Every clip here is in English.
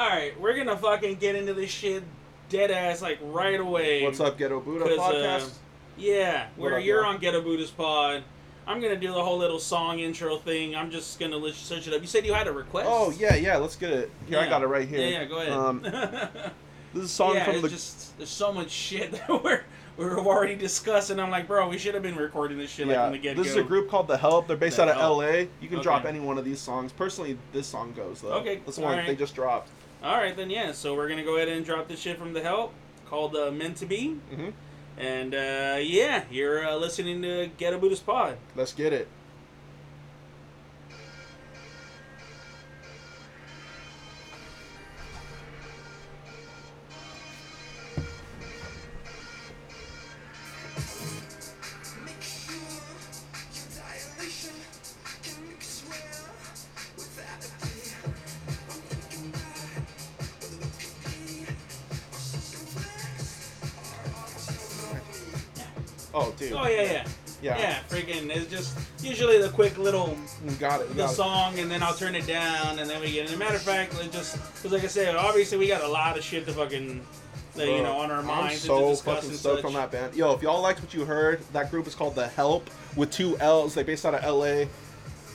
All right, we're gonna fucking get into this shit dead ass like right away. What's up, Ghetto Buddha podcast? uh, Yeah, where up, you're on Ghetto Buddha's Pod. I'm gonna do the whole little song intro thing. I'm just gonna let you search it up. You said you had a request. oh yeah, yeah. Let's get it. Here, I got it right here. Yeah, yeah, go ahead. Um, this is a song yeah, from the. just there's so much shit that we're we're already discussing. I'm like, bro, we should have been recording this shit like yeah, from the get go. this is a group called The Help. They're based The out of Help. L.A. You can drop any one of these songs. Personally, this song goes though. Okay, That's the one alright. they just dropped. All right, then yeah. So we're gonna go ahead and drop this shit from the help called uh, "Meant to Be," hmm and uh, yeah, you're uh, listening to Ghetto Buddha's Pod. Let's get it. Just usually the quick little got it. The got it. song, and then I'll turn it down, and then we get. And a matter of fact, it just because like I said, obviously we got a lot of shit to fucking, that, you know, on our minds. I'm so fucking and stoked on that band. Yo, if y'all liked what you heard, that group is called The Help with two L's. They based out of L.A.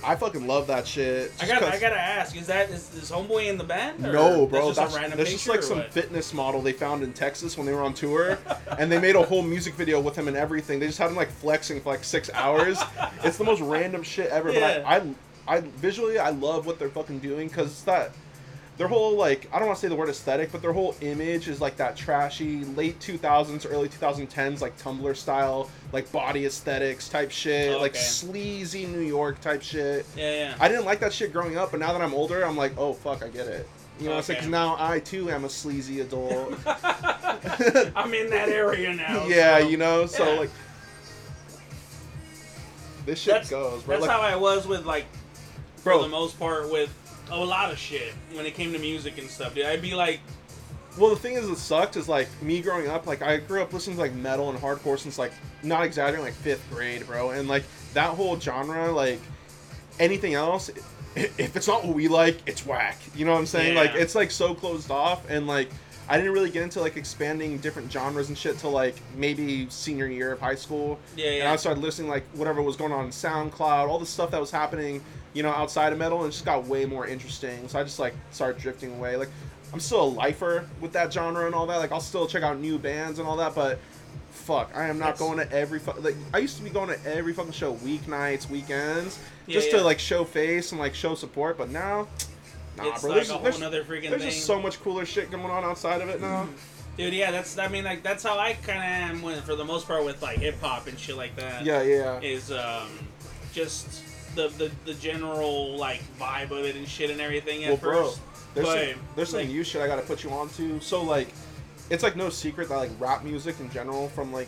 I fucking love that shit. I got. I gotta ask, is that is, is Homeboy in the band? Or No, bro. That's That's, just a random that's just like some what? fitness model they found in Texas when they were on tour, and they made a whole music video with him and everything. They just had him like flexing for like six hours. it's the most random shit ever. Yeah. But I, I, I visually I love what they're fucking doing because it's that their whole like I don't want to say the word aesthetic, but their whole image is like that trashy late two thousands, early two thousand tens like Tumblr style like body aesthetics type shit, Oh, like sleazy New York type shit. Yeah, yeah. I didn't like that shit growing up, but now that I'm older, I'm like, oh fuck, I get it. You know, it's like Okay. 'cause now I too am a sleazy adult. I'm in that area now. yeah, so- you know, so Yeah. like this shit That's, goes, bro. that's Like, how I was with like, for bro, the most part, with a lot of shit when it came to music and stuff. Dude, I'd be like, well, the thing is, it sucked is like me growing up. Like I grew up listening to like metal and hardcore since like not exaggerating, like fifth grade, bro. And like that whole genre, like anything else, if it's not what we like, it's whack. You know what I'm saying? Like it's like so closed off, and like I didn't really get into like expanding different genres and shit till like maybe senior year of high school. yeah, yeah. And. I started listening like whatever was going on in SoundCloud, all the stuff that was happening, you know, outside of metal, and it just got way more interesting. So I just like started drifting away. Like I'm still a lifer with that genre and all that. Like I'll still check out new bands and all that, but fuck, I am not That's- going to every fu- like I used to be going to every fucking show weeknights, weekends, Yeah, just yeah. to like show face and like show support. But now, nah, it's bro. like there's a whole there's, there's thing. just so much cooler shit going on outside of it now. Dude, yeah, that's I mean like that's how I kind of am when for the most part with like hip hop and shit like that. Yeah, yeah. Is um just the, the the general like vibe of it and shit and everything at Well, bro, first. There's but, some, there's some like- new shit I gotta put you on to. So like, it's like no secret that like rap music in general, from like,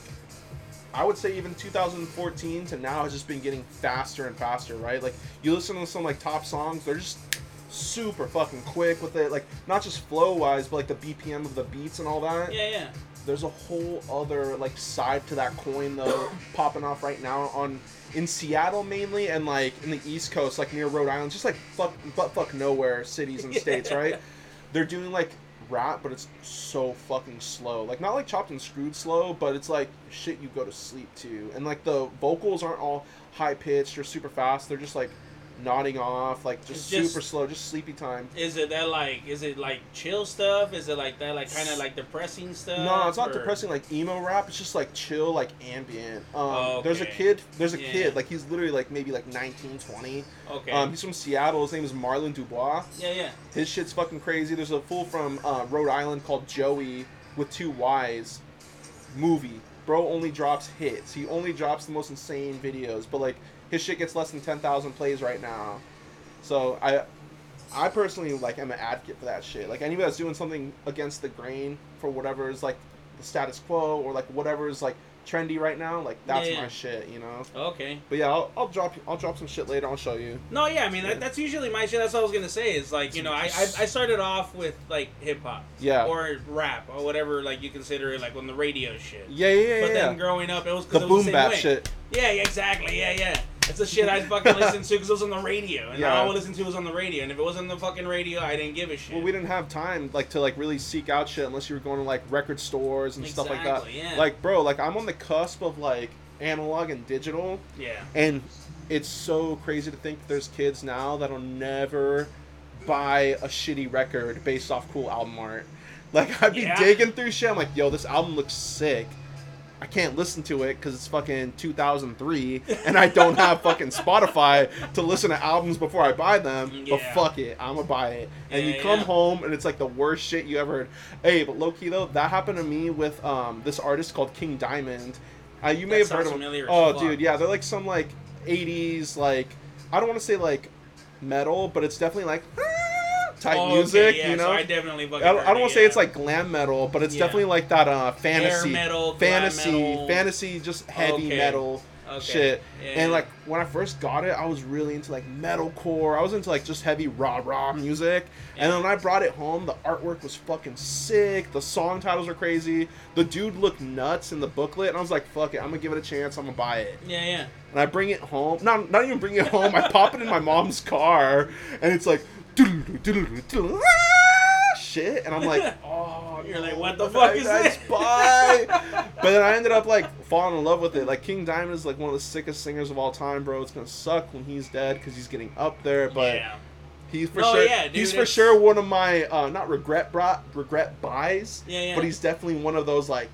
I would say even 2014 to now has just been getting faster and faster, right? Like you listen to some like top songs, they're just super fucking quick with it, like not just flow wise, but like the BPM of the beats and all that. Yeah, yeah. There's a whole other like side to that coin though, popping off right now on in Seattle mainly and like in the East Coast, like near Rhode Island, just like fuck but fuck nowhere cities and states, right? They're doing like rap, but it's so fucking slow. Like not like chopped and screwed slow, but it's like shit you go to sleep to. And like the vocals aren't all high pitched or super fast. They're just like nodding off, like just, just- super slow, just sleepy time. Is it that like is it like chill stuff? Is it like that like kind of like depressing stuff? No, it's not or- depressing like emo rap. It's just like chill, like ambient. Um, There's a kid. There's a Yeah. kid. Like he's literally like maybe like 19, 20. Okay. Um, he's from Seattle. His name is Marlon Dubois. yeah, yeah. His shit's fucking crazy. There's a fool from uh, Rhode Island called Joey with two Y's. Movie. Bro only drops hits. He only drops the most insane videos. But like his shit gets less than ten thousand plays right now. So I, I personally like am an advocate for that shit. Like anybody that's doing something against the grain for whatever is like the status quo or like whatever is like trendy right now. Like that's Yeah, yeah. my shit. You know. Okay. But yeah, I'll, I'll drop I'll drop some shit later. I'll show you. No, yeah, I mean Yeah. that, that's usually my shit. That's what I was gonna say. Is like you know I I, I started off with like hip hop Yeah. or rap or whatever like you consider it like on the radio shit. yeah, yeah, yeah. But then growing up, it was 'cause the it was boom the same bap way. shit. Yeah, yeah, exactly. Yeah, yeah. It's the shit I'd fucking listen to because it was on the radio, and Yeah. all I would listen to was on the radio. And if it wasn't on the fucking radio, I didn't give a shit. Well, we didn't have time like to like really seek out shit unless you were going to like record stores and stuff like that. Exactly, yeah. Like, bro, like I'm on the cusp of like analog and digital, yeah. and it's so crazy to think there's kids now that'll never buy a shitty record based off cool album art. Like I'd be Yeah. digging through shit. I'm like, yo, this album looks sick. I can't listen to it because it's fucking 2003, and I don't have fucking Spotify to listen to albums before I buy them. But fuck it, I'm gonna buy it. And Yeah, you come yeah. home and it's like the worst shit you ever heard. Hey, but low key though, that happened to me with um this artist called King Diamond. Uh, you may That have heard of him. Oh, dude, yeah, they're like some like 80s like I don't want to say like metal, but it's definitely like type Oh, okay, music. yeah, you know, So I definitely I I don't want to say it's like glam metal, but it's Yeah. definitely like that uh fantasy, metal, fantasy, metal. fantasy, just heavy Okay. metal Okay. shit. Yeah. And like when I first got it, I was really into like metalcore. I was into like just heavy rah rah music. And then when I brought it home, the artwork was fucking sick. The song titles are crazy. The dude looked nuts in the booklet, and I was like, "Fuck it, I'm gonna give it a chance. I'm gonna buy it." Yeah, yeah. and I bring it home. Not not even bring it home. I pop it in my mom's car, and it's like Shit, and I'm like, oh, You're like, what the fuck is I this? but then I ended up like falling in love with it. Like King Diamond is like one of the sickest singers of all time, bro. It's gonna suck when he's dead because he's getting up there, but. yeah. He's for No, sure. yeah, dude, he's for sure one of my uh, not regret brought regret buys. Yeah, yeah. But he's definitely one of those like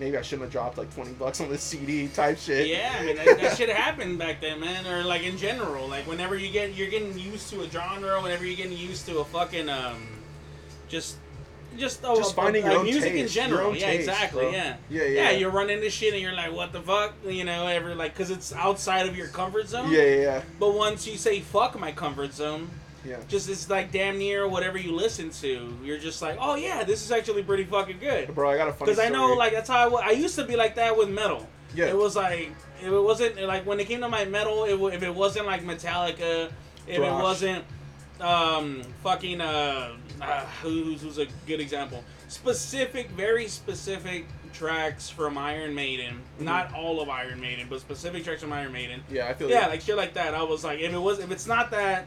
maybe I shouldn't have dropped like twenty bucks on this CD type shit. Yeah, I mean that, that shit happened back then, man. Or like in general, like whenever you get you're getting used to a genre, whenever you're getting used to a fucking um, just. Just, a, Just finding like your own music in taste, your general, yeah, taste, exactly, yeah, Yeah, yeah. yeah. You run into shit and you're like, "What the fuck?" You know, every like, cause it's outside of your comfort zone. Yeah, Yeah, yeah, But once you say "fuck my comfort zone," yeah. just it's like damn near whatever you listen to. You're just like, "Oh yeah, this is actually pretty fucking good." Bro, I got a funny Because I know, like that's how I, I used to be like that with metal. Yeah. It was like if it wasn't like when it came to my metal, it, if it wasn't like Metallica, if Thrash. it wasn't um fucking uh, uh who's who's a good example? Specific, very specific tracks from Iron Maiden. Mm-hmm. Not all of Iron Maiden, but specific tracks from Iron Maiden. yeah, I feel Yeah, you. like shit like that. I was like, if it was, if it's not that,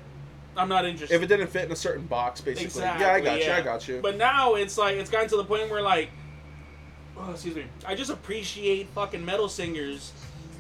I'm not interested. if it didn't fit in a certain box, basically. Exactly. yeah, I got you. I got you. But now it's like it's gotten to the point where like, oh, excuse me, I just appreciate fucking metal singers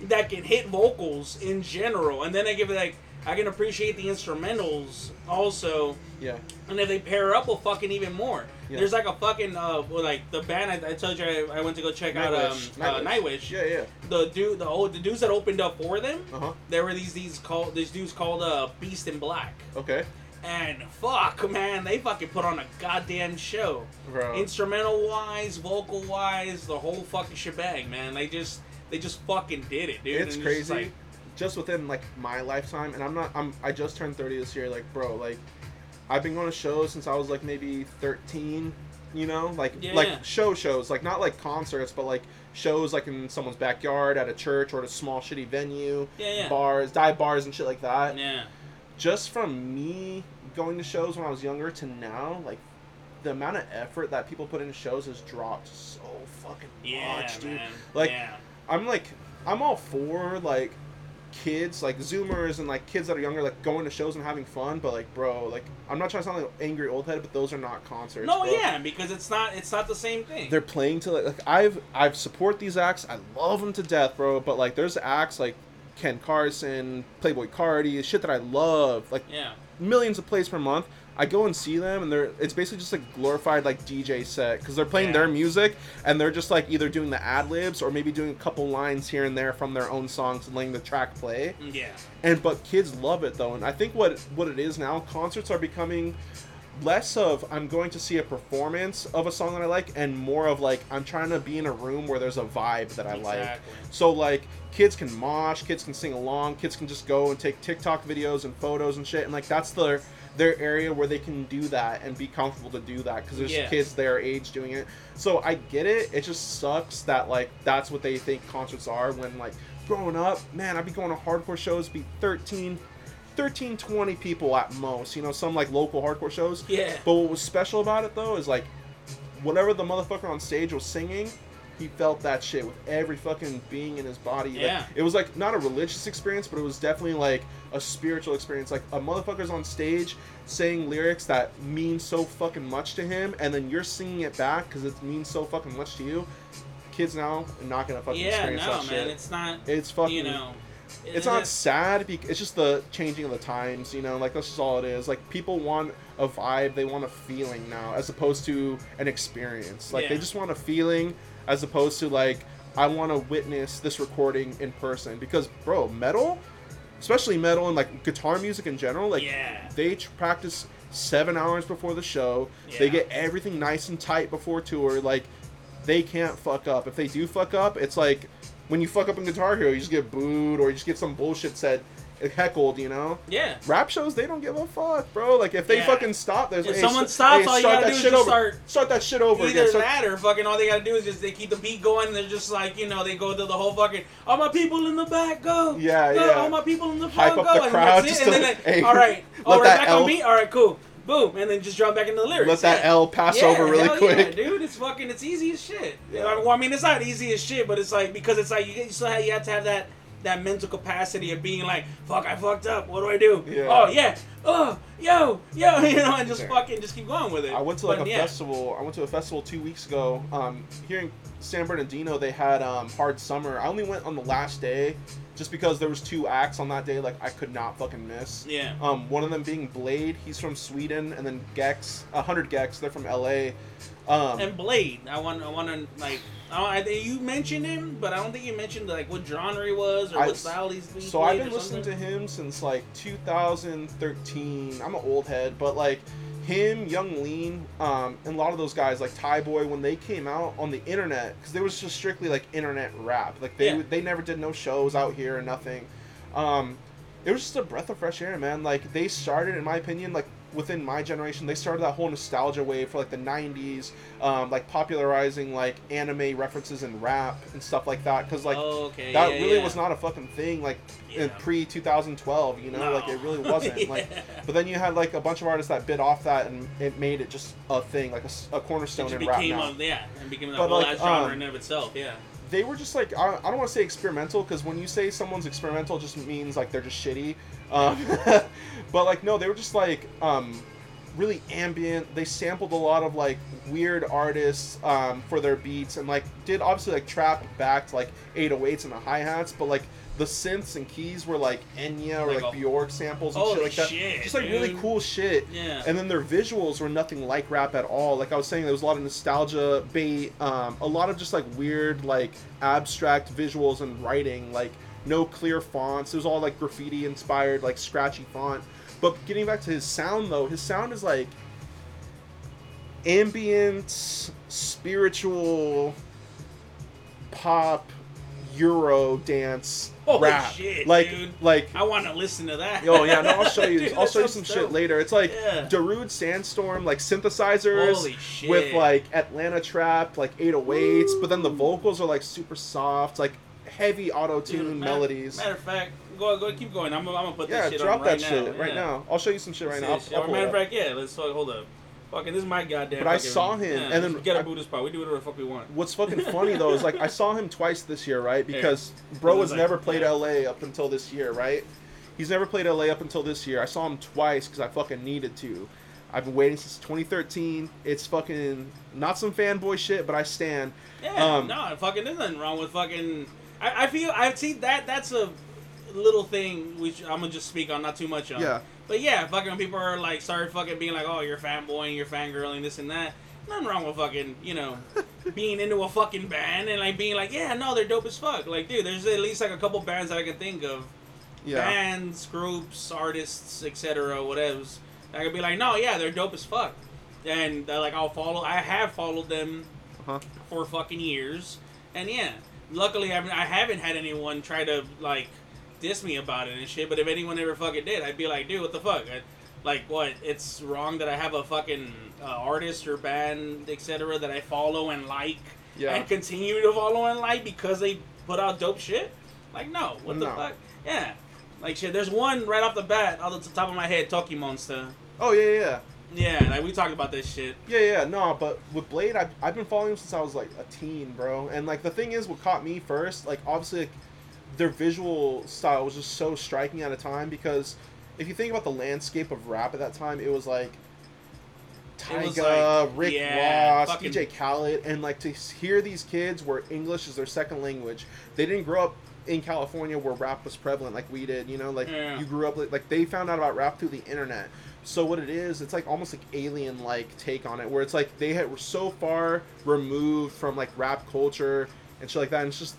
that can hit vocals in general, and then I give it like I can appreciate the instrumentals also, yeah, and if they pair up, well, fucking even more. Yeah. There's like a fucking uh, well, like the band I, I told you I, I went to go check out um Nightwish. uh, Nightwish. Yeah, yeah. The dude, the old the dudes that opened up for them, Uh huh. there were these these called these dudes called uh Beast in Black. Okay, And fuck, man, they fucking put on a goddamn show. bro. Instrumental wise, vocal wise, the whole fucking shebang, man. They just they just fucking did it, dude. it's And crazy. just like- just within like my lifetime, and I'm not. I'm. I just turned 30 this year. Like, bro, like, I've been going to shows since I was like maybe 13. You know, like Yeah. like show shows, like not like concerts, but like shows like in someone's backyard, at a church, or at a small shitty venue, yeah, yeah. bars, dive bars, and shit like that. yeah. just from me going to shows when I was younger to now, like the amount of effort that people put into shows has dropped so fucking much, dude. Like. I'm like, I'm all for like kids, like Zoomers and like kids that are younger, like going to shows and having fun. But like, bro, like I'm not trying to sound like angry old head, but those are not concerts. No, bro. yeah, because it's not it's not the same thing. They're playing to like, like I've I've support these acts. I love them to death, bro. But like, there's acts like Ken Carson, Playboi Carti, shit that I love. Like yeah. millions of plays per month. I go and see them, and they're it's basically just like glorified like DJ set because they're playing Yeah. their music and they're just like either doing the ad libs or maybe doing a couple lines here and there from their own songs and letting the track play. Mm. Yeah. And but kids love it though, and I think what what it is now, concerts are becoming less of I'm going to see a performance of a song that I like, and more of like I'm trying to be in a room where there's a vibe that I like. Exactly. So like kids can mosh, kids can sing along, kids can just go and take TikTok videos and photos and shit, and like that's their their area where they can do that and be comfortable to do that because there's Yeah. kids their age doing it. So I get it. It just sucks that like that's what they think concerts are when like growing up, man, I'd be going to hardcore shows, be 13, 13, 20 people at most. You know, some like local hardcore shows. Yeah. But what was special about it though is like, whatever the motherfucker on stage was singing, he felt that shit with every fucking being in his body. Like, Yeah. it was like not a religious experience, but it was definitely like a spiritual experience. Like a motherfucker's on stage saying lyrics that mean so fucking much to him, and then you're singing it back because it means so fucking much to you. Kids now are not gonna fucking Yeah, experience no, that man, shit. it's not. It's fucking. you know, it's not sad. bec- It's just the changing of the times. You know, like that's just all it is. Like people want a vibe, they want a feeling now, as opposed to an experience. Like they just want a feeling, as opposed to like I want to witness this recording in person. Because bro, metal, especially metal and like guitar music in general, like yeah. they practice seven hours before the show. They get everything nice and tight before tour. Like they can't fuck up. If they do fuck up, it's like when you fuck up in Guitar Hero, you just get booed or you just get some bullshit said, heckled. You know. Yeah. Rap shows, they don't give a fuck, bro. Like if they Yeah. fucking stop, there's If hey, someone stops, hey, all you gotta do is just over. start- Start that shit over again. Either Start- that or fucking all they gotta do is just they keep the beat going and they're just like, you know, they go to the whole fucking all my people in the back go. Yeah, go, yeah. All my people in the Hype front up go. the and crowd that's it. and to- then hey, all right. Oh, we're that back L- on beat? Alright, cool. Boom. And then just jump back into the lyrics. Let that Yeah. L pass Yeah, over really quick. Yeah, dude, it's fucking, it's easy as shit. Yeah. Well, I mean, it's not easy as shit, but it's like because it's like you, you still have, you have to have that that mental capacity of being like, fuck, I fucked up. What do I do? Yeah. Oh yeah. Oh yo yo, you know, and just fucking just keep going with it. I went to like But, a yeah. festival. I went to a festival two weeks ago. Um, here in San Bernardino, they had um, Hard Summer. I only went on the last day, just because there was two acts on that day. Like I could not fucking miss. Yeah. Um, one of them being Bladee. He's from Sweden, and then gecs, a hundred gecs. They're from L.A. Um, And Bladee, I want, I want to like, I, I you mentioned him, but I don't think you mentioned like what genre he was or I- what style he's. he So I've been listening something. to him since like 2013. I'm an old head, but like him, Yung Lean, um, and a lot of those guys like Thaiboy when they came out on the internet because they was just strictly like internet rap. Like they Yeah. they never did no shows out here or nothing. Um, it was just a breath of fresh air, man. Like they started, in my opinion, like within my generation, they started that whole nostalgia wave for like the '90s, um, like popularizing like anime references and rap and stuff like that. Because like Oh, okay. that yeah, really yeah. was not a fucking thing like in Yeah. pre 2012 you know No. like it really wasn't like but then you had like a bunch of artists that bit off that and it made it just a thing like a, It cornerstone in rap now a, yeah, and became that But, whole like, genre um, in and of itself. Yeah. they were just like I, I don't want to say experimental because when you say someone's experimental it just means like they're just shitty um, but like no they were just like um, really ambient. They sampled a lot of like weird artists um, for their beats and like did obviously like trap back to like 808s and the hi-hats but like the synths and keys were like Enya or Like like, Bjork samples and shit like that. shit, just like really cool shit. Yeah. and then their visuals were nothing like rap at all. Like I was saying, there was a lot of nostalgia bait, um, a lot of just like weird, like abstract visuals and writing, like no clear fonts. It was all like graffiti inspired, like scratchy font. But getting back to his sound though, his sound is like ambient, spiritual, pop, Euro dance Holy rap. shit, like dude. like I want to listen to that. Oh yeah, no, I'll show you. Dude, I'll show you some shit later. It's like Yeah. Darude Sandstorm, like synthesizers Holy shit. with like Atlanta trap, like 808s, but then the vocals are like super soft, like heavy auto tune melodies. Matter of fact, go go keep going. I'm, gonna- I'm gonna put yeah, this shit drop on right that now. shit right yeah. now. I'll show you some shit right now. I'll, I'll Matter of fact, yeah. Let's hold up. Fucking, this is my goddamn. But I saw him, yeah, and then Ghetto Buddha's Pod. We do whatever the fuck we want. What's fucking funny though is like I saw him twice this year, right? Yeah. Because bro has like- never played yeah. LA up until this year, right? He's never played LA up until this year. I saw him twice because I fucking needed to. I've been waiting since 2013. It's fucking not some fanboy shit, but I stand. Yeah, Um, no, fucking, there's nothing wrong with fucking. I, I feel I see that that's a little thing which I'm gonna just speak on, not too much on. Yeah. But yeah, fucking people are like start fucking being like, oh, you're fanboying, you're fangirling, this and that. Nothing wrong with fucking, you know, being into a fucking band and like being like, yeah, no, they're dope as fuck. Like, dude, there's at least like a couple bands that I can think of, Yeah. bands, groups, artists, etc. Whatever. I could be like, no, yeah, they're dope as fuck, and uh, like I'll follow. I have followed them Uh-huh. for fucking years, and yeah, luckily I haven't, I haven't had anyone try to like diss me about it and shit. But if anyone ever fucking did, I'd be like, dude, what the fuck? I, like what? It's wrong that I have a fucking uh, artist or band, etc. that I follow and like, Yeah. and continue to follow and like because they put out dope shit. Like no, what the fuck? Yeah, like shit. There's one right off the bat, off the top of my head, Toki Monster. Oh yeah, yeah, yeah. Like we talked about this shit. Yeah, yeah, no, but with Bladee, I've, I've been following him since I was like a teen, bro. And like the thing is, what caught me first, like obviously, like, their visual style was just so striking at a time because if you think about the landscape of rap at that time, it was like Tyga, like- Rick yeah, Ross, fucking- DJ Khaled, and like to hear these kids where English is their second language, they didn't grow up in California where rap was prevalent like we did. You know, like Yeah. you grew up like, like they found out about rap through the internet. So what it is, it's like almost like alien like take on it, where it's like they had, were so far removed from like rap culture and shit like that, and it's just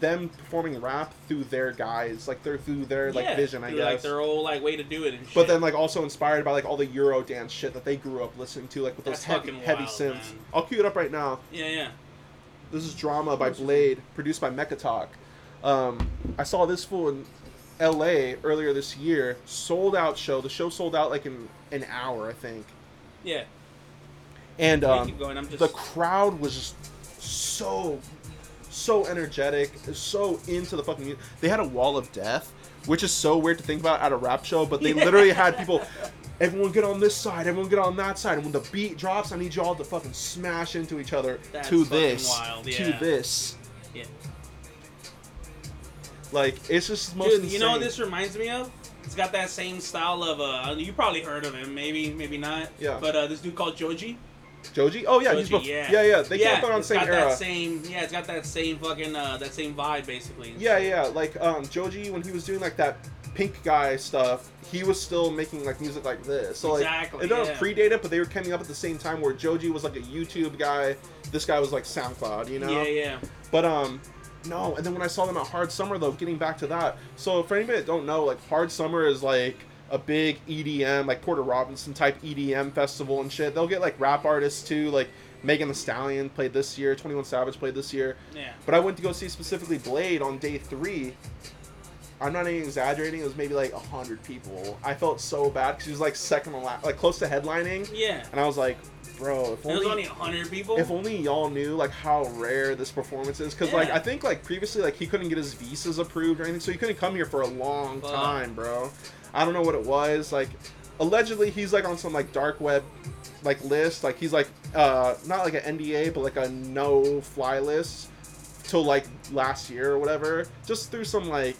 them performing rap through their guys, like they're through their like yeah, vision, I through, guess. Like their old like way to do it and shit. But then, like, also inspired by like all the Euro dance shit that they grew up listening to, like with those heavy, fucking heavy wild, synths. man. I'll cue it up right now. yeah, yeah. This is Drama by Bladee, produced by Mechatok. Um, I saw this fool in L.A. earlier this year. Sold out show. The show sold out like in an hour, I think. Yeah. And um, keep going. I'm just the crowd was just so so energetic so into the fucking music they had a wall of death which is so weird to think about at a rap show but they Yeah. literally had people everyone get on this side everyone get on that side and when the beat drops i need you all to fucking smash into each other That's to this wild, to this Yeah. Like it's just most Dude, you know what this reminds me of? It's got that same style of uh you probably heard of him, maybe, maybe not. Yeah. But uh this dude called Joji. joji oh yeah he's Joji, bef- yeah. yeah yeah they yeah, came up on the same got era that same yeah, it's got that same fucking uh that same vibe basically. Yeah, yeah. Like um, Joji, when he was doing like that pink guy stuff, he was still making like music like this. So like Exactly, it doesn't yeah. predate it, but they were coming up at the same time. Where Joji was like a YouTube guy, this guy was like SoundCloud, you know. Yeah, yeah. But um, no. And then when I saw them at Hard Summer, though, getting back to that. So for anybody that don't know, like Hard Summer is like a big EDM, like Porter Robinson type EDM festival and shit. They'll get like rap artists too, like Megan Thee Stallion played this year, Twenty One Savage played this year. Yeah. But I went to go see specifically Bladee on day three. I'm not even exaggerating. It was maybe like a hundred people. I felt so bad because he was like second to last, like close to headlining, Yeah. and I was like, bro, if It was only, only hundred people. if only y'all knew like how rare this performance is. Because like I think like previously like he couldn't get his visas approved or anything, so he couldn't come here for a long Fuck. time, bro. I don't know what it was. Like allegedly he's like on some like dark web like list. Like he's like uh not like an NDA, but like a no fly list till like last year or whatever. Just through some like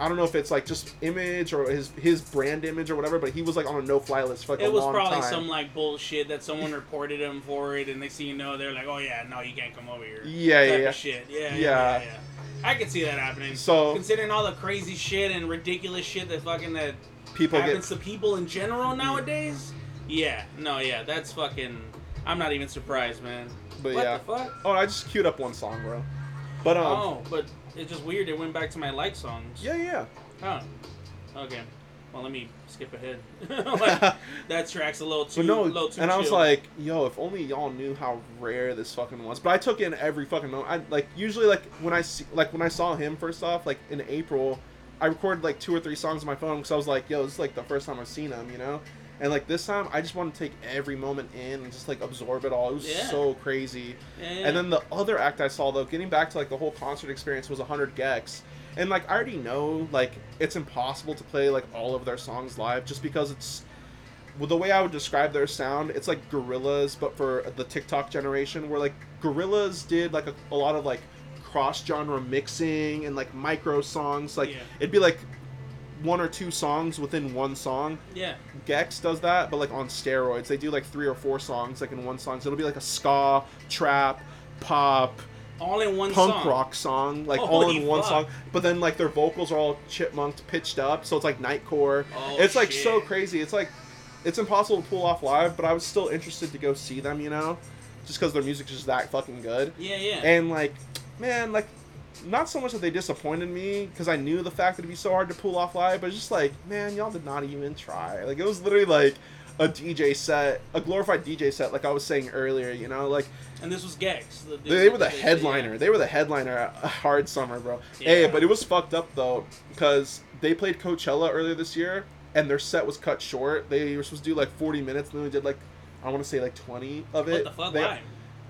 I don't know if it's like just image or his his brand image or whatever, but he was like on a no fly list for like it a was probably time. some like bullshit that someone reported him for it, and they see you know they're like, oh yeah, no, you can't come over here. Yeah, yeah, yeah. Shit. Yeah, yeah, Yeah. yeah. I could see that happening. So Considering all the crazy shit and ridiculous shit that fucking that people get happens to people in general nowadays. Yeah, no, yeah, that's fucking. I'm not even surprised, man. But what yeah. the fuck? Oh, I just queued up one song, bro. But um, oh, but it's just weird. It went back to my like songs. yeah, yeah. Oh. Okay. Well, let me skip ahead. Like, that track's a little too, But no, little too and I was chill. like, yo, if only y'all knew how rare this fucking was. But I took in every fucking moment. I like usually like when I see like when I saw him first off, like in April, I recorded like two or three songs on my phone because I was like, yo, this is like the first time I've seen him, you know. And like this time, I just wanted to take every moment in and just like absorb it all. It was Yeah. so crazy. Yeah, yeah. And then the other act I saw though, getting back to like the whole concert experience was 100 gecs. And like I already know like it's impossible to play like all of their songs live just because it's well, the way I would describe their sound, it's like Gorillaz but for the TikTok generation where like Gorillaz did like a, a lot of like cross genre mixing and like micro songs like it'd be like one or two songs within one song yeah, gecs does that, but like on steroids. They do like three or four songs like in one song. So it'll be like a ska, trap, pop, all in one song. punk song. rock song, like all in one fuck. song. But then like their vocals are all chipmunked, pitched up, so it's like nightcore. Oh, it's like so crazy. It's like it's impossible to pull off live, but I was still interested to go see them, you know, just because their music's just that fucking good. Yeah, yeah. And like, man, like, not so much that they disappointed me because I knew the fact that it'd be so hard to pull off live, but just like, man, y'all did not even try. Like, it was literally like a DJ set, a glorified DJ set, like I was saying earlier. You know, like And this was gecs. The- they, they were the headliner. They were the headliner at Hard Summer, bro. Hey, Yeah. but it was fucked up though because they played Coachella earlier this year, and their set was cut short. They were supposed to do like 40 minutes, and then they did like I want to say like 20 of it. What the fuck? They- Why?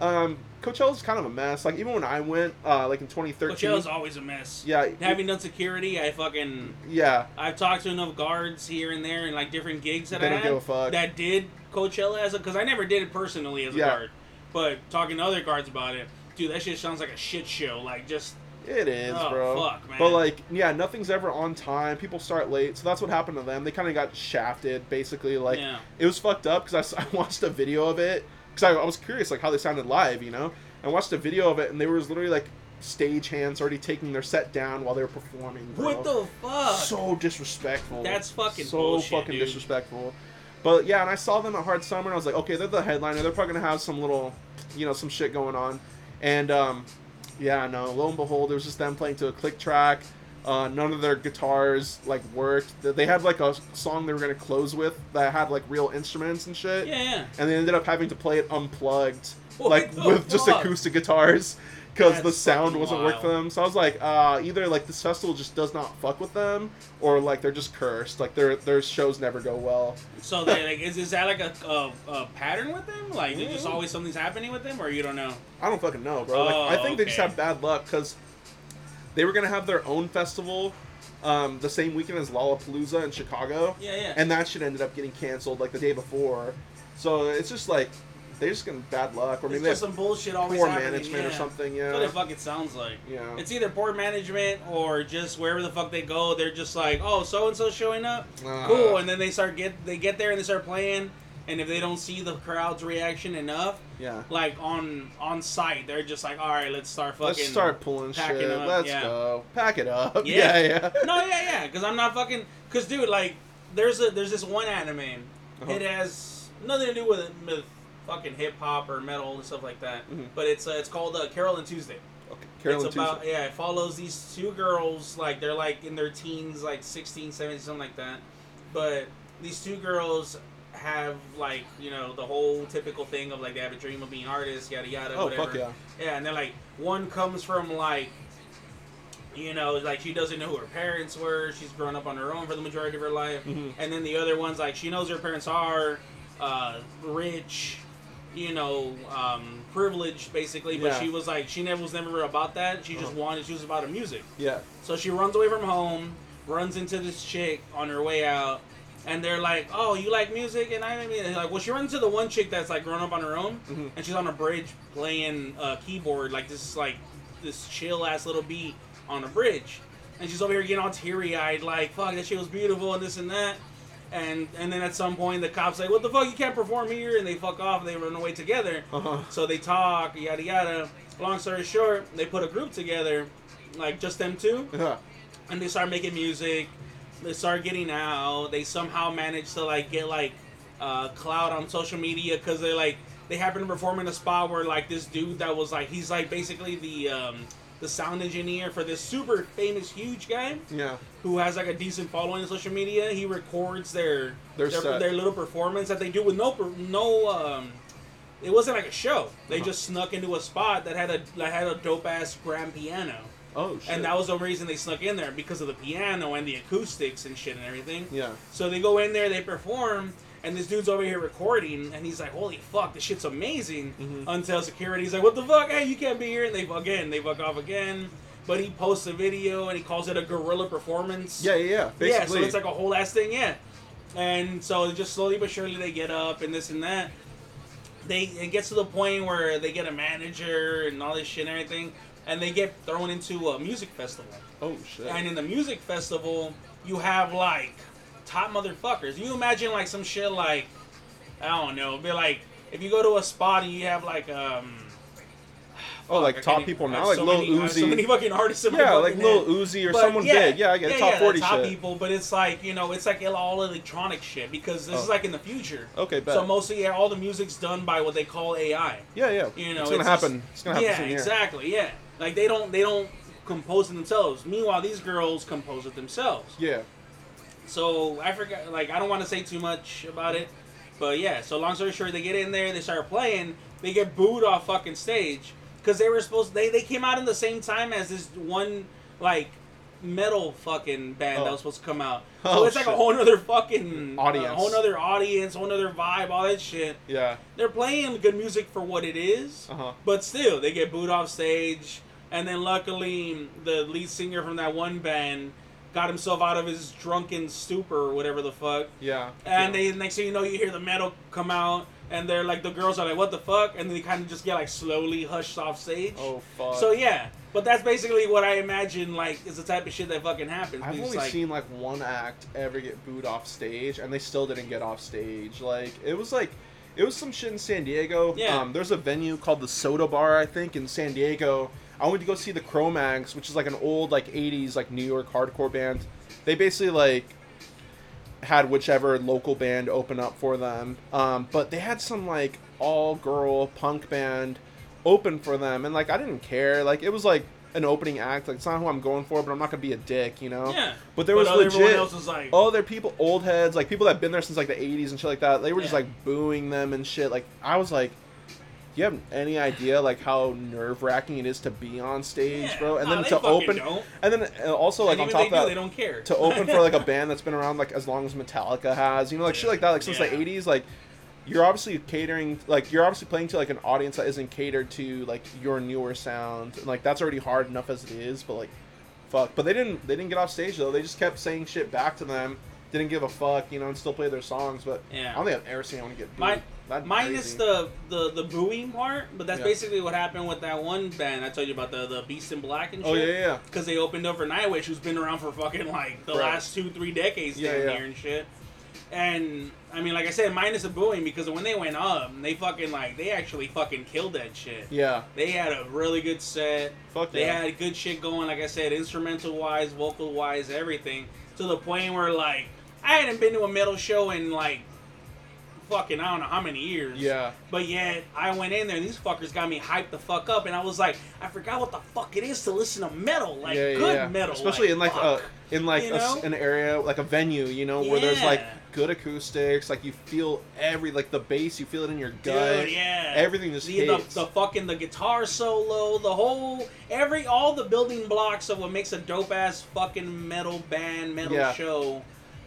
Um, Coachella's kind of a mess. Like even when I went, uh, like in 2013. Coachella's always a mess. yeah, Having done security, I fucking yeah, I've talked to enough guards here and there and like different gigs that They I don't had give a fuck. that did Coachella as a because I never did it personally as a Yeah. guard, but talking to other guards about it, dude, that shit sounds like a shit show. Like just it is, Oh, bro. fuck, man. But like, yeah, nothing's ever on time. People start late, so that's what happened to them. They kind of got shafted, basically. Like yeah, it was fucked up because I, watched a video of it because I, I was curious like how they sounded live, you know. I watched a video of it and they were literally like stage hands already taking their set down while they were performing. Bro. what the fuck? So disrespectful. That's fucking so bullshit, fucking dude. disrespectful. But yeah, and I saw them at Hard Summer and I was like, okay, they're the headliner. They're probably gonna have some little, you know, some shit going on. And um, yeah, no. Lo and behold, it was just them playing to a click track. Uh, none of their guitars like worked. They- had like a song they were gonna close with that had like real instruments and shit. yeah, yeah. And they ended up having to play it unplugged, What like with just acoustic guitars, because the sound wasn't working for them. So I was like, uh, either like this festival just does not fuck with them, or like they're just cursed. Like their their shows never go well. So they like is, is that like a, a, a pattern with them? Like they just Mm. always something's happening with them, or you don't know? I don't fucking know, bro. Like I Oh, think they just have bad luck because they were gonna have their own festival, um, the same weekend as Lollapalooza in Chicago, Yeah, yeah. and that shit ended up getting canceled like the day before. So it's just like they're just getting bad luck, or maybe just some bullshit always poor happening. management or yeah. something. That's what Yeah, it sounds like. yeah. It's either poor management or just wherever the fuck they go, they're just like, oh, so and so showing up, Uh, cool, and then they start get they get there and they start playing, and if they don't see the crowd's reaction enough, Yeah. like on on site, they're just like, all right, let's start fucking. Let's start pulling shit. up, Let's yeah. go. Pack it up. Yeah. Yeah, yeah. No, yeah, yeah, because I'm not fucking. Because dude, like, there's a there's this one anime. Uh-huh. It has nothing to do with with fucking hip hop or metal and stuff like that. Mhm. But it's uh, it's called uh, Carole and Tuesday. Okay. Carolyn it's about Tuesday. yeah, it follows these two girls like they're like in their teens, like 16, 17, something like that. But these two girls have like you know the whole typical thing of like they have a dream of being artists, yada yada, Oh whatever. fuck yeah. Yeah, and they're like one comes from like you know, like she doesn't know who her parents were. She's grown up on her own for the majority of her life. Mhm. And then the other one's like she knows her parents are uh, rich, you know, um, privileged basically. But Yeah. she was like she never was never about that. She just Uh-huh. wanted she was about her music. Yeah. So she runs away from home, runs into this chick on her way out, and they're like, "Oh, you like music?" And I mean, like, well, she runs into the one chick that's like grown up on her own, Mhm. and she's on a bridge playing uh, keyboard, like this is like this chill ass little beat on a bridge, and she's over here getting all teary eyed, like, "Fuck, that shit was beautiful," and this and that. And and then at some point the cops like, "What the fuck? You can't perform here!" And they fuck off. and They run away together. Uh huh. So they talk, yada yada. Long story short, they put a group together, like just them two, Yeah. and they start making music. They start getting out. They somehow manage to like get like uh, clout on social media because they like they happen to perform in a spot where like this dude that was like he's like basically the um, the sound engineer for this super famous huge guy Yeah. who has like a decent following on social media. He records their Their their, their little performance that they do with no no. Um, it wasn't like a show. They Uh-huh. just snuck into a spot that had a that had a dope ass grand piano, Oh shit. and that was the reason they snuck in there because of the piano and the acoustics and shit and everything. Yeah. So they go in there, they perform, and this dude's over here recording, and he's like, "Holy fuck, this shit's amazing!" Mhm. Until security's like, "What the fuck? Hey, you can't be here!" And they fuck again, they fuck off again. But he posts a video and he calls it a guerrilla performance. Yeah. Yeah. Yeah. Basically. Yeah, so it's like a whole ass thing, yeah. And so just slowly but surely they get up and this and that. They it gets to the point where they get a manager and all this shit and everything, and they get thrown into a music festival. oh shit. And in the music festival, you have like top motherfuckers. You imagine like some shit like I don't know, be like if you go to a spot and you have like um oh, like top people now, like so Lil many, have Uzi. So many fucking artists yeah, like Lil. Uzi or But someone yeah, big. Yeah, I get yeah, top yeah, forty top shit. people, but it's like you know, it's like all electronic shit because this is Oh. like in the future. Okay, bet. So mostly, yeah, all the music's done by what they call AI. yeah, yeah. You know, it's gonna just- happen. it's gonna happen yeah, exactly. Yeah, like they don't they don't compose it themselves. Meanwhile, these girls compose it themselves. Yeah. So I forgot. Like I don't want to say too much about it, but yeah. So long story short, they get in there, they start playing, they get booed off fucking stage because they were supposed. They they came out in the same time as this one like metal fucking band that Oh. was supposed to come out. Oh, it's like a whole nother fucking Audience. a whole nother audience, whole other vibe, all that shit. Yeah. They're playing good music for what it is, Uh huh. but still they get booed off stage. And then luckily, the lead singer from that one band got himself out of his drunken stupor or whatever the fuck. Yeah. And yeah. they next thing you know, you hear the metal come out, and they're like the girls are like, "What the fuck?" And they kind of just get like slowly hushed off stage. Oh fuck. So yeah, but that's basically what I imagine like is the type of shit that fucking happens. I've only like, seen like one act ever get booed off stage, and they still didn't get off stage. Like it was like, it was some shit in San Diego. Yeah. Um, there's a venue called the Soda Bar, I think, in San Diego. I went to go see the Cro-Mags, which is like an old like '80s like New York hardcore band. They basically like had whichever local band open up for them. Um, but they had some like all girl punk band open for them, and like I didn't care. Like it was like an opening act. Like it's not who I'm going for, but I'm not gonna be a dick, you know. yeah. But there was everyone legit. else was like, Oh, they're people, old heads, like people that've been there since like the '80s and shit like that. They were just like booing them and shit. Like I was like, you have any idea like how nerve wracking it is to be on stage, Yeah. bro? And Nah, then to open, don't. and then uh, also like and on top of do, that, they don't care to open for like a band that's been around like as long as Metallica has, you know, like shit like that, like since Yeah. the '80s, like. You're obviously catering, like you're obviously playing to like an audience that isn't catered to like your newer sound, and like that's already hard enough as it is. But like, fuck. But they didn't, they didn't get off stage though. They just kept saying shit back to them, didn't give a fuck, you know, and still play their songs. But Yeah. I don't think I've ever seen anyone get booed. That'd minus the, the the booing part, but that's Yeah. basically what happened with that one band I told you about the the Beast in Black and oh, shit. Oh yeah, yeah, yeah. because they opened up for Nightwish, who's been around for fucking like the Right. last two, three decades Yeah, down yeah. here and shit. And I mean, like I said, minus the booing because when they went up, they fucking like they actually fucking killed that shit. Yeah. They had a really good set. Fuck They yeah. had good shit going, like I said, instrumental wise, vocal wise, everything. To the point where like I hadn't been to a metal show in like fucking I don't know how many years. Yeah. But yet I went in there and these fuckers got me hyped the fuck up and I was like, I forgot what the fuck it is to listen to metal. Like yeah, yeah, good yeah. metal. especially in like fuck. a in like You a know? an area like a venue, you know, where there's like good acoustics, like you feel every like the bass, you feel it in your gut. Dude, yeah. Everything just the, the, the fucking the guitar solo, the whole every all the building blocks of what makes a dope ass fucking metal band, metal show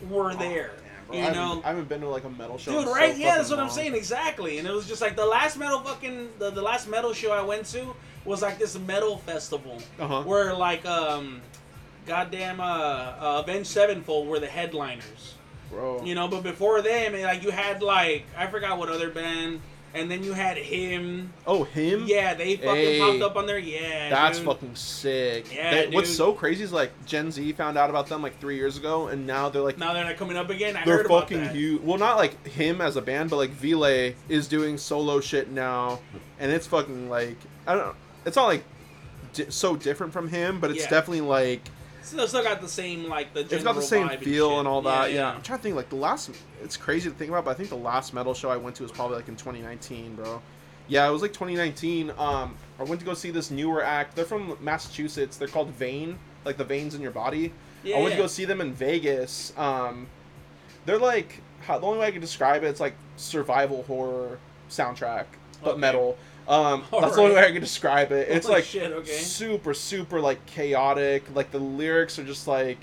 were there. Bro, you I know, haven't, I haven't been to like a metal show. Dude, so right? yeah, that's what I'm saying exactly. And it was just like the last metal fucking the, the last metal show I went to was like this metal festival Uh-huh. where like um goddamn uh, uh Avenged Sevenfold were the headliners. Bro. You know, but before them like you had like I forgot what other band and then you had him. oh, him? Yeah, they fucking Hey. popped up on there. Yeah. That's dude. fucking sick. Yeah, They- What's so crazy is like Gen Z found out about them like three years ago, and now they're like Now they're not coming up again. I they're heard about fucking huge. Well, not like him as a band, but like Ville is doing solo shit now, and it's fucking like I don't. know. It's not like di- so different from him, but it's Yeah. definitely like Still, still got the same like the. it's got the same vibe and feel and all that. Yeah, I'm trying to think like the last. It's crazy to think about, but I think the last metal show I went to was probably like in 2019, bro. Yeah, it was like 2019. Um, I went to go see this newer act. They're from Massachusetts. They're called Vein, like the veins in your body. Yeah, I went to go see them in Vegas. Um, they're like how, the only way I can describe it, it's like survival horror soundtrack, but Okay. metal. Um, that's the only way I can describe it. It's Holy like shit, okay. super, super like chaotic. Like the lyrics are just like,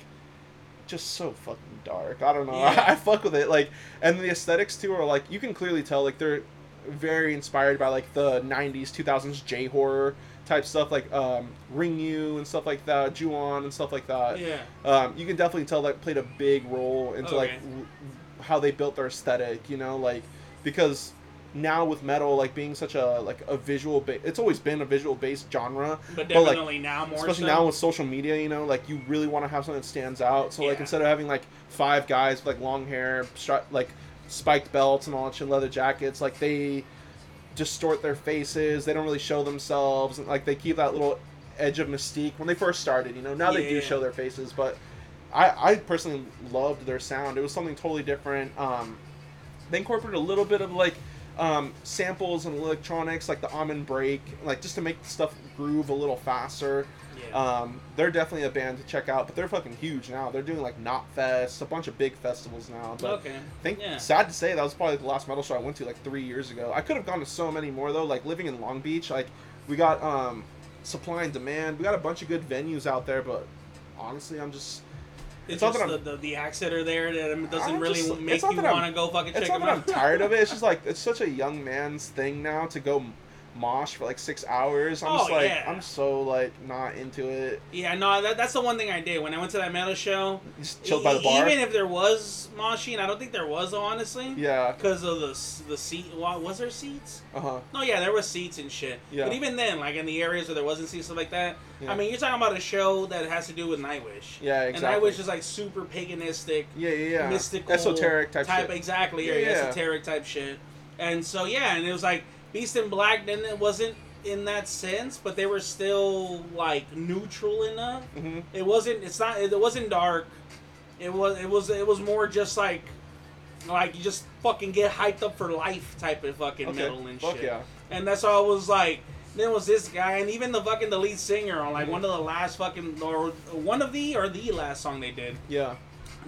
just so fucking dark. I don't know. Yeah. I, fuck with it. Like, and the aesthetics too are like you can clearly tell like they're very inspired by like the '90s, 2000s J horror type stuff, like um, Ringu and stuff like that, Ju-on and stuff like that. Yeah. Um, you can definitely tell that played a big role into like w- how they built their aesthetic. You know, like because now with metal like being such a like a visual ba- it's always been a visual based genre But But, like, definitely now more especially so. now with social media you know like you really want to have something that stands out. So like instead of having like five guys with like long hair stri- like spiked belts and all that shit leather jackets like they distort their faces they don't really show themselves and like they keep that little edge of mystique when they first started you know now they do show their faces but I, I personally loved their sound. It was something totally different um, they incorporated a little bit of like um, samples and electronics like the Amen break like just to make the stuff groove a little faster Yeah. um, they're definitely a band to check out but they're fucking huge now they're doing like Knot Fest a bunch of big festivals now but okay. I think Yeah. sad to say that was probably the last metal show I went to like three years ago. I could have gone to so many more though. Like living in Long Beach, like we got um, supply and demand. We got a bunch of good venues out there, but honestly, I'm just. It's, It's not that the, the, the acts that are there that doesn't I'm really just- make you want to go fucking check them that I'm tired of it. It's just like it's such a young man's thing now to go mosh for like six hours. I'm just Oh, like yeah. I'm so like not into it. Yeah, no, that, that's the one thing I did when I went to that metal show. Just chilled by the e- bar. Even if there was moshing, I don't think there was honestly. yeah. Because of the the seat, wa- was there seats? Uh huh. No, yeah, there was seats and shit. Yeah. But even then, like in the areas where there wasn't seats stuff like that, Yeah. I mean, you're talking about a show that has to do with Nightwish. Yeah, exactly. And Nightwish is like super paganistic, Yeah, yeah, yeah. mystical, esoteric type, shit. Exactly, Yeah, yeah. esoteric type shit. And so yeah, and it was like Beast in Black. Then it wasn't in that sense, but they were still like neutral enough. hmm It wasn't. It's not. It wasn't dark. It was. It was. It was more just like, like you just fucking get hyped up for life type of fucking Okay. metal and Fuck shit. yeah. And that's all I was like. Then was this guy, and even the fucking the lead singer on like Mhm. one of the last fucking or one of the or the last song they did. Yeah.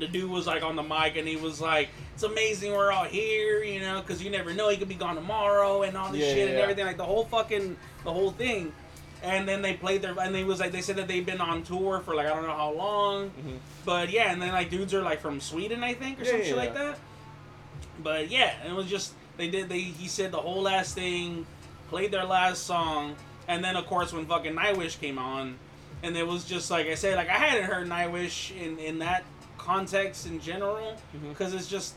The dude was like on the mic, and he was like, "It's amazing we're all here, you know, because you never know he could be gone tomorrow and all this Yeah, shit yeah, and everything, like the whole fucking the whole thing." And then they played their, and they was like, they said that they've been on tour for like I don't know how long, hmm but yeah, and then like dudes are like from Sweden, I think, or Yeah, some shit like that. But yeah, it was just they did they he said the whole last thing, played their last song, and then of course when fucking Nightwish came on, and it was just like I said, like I hadn't heard Nightwish in in that context in general, because it's just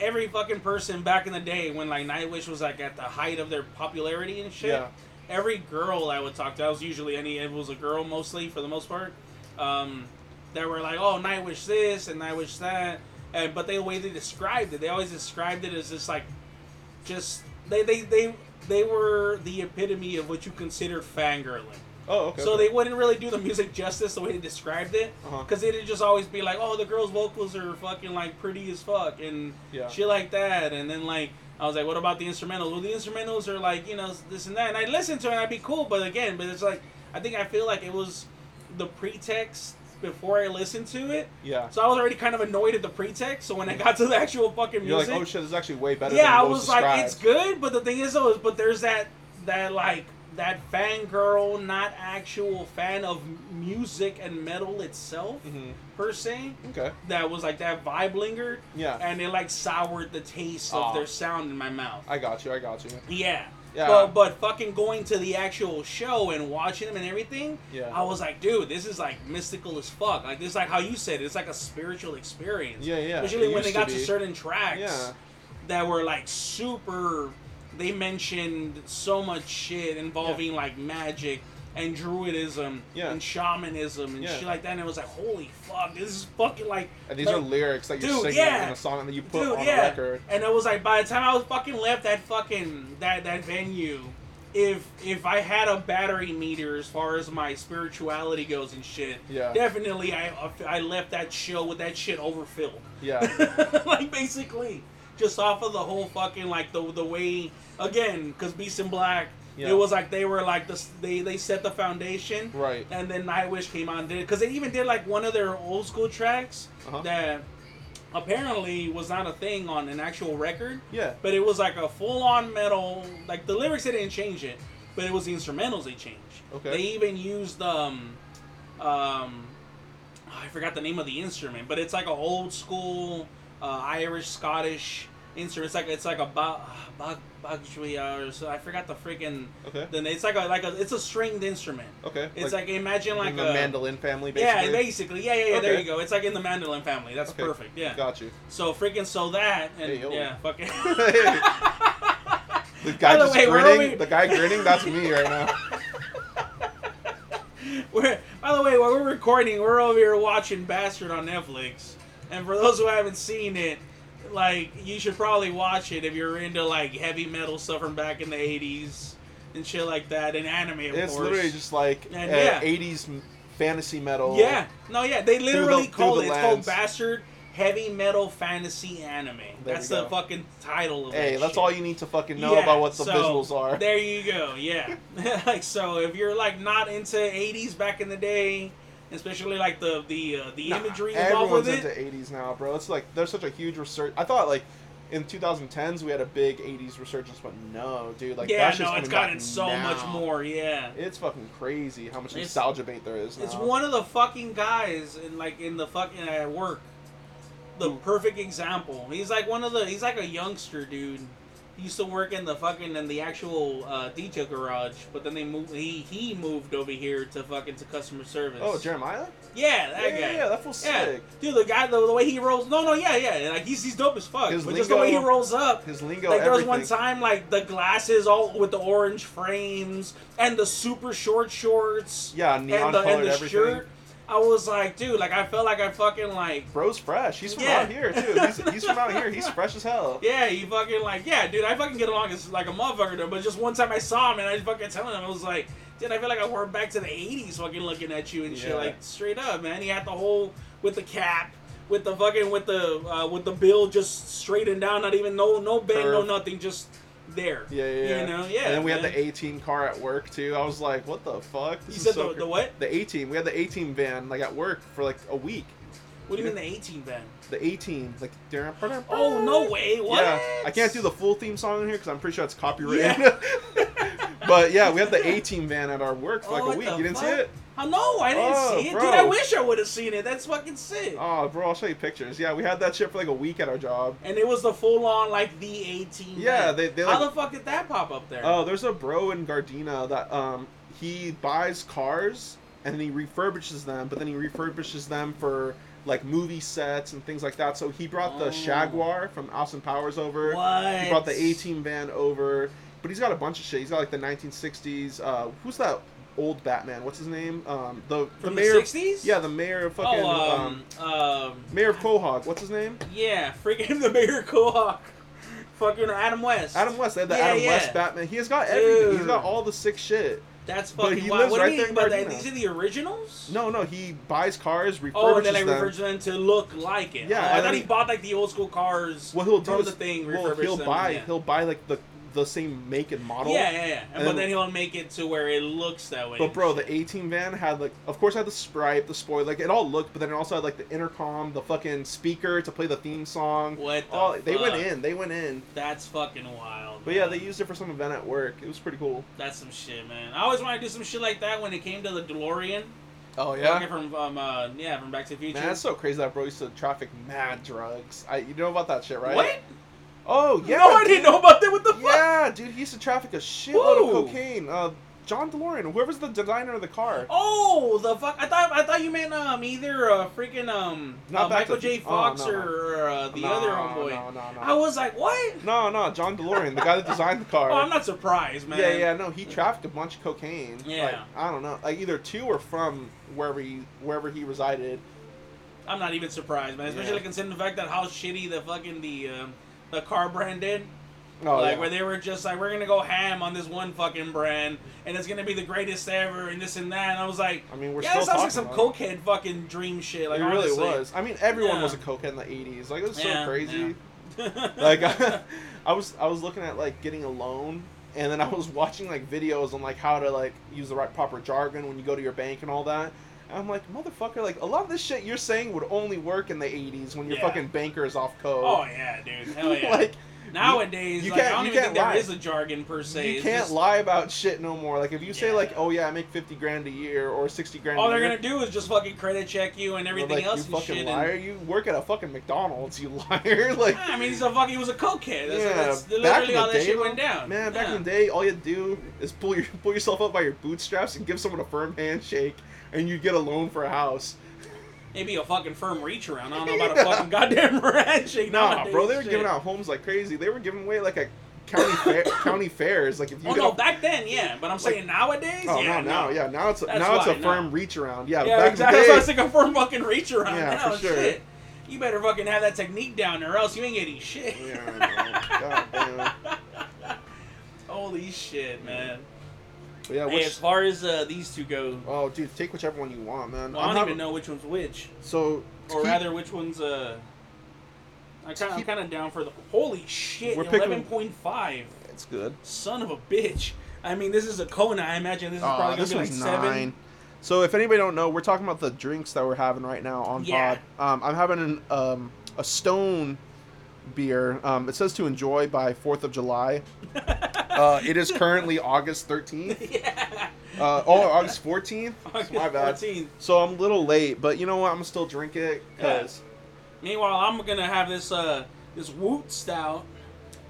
every fucking person back in the day when like Nightwish was like at the height of their popularity and shit. Yeah. Every girl I would talk to, I was usually any it was a girl mostly for the most part. Um, that were like, oh, Nightwish this and Nightwish that, and but they, the way they described it, they always described it as just like, just they they they they were the epitome of what you considered fangirling. Oh, okay. So okay. they wouldn't really do the music justice the way they described it, Uh-huh. because it'd just always be like, oh, the girls' vocals are fucking like pretty as fuck and Yeah. shit like that, and then like. I was like, what about the instrumentals? Well, the instrumentals are like, you know, this and that. And I'd listen to it and I'd be cool. But again, but it's like, I think I feel like it was the pretext before I listened to it. Yeah. So I was already kind of annoyed at the pretext. So when I got to the actual fucking You're music, like, oh shit, this is actually way better. yeah, I was was like, it's good. But the thing is, though, is but there's that that like that fangirl, not actual fan of music and metal itself Mhm. per se. Okay. That was like that vibe lingered, Yeah. and it like soured the taste Aw. of their sound in my mouth. I got you. I got you. Yeah. Yeah. But, but fucking going to the actual show and watching them and everything, Yeah. I was like, dude, this is like mystical as fuck. Like this, is like how you said, it, it's like a spiritual experience. Yeah, yeah. Especially when they used to got to certain tracks Yeah. that were like super. They mentioned so much shit involving like magic and druidism Yeah. and shamanism and Yeah. shit like that. And it was like, holy fuck, this is fucking like. And these like, are lyrics that you're Dude, singing yeah. in a song that you put Dude, on yeah. a record. And it was like by the time I was fucking left that fucking that that venue, if if I had a battery meter as far as my spirituality goes and shit, Yeah. definitely I uh, I left that show with that shit overfilled. Yeah. like basically, just off of the whole fucking like the the way again because Beast in Black. Yeah. It was like they were like this. They they set the foundation, Right. and then Nightwish came on did because they even did like one of their old school tracks Uh-huh. that apparently was not a thing on an actual record, Yeah. but it was like a full on metal. Like the lyrics they didn't change it, but it was the instrumentals they changed. Okay. They even used um um I forgot the name of the instrument, but it's like a old school uh, Irish Scottish instrument. It's like it's like a ba ba bagjuya or so. I forgot the freaking. Okay. Then it's like a like a it's a stringed instrument. Okay. It's like, imagine like in the a mandolin family, basically. yeah, basically, yeah, yeah, yeah. There you go. It's like in the mandolin family. That's Okay. perfect. Yeah. Got you. So freaking so that and Hey, yeah, fucking. The guy the just way, grinning. The guy grinning. That's me right now. we're, by the way, while we're recording, we're over here watching Bastard on Netflix. And for those who haven't seen it, like you should probably watch it if you're into like heavy metal stuff from back in the '80s and shit like that, and anime, of It's course. literally just like And uh, yeah. 80s fantasy metal. yeah, no, yeah, they literally the- call it. It's called. Bastard Heavy Metal Fantasy Anime. There That's the fucking title of Hey, that that's shit. all you need to fucking know Yeah, about what the so, visuals are. There you go. Yeah. like so, if you're like not into '80s back in the day, especially like the the uh, the Nah, imagery involved everyone's with it. into 80s now, bro. It's like there's such a huge research. I thought like in 2010s we had a big 80s resurgence, but no, dude, like yeah, no, it's gotten so now. much more. Yeah. It's fucking crazy how much It's- nostalgia bait there is now. It's one of the fucking guys in like in the fucking at work. The Who? perfect example. He's like one of the. He's like a youngster dude. He used to work in the fucking in the actual uh, detail garage, but then they moved. He he moved over here to fucking to customer service. Oh, Jeremiah? yeah, that Yeah, guy. yeah, yeah, that feels Yeah. sick. dude, the guy, the, the way he rolls. No, no, yeah, yeah, like he's he's dope as fuck. His but just the way he rolls up. His lingo, Like there was everything. one time, like the glasses all with the orange frames and the super short shorts Yeah, neon and the, colored and the everything. shirt. I was like, dude, like I felt like I fucking like, Bro's fresh. He's from Yeah. out here too. He's, he's from out here. He's fresh as hell. yeah, he fucking like, yeah, dude, I fucking get along as like a motherfucker. Though, but just one time I saw him and I was fucking telling him, I was like, dude, I feel like I went back to the '80s, fucking looking at you and shit, like straight up, man. He had the whole with the cap. With the fucking with the uh, with the bill just straight and down, not even no no bend, no nothing, just there. Yeah, yeah, yeah. You know, yeah. And then we man. had the A team car at work too. I was like, what the fuck? This You said so the, cra- the what? The A team. We had the A team van like at work for like a week. What do you mean the 18 van? The A team, like. Oh no way! What? Yeah, I can't do the full theme song in here because I'm pretty sure it's copyrighted. but yeah, we had the A team van at our work for like Oh, a week. You didn't see it? Oh know. I didn't Oh, see it, bro. dude. I wish I would have seen it. That's fucking sick. Oh, bro, I'll show you pictures. Yeah, we had that shit for like a week at our job. and it was the full on like the A team. Yeah, they- they, How the fuck did that pop up there? Oh, there's a bro in Gardena that um he buys cars and then he refurbishes them, but then he refurbishes them for like movie sets and things like that. So he brought Oh. the Jaguar from Austin Powers over. what? He brought the A Team van over, but he's got a bunch of shit. He's got like the 1960s. Uh, who's that old Batman? What's his name? Um, the the mayor. the 60s? Yeah, the mayor of fucking Oh, um, um, um, mayor of Quahog. What's his name? yeah, freaking the Mayor of Quahog. Fucking Adam West. Adam West. They had the Yeah, Adam yeah. West Batman. He has got everything. He's got all the sick shit. That's But fucking he wild. lives What right do you in But these are the originals? No, no, he buys cars, refurbishes Oh, and then I them. refurbish them to look like it. Yeah, Oh, I thought he he- bought like the old school cars. Well, he'll do from the thing, well, he'll them, buy yeah. he'll buy like the the same make and model. Yeah, yeah, yeah. And but then- he'll make it to where it looks that way. But bro, the A team van had like, of course, had the sprite, the spoiler, like it all looked, but then it also had like the intercom, the fucking speaker to play the theme song. What the Oh, they went in, they went in. That's fucking wild. But yeah, they used it for some event at work. It was pretty cool. That's some shit, man. I always wanted to do some shit like that when it came to the DeLorean. Oh Fucking From um, uh, yeah, from Back to the Future. Man, that's so crazy that bro used to traffic mad drugs. I, you know about that shit, right? What? Oh yeah. no, I didn't know about that. What the fuck? Yeah, dude, he used to traffic a shitload Who? of cocaine. Uh, John DeLorean, whoever's the designer of the car. Oh, the fuck! I thought I thought you meant um either uh, freaking um uh, Michael to- J. oh, Fox no, no. or uh, the No, other homeboy. No, no, no. I was like, what? No, no, John DeLorean, the guy that designed the car. Oh, I'm not surprised, man. Yeah, yeah, no, he trafficked a bunch of cocaine. Yeah. Like, I don't know, like either to or from wherever he wherever he resided. I'm not even surprised, man. Especially Yeah. considering the fact that how shitty the fucking the um, the car brand did. Oh, like yeah. where they were just like, we're gonna go ham on this one fucking brand, and it's gonna be the greatest ever, and this and that. And I was like, I mean, we're yeah, still that sounds like some cokehead fucking dream shit. it. Like it really honestly. was. I mean, everyone Yeah. was a cokehead in the '80s. Like it was so Yeah, crazy. yeah. like I was I was looking at like getting a loan and then I was watching like videos on like how to like use the right proper jargon when you go to your bank and all that. And I'm like, motherfucker, like a lot of this shit you're saying would only work in the 80s when your Yeah. fucking banker is off code. oh yeah, dude. Hell yeah. like Nowadays, you like, I can't- don't you even can't think lie. there is a jargon per se. you It's can't just- lie about shit no more. Like if you say Yeah. like, oh yeah, I make 50 grand a year or 60 grand. All a they're year, gonna do is just fucking credit check you and everything like, else you and fucking shit. liar. And, You work at a fucking McDonald's, you liar. like I mean, he's a fucking. He was a cokehead. That's, Yeah, that's back in literally the how that day, shit though, went down. Man, back Yeah. in the day, all you do is pull your pull yourself up by your bootstraps and give someone a firm handshake, and you get a loan for a house. Maybe a fucking firm reach around. I don't know about a fucking goddamn handshake. Nah, bro, they were shit. giving out homes like crazy. They were giving away like a county fair, county fairs. Like if you Oh no, a, back then, yeah. But I'm saying nowadays, oh yeah, no, now yeah now it's a, That's now it's a firm no. reach around. Yeah, Yeah, back exactly. That's why I day. was like a firm fucking reach around. Yeah, now, for sure. shit. You better fucking have that technique down, or else you ain't getting shit. Yeah, I know. God damn. Holy shit, man. But yeah, Hey, which, as far as uh, these two go, oh dude, take whichever one you want, man. well, I I'm don't having- even know which one's which, So to or keep- rather, which one's uh. I kinda, I'm keep- kind of down for the holy shit. We're picking- Eleven point five. it's good. Son of a bitch. I mean, this is a Kona. I imagine this is Aw, probably gonna this be like one's seven. nine. So if anybody don't know, we're talking about the drinks that we're having right now on Yeah. pod. Um, I'm having an, um, a Stone beer. Um, it says to enjoy by Fourth of July. uh, it is currently August 13th. yeah. Uh, oh, August 14th. August My bad. 14th. So I'm a little late, but you know what? I'm still drink it because Meanwhile, I'm gonna have this uh this Woot stout,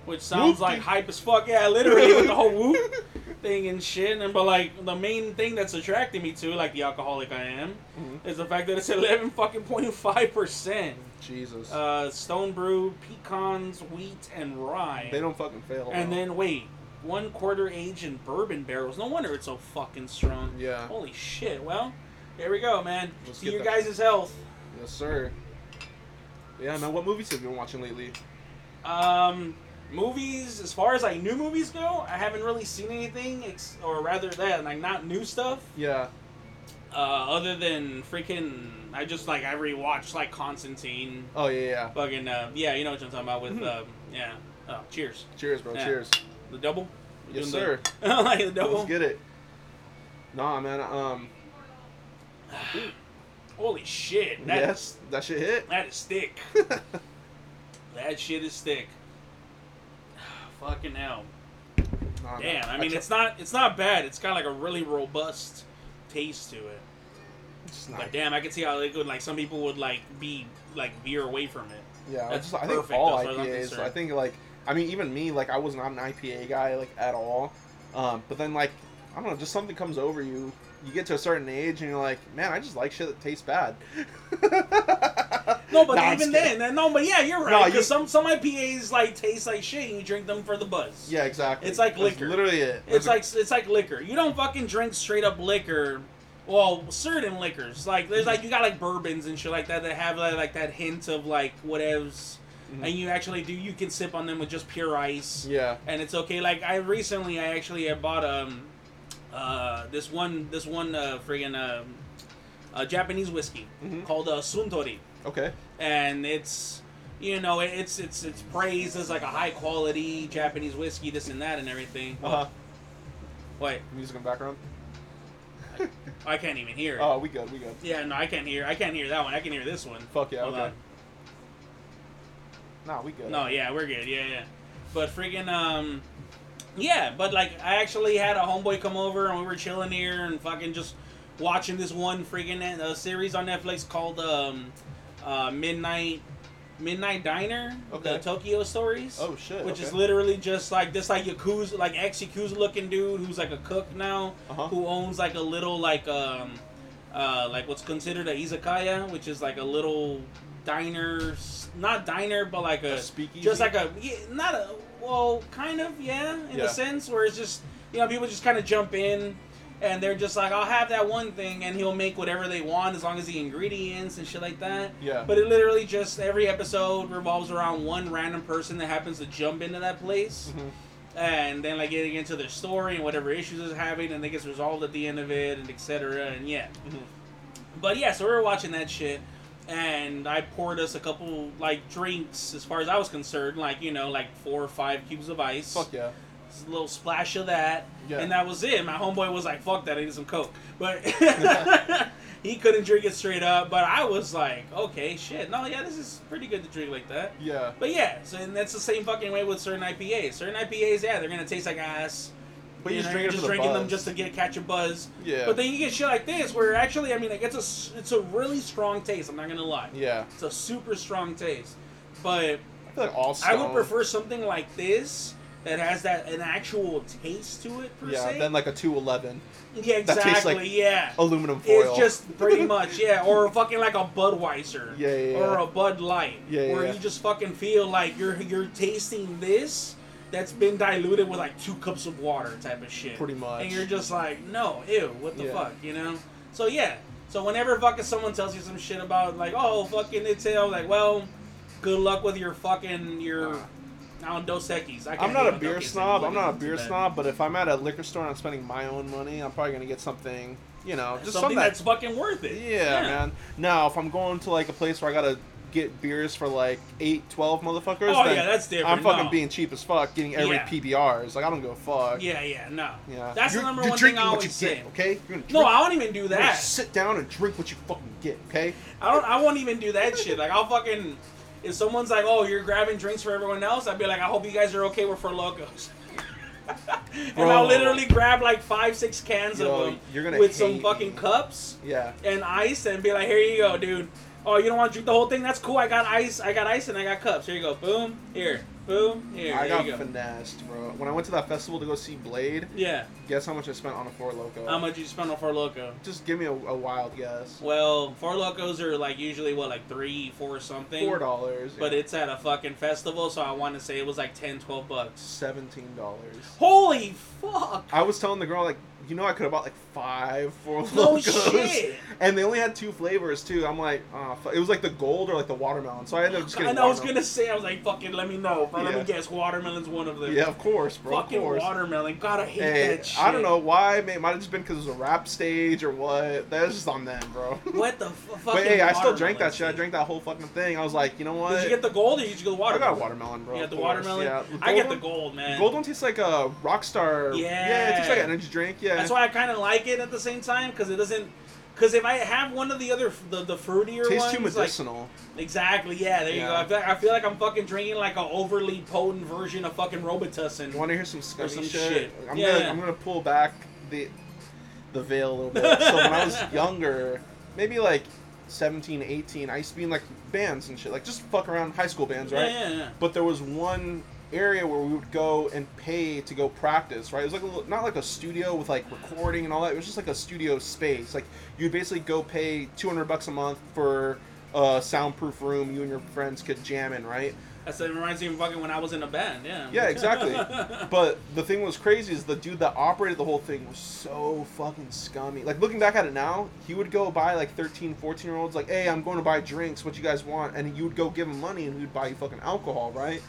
which sounds Woot? like hype as fuck. Yeah, literally with the whole Woot thing and shit. And but like the main thing that's attracting me to, like the alcoholic I am, Mhm. is the fact that it's 11 fucking point five percent. Jesus, Uh, stone brew, pecans, wheat, and rye. they don't fucking fail. And then wait, one quarter aged in bourbon barrels. No wonder it's so fucking strong. yeah, Holy shit. Well, here we go, man. Let's to your that. guys' health. yes sir. Yeah, man. What movies have you been watching lately? Um, movies, as far as like new movies go, I haven't really seen anything, ex- or rather that, like not new stuff. Yeah. Uh, other than freaking, I just like I rewatched like Constantine. Oh yeah, yeah. Fucking, uh, yeah, you know what I'm talking about with, Mhm. um, yeah. Oh, cheers. Cheers, bro. Yeah. Cheers. The double. We're Yes, sir. The, like the double. Let's get it. Nah, man. Um. Holy shit. That, yes, that shit hit. That is thick. That shit is thick. Fucking hell. Man. Damn. I mean, it's not it's not bad. It's got like a really robust taste to it. not- But damn, I can see how they could like some people would like be like veer away from it. Yeah, That's just, I think all IPAs. I think like I mean even me like I was not an IPA guy like at all. Um, but then like I don't know, just something comes over you. You get to a certain age and you're like, man, I just like shit that tastes bad. No, but Nah, even then, no, but yeah, you're No, right. you- Because some some IPAs like taste like shit, and you drink them for the buzz. Yeah, exactly. It's like That's liquor. literally it. It's a- like it's like liquor. You don't fucking drink straight up liquor. Well, certain liquors like there's like you got like bourbons and shit like that that have like, like that hint of like whatevs, Mhm. and you actually do you can sip on them with just pure ice, yeah. and it's okay. Like I recently I actually had bought um uh this one this one uh friggin' um uh, Japanese whiskey Mhm. called uh, Suntory, Okay. and it's you know it's it's it's praised as like a high quality Japanese whiskey, this and that and everything. Uh huh. Wait, Music in the background. I can't even hear it. Oh, we good. We good. Yeah, no, I can't hear. I can't hear that one. I can hear this one. Fuck yeah. Hold okay. on. Nah, we good. No, yeah, we're good. Yeah, yeah. But friggin' um, yeah. But like, I actually had a homeboy come over and we were chilling here and fucking just watching this one freaking uh, series on Netflix called um, uh, Midnight Midnight Diner, Okay. the Tokyo Stories. Oh shit. Which is literally just like this, like yakuza, like ex yakuza looking dude who's like a cook now, Uh-huh. who owns like a little like um, uh, like what's considered a izakaya, which is like a little diner, not diner, but like a, A speakeasy? just like a yeah, not a well, kind of yeah, in Yeah. a sense where it's just you know people just kind of jump in. And they're just like, I'll have that one thing, and he'll make whatever they want as long as the ingredients and shit like that. Yeah. But it literally just every episode revolves around one random person that happens to jump into that place, Mhm. and then like getting into their story and whatever issues it's having, and it gets resolved at the end of it, and etc. And yeah, Mhm. but yeah, so we were watching that shit, and I poured us a couple like drinks as far as I was concerned, like you know, like four or five cubes of ice, Fuck yeah. a little splash of that, Yeah. and that was it. My homeboy was like, "Fuck that, I need some coke," but he couldn't drink it straight up. But I was like, "Okay, shit, no, yeah, this is pretty good to drink like that." Yeah. But yeah, so and that's the same fucking way with certain IPAs. Certain IPAs, yeah, they're gonna taste like ass. But you you just know, drink you're just drinking them just to get catch a buzz. Yeah. But then you get shit like this, where actually, I mean, like it's a it's a really strong taste. I'm not gonna lie. Yeah. It's a super strong taste. But I feel like all I would prefer something like this that has that an actual taste to it per Yeah. se. Then like a two eleven yeah, exactly. like yeah. aluminum foil. It's just pretty much yeah, or fucking like a Budweiser, Yeah, yeah, or yeah. a Bud Light, Yeah, yeah, where yeah. you just fucking feel like you're you're tasting this that's been diluted with like two cups of water type of shit. Pretty much. and you're just like, no, ew, what the Yeah. fuck, you know? So yeah, so whenever fucking someone tells you some shit about like, oh fucking it's I'm like, well, good luck with your fucking your. Nah. on Dos Equis. I I'm not a beer snob. I'm not a beer snob, but if I'm at a liquor store and I'm spending my own money, I'm probably gonna get something, you know, just something something that- that's fucking worth it. Yeah, man. Now, if I'm going to like a place where I gotta get beers for like 8, 12 motherfuckers, Oh, yeah, that's different. I'm fucking No. being cheap as fuck, getting every Yeah. PBRs. Like I don't go fuck. Yeah, yeah, no. Yeah. That's You're- the number one thing I what always you say. Get, okay. No, I won't even do that. sit down and drink what you fucking get. Okay. I don't. I won't even do that shit. Like I'll fucking, if someone's like, "Oh, you're grabbing drinks for everyone else," I'd be like, "I hope you guys are okay with Four Locos." and Bro. I'll literally grab like five, six cans Yo, of them with some fucking me. cups Yeah. and ice, and be like, "Here you go, dude." Oh, you don't want to drink the whole thing? That's cool. I got ice. I got ice, and I got cups. Here you go. Boom. Here. Boom. Here. I got go. finessed, bro. When I went to that festival to go see Bladee, Yeah. guess how much I spent on a Four Loco? How much you spent on Four Loco? Just give me a, a wild guess. Well, Four Locos are like usually what, like three, four something. Four dollars. But it's at a fucking festival, so I want to say it was like 10, 12 bucks. seventeen dollars. Holy fuck! I was telling the girl like, you know, I could have bought like five Four No Locos, shit. and they only had two flavors too. I'm like, oh, it was like the gold or like the watermelon. So I ended up just getting. And I was gonna say, I was like, fucking, let me know. But let me guess, watermelon's one of them. Yeah, of course, bro. fucking of course. watermelon. God, I hate Hey, that shit. I don't know why. It might have just been because it was a rap stage or what. That's just on them, bro. What the f- fucking But hey, I still drank that shit. I drank that whole fucking thing. I was like, you know what? Did you get the gold or did you get the watermelon? I got watermelon, bro. You got the watermelon? Yeah. I get Gold the gold, man. Gold one tastes like a Rockstar. Yeah, yeah, it tastes like an energy drink. Yeah. That's why I kind of like it at the same time because it doesn't. Because if I have one of the other the, the fruitier tastes ones, too like medicinal. exactly, yeah, there you go. I feel, like, I feel like I'm fucking drinking like an overly potent version of fucking Robitussin. Want to hear some scummy some shit? shit. I'm Yeah, gonna. I'm gonna pull back the the veil a little bit. so when I was younger, maybe like 17, 18, I used to be in like bands and shit, like just fuck around high school bands, right? Yeah, yeah, yeah. But there was one area where we would go and pay to go practice, right? It was like a little, not like a studio with like recording and all that. It was just like a studio space. Like you'd basically go pay 200 bucks a month for a soundproof room you and your friends could jam in, right? That's it reminds me of fucking when I was in a band. Yeah. Yeah, exactly. but the thing was crazy is the dude that operated the whole thing was so fucking scummy. Like looking back at it now, he would go buy like 13, 14 year olds like, "Hey, I'm going to buy drinks. What you guys want?" And you would go give him money and he would buy you fucking alcohol, right?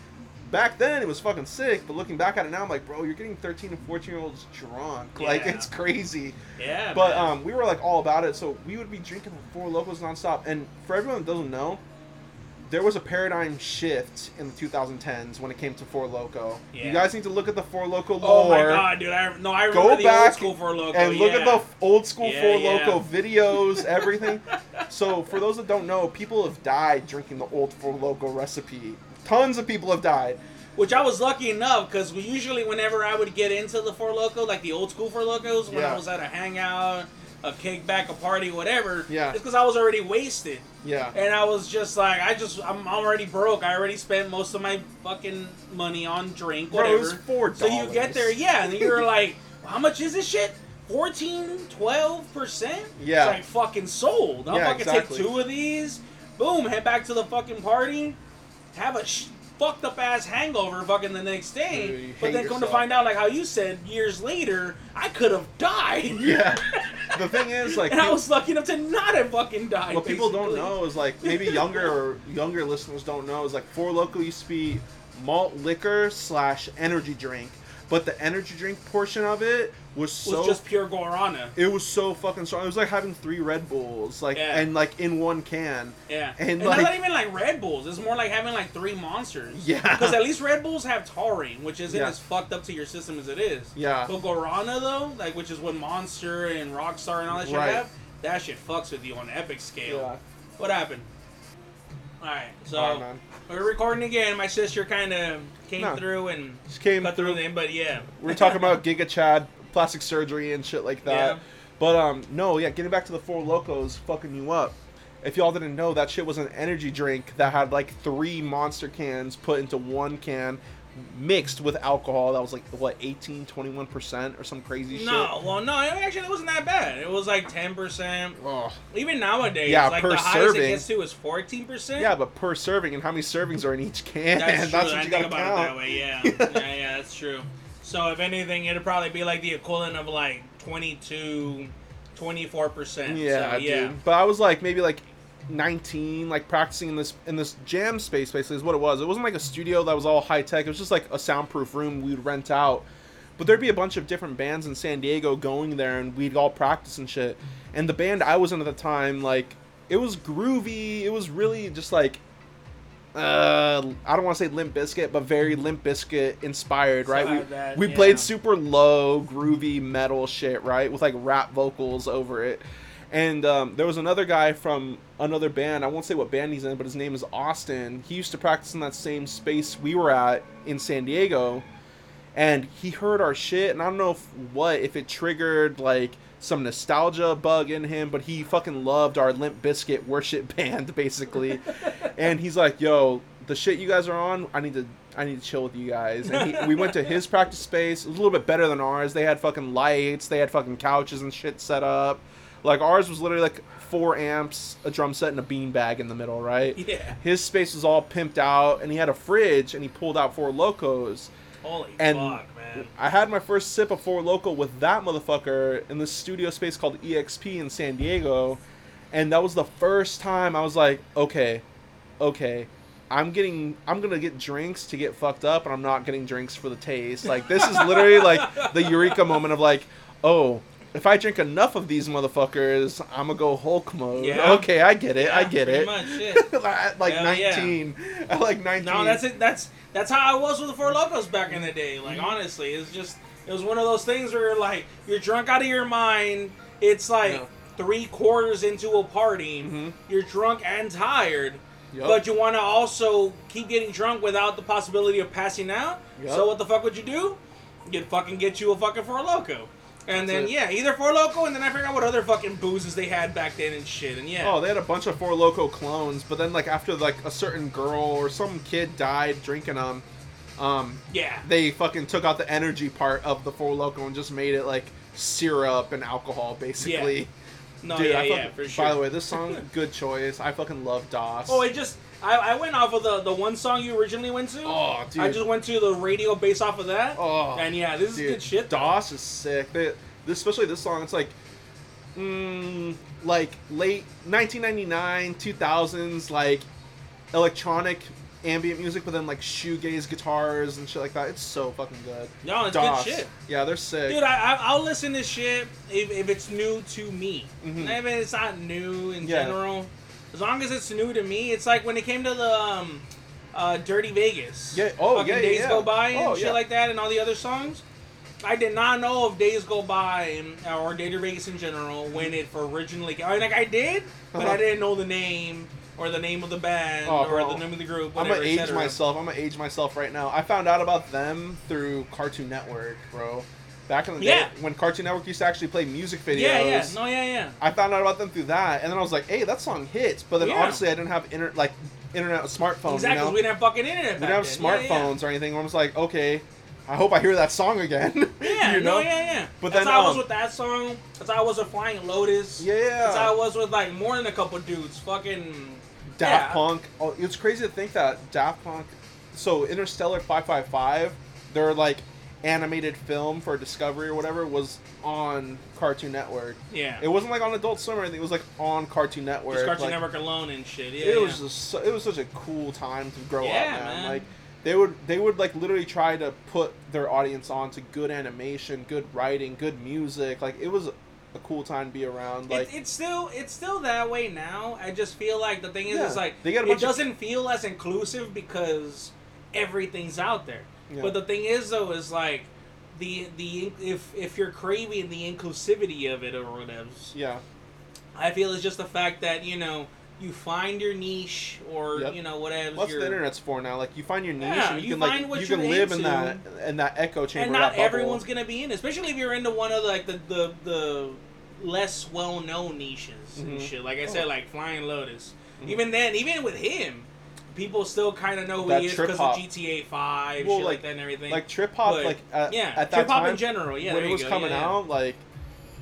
Back then it was fucking sick, but looking back at it now, I'm like, bro, you're getting 13 and 14 year olds drunk. Like it's crazy. yeah. But man. um, we were like all about it, so we would be drinking Four Locos nonstop. And for everyone that doesn't know, there was a paradigm shift in the 2010s when it came to Four Loco. Yeah. You guys need to look at the Four Loco lore. Oh my god, dude! I no, I remember Go the back old school Four Loco. and look at the old school Yeah, Four yeah. Loco videos, everything. so for those that don't know, people have died drinking the old Four Loco recipe. Tons of people have died. Which I was lucky enough because we usually, whenever I would get into the Four Loco, like the old school Four Locos, when Yeah. I was at a hangout, a kickback, a party, whatever, Yeah. it's because I was already wasted. Yeah. And I was just like, I just, I'm already broke. I already spent most of my fucking money on drink, Bro, it whatever. was four So you get there, yeah, and you're like, how much is this shit? 14, 12 percent? Yeah. It's like fucking sold. I'll Yeah, fucking exactly. take two of these. Boom, head back to the fucking party. Have a sh- fucked up ass hangover fucking the next day. You but then come to find out, like how you said, years later, I could have died. Yeah. The thing is, like, and I was lucky enough to not have fucking died. what people don't know is like maybe younger or younger listeners don't know is like Four Loco used to be malt liquor slash energy drink, but the energy drink portion of it was was so just pure guarana. it was so fucking strong. It was like having three Red Bulls, like Yeah. and like in one can. Yeah, And, and, like- not even like Red Bulls. It's more like having like three monsters. Yeah. because at least Red Bulls have taurine, which isn't Yeah. as fucked up to your system as it is. Yeah. But Guarana though, like which is what Monster and Rockstar and all that shit Right. have, that shit fucks with you on epic scale. Yeah. What happened? All right, so we're recording again. My sister kind of came No. through and Just came cut through through. them, but yeah, We're talking about Giga Chad, plastic surgery and shit like that. Yeah. But um, no, yeah, getting back to the Four Locos, fucking you up. If y'all didn't know, that shit was an energy drink that had like three monster cans put into one can, mixed with alcohol. That was like what 18, 21 percent or some crazy shit. no, well, no, actually it wasn't that bad. It was like ten percent. Oh. Even nowadays, Yeah, like per the highest serving. it gets to is fourteen percent. Yeah, but per serving, and how many servings are in each can? That's That's, what I you think gotta about count. it that way. Yeah. yeah, yeah, that's true. So if anything, it'd probably be like the equivalent of like 22, 24 percent. Yeah, so, yeah. dude. But I was like maybe like 19, like practicing in this in this jam space. Basically, is what it was. It wasn't like a studio that was all high tech. It was just like a soundproof room we'd rent out. But there'd be a bunch of different bands in San Diego going there, and we'd all practice and shit. And the band I was in at the time, like, it was groovy. It was really just like. Uh, I don't want to say Limp Bizkit, but very Limp Bizkit inspired, right? We, that, we yeah. played super low, groovy metal shit, right, with like rap vocals over it. And um, there was another guy from another band. I won't say what band he's in, but his name is Austin. He used to practice in that same space we were at in San Diego, and he heard our shit. And I don't know if, what if it triggered like some nostalgia bug in him, but he fucking loved our Limp Bizkit worship band basically. and he's like, "Yo, the shit you guys are on, I need to." I need to chill with you guys. And he, we went to his practice space. It was a little bit better than ours. They had fucking lights. They had fucking couches and shit set up. Like ours was literally like four amps, a drum set, and a bean bag in the middle, right? Yeah. His space was all pimped out, and he had a fridge, and he pulled out four locos. Holy And fuck, man. I had my first sip of four loco with that motherfucker in this studio space called EXP in San Diego, and that was the first time I was like, okay, okay. I'm getting I'm gonna get drinks to get fucked up and I'm not getting drinks for the taste. Like this is literally like the eureka moment of like, oh, if I drink enough of these motherfuckers, I'm gonna go Hulk mode. Yeah. Okay, I get it. I get it. much, shit. at like Hell yeah. 19. At like 19. No, that's it. That's that's how I was with the Four Locos back in the day. Mm-hmm. Like honestly, it's just it was one of those things where like you're drunk out of your mind. It's like Yeah. three quarters into a party. Mhm. You're drunk and tired, Yup. but you want to also keep getting drunk without the possibility of passing out. Yup. So what the fuck would you do? You'd fucking get you a fucking Four Loco. And That's then it. yeah, either Four Loco, and then I forgot what other fucking boozes they had back then and shit. And yeah, Oh, they had a bunch of Four Loco clones, but then like after like a certain girl or some kid died drinking them, um, yeah, they fucking took out the energy part of the Four Loco and just made it like syrup and alcohol basically. no, Dude, yeah, I yeah, fucking, for sure. By the way, this song, good choice. I fucking love DOS. Oh, it just I, I went off of the the one song you originally went to. Oh, dude. I just went to the radio based off of that. Oh, and yeah, this is good shit. though. DOS is sick. They, this, especially this song, it's like, mm, like late 1999, 2000s, like electronic ambient music, but then like shoegaze guitars and shit like that. It's so fucking good. No, it's DOS. good shit. Yeah, they're sick. Dude, I, I, I'll listen to shit if, if it's new to me. Mhm. Even if it's not new in Yeah. general. As long as it's new to me, it's like when it came to the um, uh, Dirty Vegas. Yeah, oh, Fucking yeah, Days yeah. Go By and Oh, shit yeah. like that, and all the other songs. I did not know of Days Go By or Dirty Vegas in general when it originally came. I mean, like I did, but Uh-huh. I didn't know the name or the name of the band Oh, or bro. the name of the group. I'm gonna age myself. I'm gonna age myself right now. I found out about them through Cartoon Network, bro. Back in the day, when Cartoon Network used to actually play music videos. Yeah, yeah, no, yeah, yeah. I found out about them through that, and then I was like, "Hey, that song hits." But then Yeah. honestly, I didn't have inter- like internet, smartphone. exactly, You know? we didn't have fucking internet. we didn't have then. Yeah, yeah. smartphones or anything. I was like, "Okay, I hope I hear that song again." Yeah, you know? no, yeah, yeah. But that's then, how I was um, with that song. That's how I was with Flying Lotus. Yeah. That's how I was with like more than a couple dudes. Fucking Daft yeah. Punk. Oh, it's crazy to think that Daft Punk. So Interstella 555, They're like animated film for Discovery or whatever was on Cartoon Network. Yeah. It wasn't like on Adult Swim or anything. It was like on Cartoon Network. Just Cartoon like, Network alone and shit. Yeah. it yeah. was just so, it was such a cool time to grow Yeah, up, man. man. Like they would they would like literally try to put their audience on to good animation, good writing, good music. Like it was a cool time to be around. Like it, it's still it's still that way now. I just feel like the thing is, Yeah. is like it doesn't feel as inclusive because everything's out there. Yeah. But the thing is, though, is like the the if if you're craving the inclusivity of it or whatever, yeah, I feel it's just the fact that you know you find your niche or Yep. you know whatever. what's your, the internet's for now? Like you find your niche Yeah, and you, you can like you can live in that in that echo chamber. and not everyone's gonna be in, it, especially if you're into one of the, like the the, the less well known niches and Mhm. shit. Like I Oh. said, like Flying Lotus. Mhm. Even then, even with him, people still kind of know who That he is because of. GTA Five, Well, shit like, like- that and everything. like trip hop. But, like at, yeah, at that trip hop in general. Yeah, when it was go, coming yeah, yeah. out, like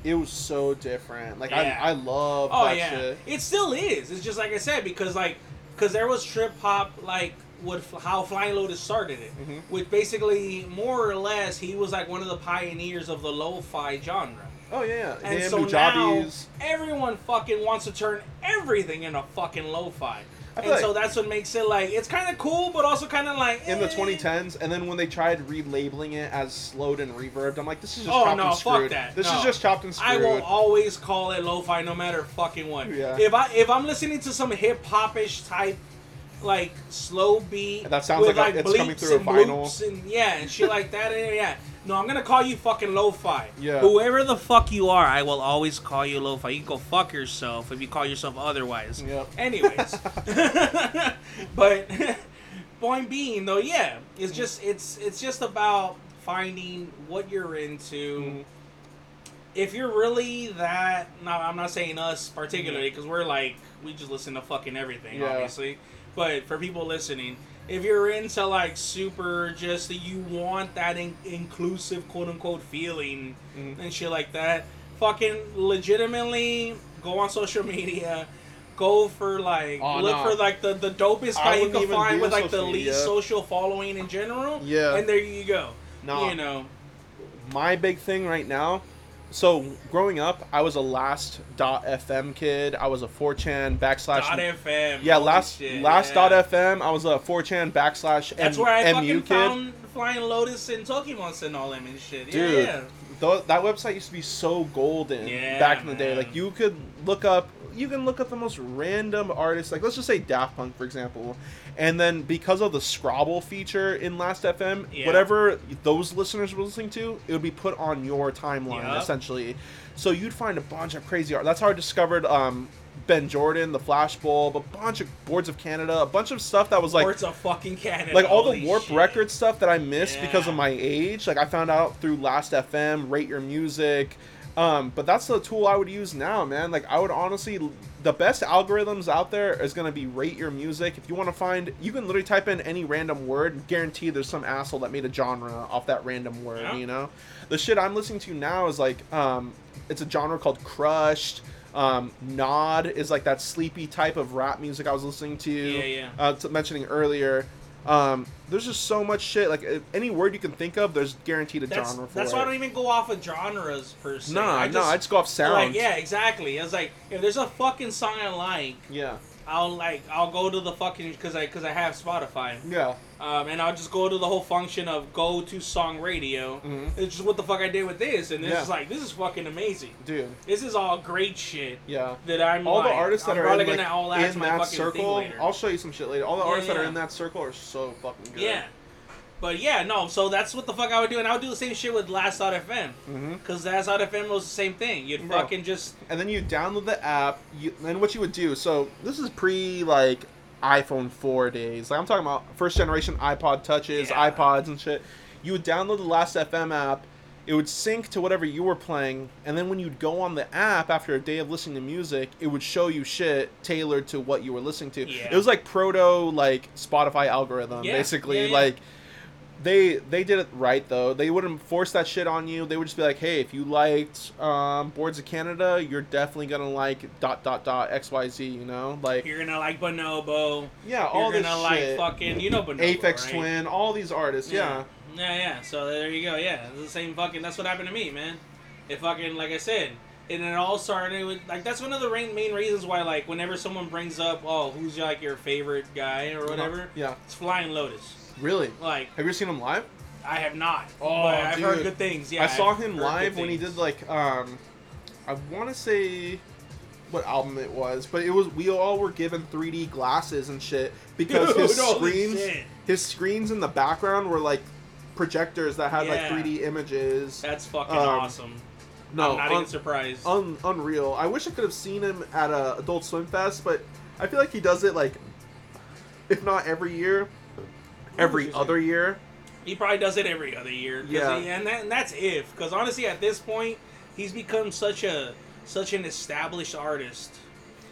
it was so different. Like Yeah. I I love Oh that yeah, shit. it still is. It's just like I said because like because there was trip hop like what how Flying Lotus started it, Mhm. which basically more or less he was like one of the pioneers of the lo-fi genre. Oh yeah, And so now everyone fucking wants to turn everything into fucking lo-fi. And like- so that's what makes it like it's kind of cool, but also kind of like in the eh. 2010s, and then when they tried relabeling it as slowed and reverbed, I'm like, this is just Oh, chopped no, and fuck that. This No. is just chopped and screwed. I will always call it lo-fi, no matter fucking what. Yeah. If I if I'm listening to some hip hopish type, like slow beat, That sounds like a- it's coming through a vinyl. and yeah and shit like that, and yeah. No, I'm gonna call you fucking lo-fi. Yeah. Whoever the fuck you are, I will always call you lo-fi. You can go fuck yourself if you call yourself otherwise. Yep. Anyways, but point being though, yeah, it's just it's it's just about finding what you're into. Mhm. If you're really that, no, I'm not saying us particularly because we're like we just listen to fucking everything, Yeah. obviously. But for people listening, if you're into like super, just that you want that in- inclusive quote unquote feeling Mhm. and shit like that, fucking legitimately go on social media. Go for like Oh, look no. for like the, the dopest guy you can find with like the social least social following in general. Yeah. And there you go. No. You know. my big thing right now so growing up i was a last fm kid i was a 4chan backslash Dot FM. yeah last shit, last yeah. dot fm i was a 4chan backslash That's M- where I mu fucking kid found Flying Lotus and Pokemon and all them and shit. Dude, yeah, Tho- that website used to be so golden Yeah, back in the day. man. like you could look up you can look up the most random artists like let's just say daft punk for example. And then because of the scrobble feature in last fm Yeah. whatever those listeners were listening to it would be put on your timeline essentially. So you'd find a bunch of crazy art. That's how i discovered um benn jordan the flash bulb a bunch of boards of canada a bunch of stuff that was like it's a fucking Canada. like all the warp shit. record stuff that I missed because of my age. Like I found out through Last FM, Rate Your Music. Um, but that's the tool I would use now, man. Like I would honestly, the best algorithms out there is gonna be Rate Your Music. If you want to find, you can literally type in any random word. and Guarantee there's some asshole that made a genre off that random word. Yeah. You know, the shit I'm listening to now is like, um, it's a genre called crushed. Um, Nod is like that sleepy type of rap music I was listening to Yeah, yeah. uh, t- mentioning earlier. Um, there's just so much shit. Like any word you can think of, there's guaranteed a That's, genre for that's it. why I don't even go off of genres per se. no, I no, just, I just go off sound. Like, yeah, exactly. I was like, if there's a fucking song I like, yeah, I'll like, I'll go to the fucking because I because I have Spotify, yeah. Um, and I'll just go to the whole function of go to song radio. Mhm. It's just what the fuck I did with this, and this Yeah. is like, this is fucking amazing. dude. This is all great shit Yeah. that I'm All the artists that I'm are probably in, like, gonna all in my that fucking circle. I'll show you some shit later. All the Yeah, artists that are in that circle are so fucking good. Yeah. But yeah, no, so that's what the fuck I would do, and I would do the same shit with Last.fm. hmm Because Last.fm was the same thing. You'd Bro. fucking just. And then you download the app. You then what you would do? So this is pre like iPhone four days. Like I'm talking about first generation iPod touches, Yeah. iPods and shit. You would download the Last FM app. It would sync to whatever you were playing, and then when you'd go on the app after a day of listening to music, it would show you shit tailored to what you were listening to. Yeah. It was like proto like Spotify algorithm, Yeah, basically. Like they they did it right though. They wouldn't force that shit on you. They would just be like, "Hey, if you liked um, Boards of Canada, you're definitely gonna like dot dot dot X Y Z. You know, like You're gonna like Bonobo. yeah, You're all this like shit. fucking. You know Bonobo. Aphex right? Twin, all these artists. Yeah, Yeah, yeah. So there you go. Yeah, it's the same fucking. That's what happened to me, man. It fucking like I said, and it all started with like that's one of the main main reasons why like whenever someone brings up oh who's like your favorite guy or whatever, yeah. it's Flying Lotus. Really? Like Have you seen him live? I have not, Oh, but I've heard good things. Yeah, I saw I've him live when he did like um, I want to say what album it was, but it was we all were given 3D glasses and shit because Dude, his screens, shit. his screens in the background were like projectors that had Yeah. like 3D images. That's fucking Um, awesome. no, I'm not un- even surprised. un- unreal. I wish I could have seen him at a Adult Swim Fest, but I feel like he does it like, if not every year, every other year. He probably does it every other year. Yeah. he- and, that, and that's if. Because honestly, at this point, he's become such a such an established artist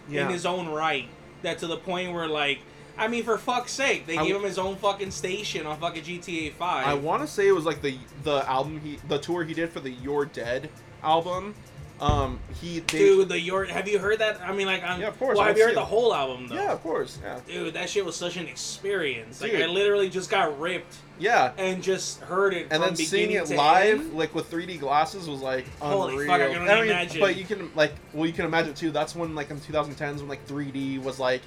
Yeah, in his own right that to the point where like, I mean, for fuck's sake, they gave him his own fucking station on fucking GTA Five. I want to say it was like the the album he the tour he did for the You're Dead album. Um, he they, Dude, the your have you heard that? I mean, like, I'm, Yeah, of course, Well, have I've you heard seen the whole album though? yeah, of course, yeah, Dude, that shit was such an experience. Like, Dude. I literally just got ripped yeah. and just heard it. And then seeing it live, end. like with 3D glasses, was like Holy unreal. fuck, I can only imagine. But you can like, well, you can imagine too. That's when like in 2010s when like 3D was like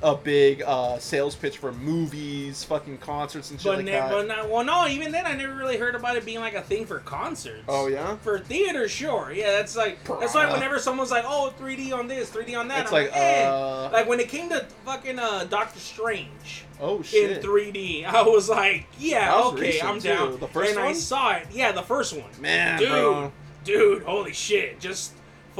a big uh, sales pitch for movies, fucking concerts and shit But, like ne- that. but not, well, no. Even then, I never really heard about it being like a thing for concerts. oh yeah, For theater, sure. Yeah, that's like that's why Bruh. whenever someone's like, "Oh, 3D on this, 3D on that," it's I'm like like, eh. uh, like when it came to fucking uh, Doctor Strange oh shit. in 3D, I was like, "Yeah, was okay, recent, I'm too. down." The first and I saw it. Yeah, the first one. Man, dude, bro. dude, holy shit, just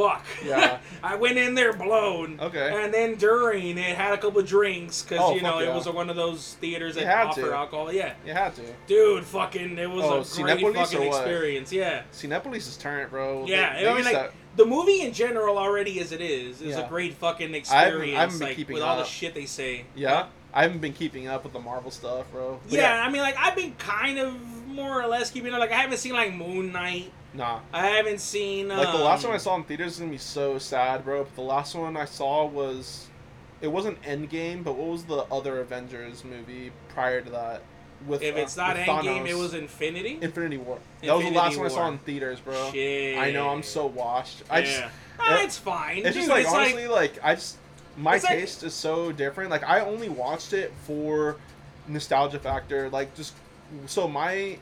fuck. Yeah. I went in there blown. Okay. And then during, it had a couple drinks because Oh, you know fuck it yeah. was one of those theaters that offer to. alcohol. Yeah. You had to. Dude, fucking, it was Oh, a great fucking experience. Yeah. Cinepolis is turnt, bro. Yeah, They- they I mean, like to- the movie in general already as it is is Yeah. a great fucking experience. I experience. haven't been like keeping with all the shit they say. yeah, I haven't been keeping up with the Marvel stuff, bro. But Yeah, I mean, like I've been kind of more or less keeping up. Like I haven't seen like Moon Knight. Nah. I haven't seen Like the last um, one I saw in theaters is gonna be so sad, bro. But the last one I saw was, it wasn't Endgame, but what was the other Avengers movie prior to that? With If uh, it's not with Endgame, Thanos? it was Infinity. Infinity War. that was the Infinity last one I saw in theaters, bro. Shit. I know I'm so washed. I just Yeah. Ah, it- it's fine. it's just like it's honestly like, I just my It's like- taste is so different. Like I only watched it for nostalgia factor. Like just so my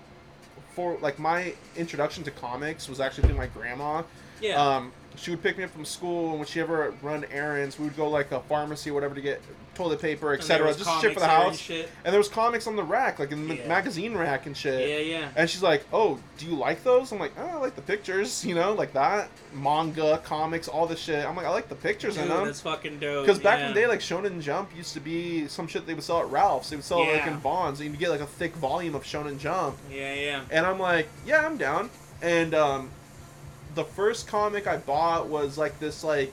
for like my introduction to comics was actually through my grandma. yeah. Um, she would pick me up from school, and when she ever run errands, we would go like a pharmacy or whatever to get toilet paper, etc. Just shit for the house. shit. And there was comics on the rack, like in the Yeah. magazine rack and shit. Yeah, yeah. And she's like, "Oh, do you like those?" I'm like, "Oh, I like the pictures, you know, like that manga, comics, all this shit." I'm like, "I like the pictures in Dude, them." that's fucking dope. Because back yeah. in the day, like Shonen Jump used to be some shit they would sell at Ralph's. They would sell it like in Vons, and you'd get like a thick volume of Shonen Jump. Yeah, yeah. And I'm like, yeah, I'm down. And um, the first comic I bought was like this like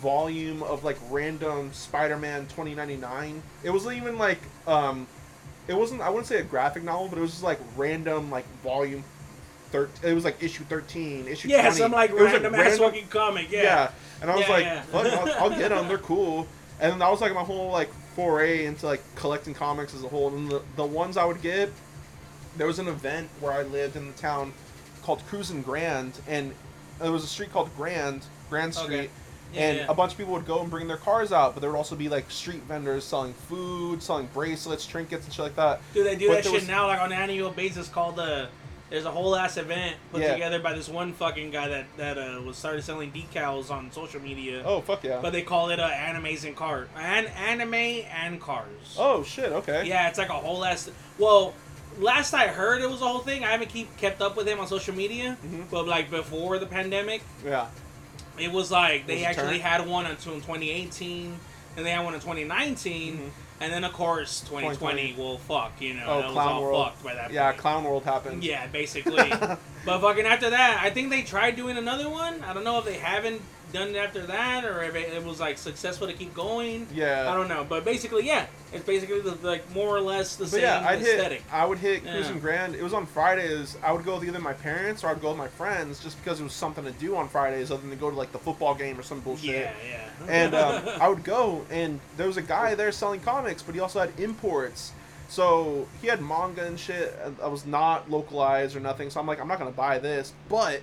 volume of like random Spider-Man 2099. It wasn't even like um, it wasn't I wouldn't say a graphic novel, but it was just like random like volume. Thir- it was like issue 13, issue Yeah, 20. some like It was, random ass fucking comic. Yeah. yeah. And I was Yeah, like, yeah. fuck, I'll, I'll get them. They're cool. And that was like my whole like foray into like collecting comics as a whole. And the, the ones I would get, there was an event where I lived in the town called Cruisin' Grand, and there was a street called Grand, Grand Okay. Street. Yeah, and yeah. a bunch of people would go and bring their cars out, but there would also be like street vendors selling food, selling bracelets, trinkets, and shit like that. Dude, they do But that shit was- now, like on an annual basis, called the. There's a whole ass event put Yeah. together by this one fucking guy that that uh, was started selling decals on social media. Oh fuck yeah! But they call it uh, animes and cars, an anime and cars. oh shit! Okay. Yeah, it's like a whole ass. Well, last I heard, it was a whole thing. I haven't keep kept up with him on social media, Mhm. but like before the pandemic, Yeah. it was like they it actually had one until 2018, and they had one in 2019, Mhm. and then of course 2020. 2020. Well, fuck, you know, Oh, that was Clown all World. fucked by that. Yeah, point. Clown World happened. Yeah, basically. but fucking after that, I think they tried doing another one. I don't know if they haven't done it after that or if it, it was like successful to keep going. Yeah. I don't know, but basically, yeah, it's basically the, like more or less the But same yeah, I'd aesthetic. hit. I would hit Yeah. Cruising Grand. It was on Fridays. I would go with either my parents or I'd go with my friends, just because it was something to do on Fridays, other than to go to like the football game or some bullshit. Yeah, yeah. And um, I would go, and there was a guy there selling comics, but he also had imports. So he had manga and shit. and I was not localized or nothing. So I'm like, I'm not gonna buy this, but.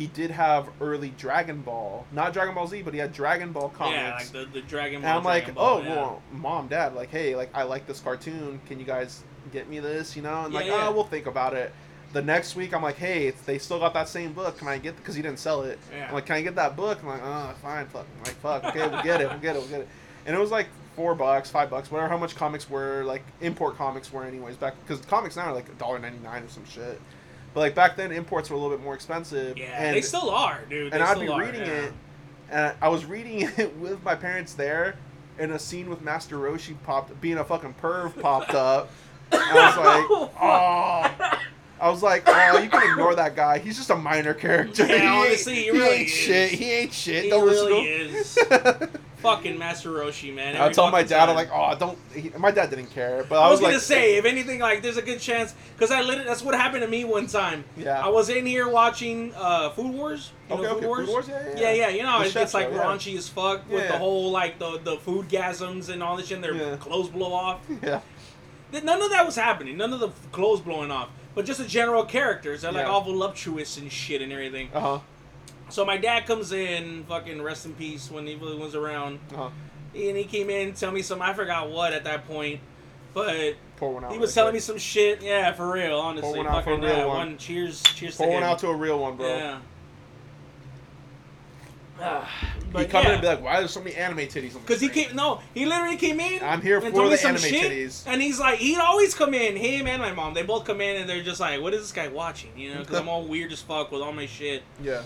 He did have early Dragon Ball, not Dragon Ball Z, but he had Dragon Ball comics. yeah, like the, the Dragon Ball. And I'm like, Ball, oh yeah. well, mom, dad, like, hey, like I like this cartoon. Can you guys get me this? You know, and like, Yeah, yeah. oh, we'll think about it. The next week, I'm like, hey, they still got that same book. Can I get? Because he didn't sell it. Yeah. I'm like, can I get that book? I'm like, oh, fine, fuck. I'm like, fuck. Okay, we'll get it. We'll get it. We'll get it. And it was like four bucks, five bucks, whatever. How much comics were like import comics were anyways back because comics now are like $1.99 or some shit. But like back then, imports were a little bit more expensive. Yeah, and they still are, dude. and I'd still be are, reading yeah. it, and I was reading it with my parents there, and a scene with Master Roshi popped, being a fucking perv popped up. And I was like, oh. I was like, oh, you can ignore that guy. He's just a minor character. Yeah, he honestly, ain't, he really ain't is. shit. He ain't shit. He Don't really listen to him. Fucking Master Roshi, man. I told my dad, I'm like, oh, I don't. He, my dad didn't care, but I I was, was, gonna like, say, if anything, like, there's a good chance, because I literally, that's what happened to me one time. Yeah. I was in here watching uh, Food Wars. You okay, know okay, Food Wars? Food Wars, yeah, yeah, Yeah, yeah, you know, The it gets like yeah. raunchy as fuck with Yeah. the whole like the the food gasms and all this shit. And their clothes blow off. yeah, None of that was happening. None of the clothes blowing off. But just the general characters. They're like all voluptuous and shit and everything. uh huh, So my dad comes in, fucking rest in peace when he was around. uh huh, and he came in and tell me some I forgot what at that point, but Pour one out. he was right telling me some shit. Yeah, for real, honestly. one out for a Fucking, real yeah, one. Cheers, cheers Pour to one him. out to a real one, bro. Yeah. Ah, He but come in and be like, "Why are there so many anime titties on the Cause he screen?" came, no, he literally came in. I'm here and for the anime shit, titties. And he's like, he'd always come in, him and my mom. They both come in and they're just like, what is this guy watching? You know, because I'm all weird as fuck with all my shit. Yeah.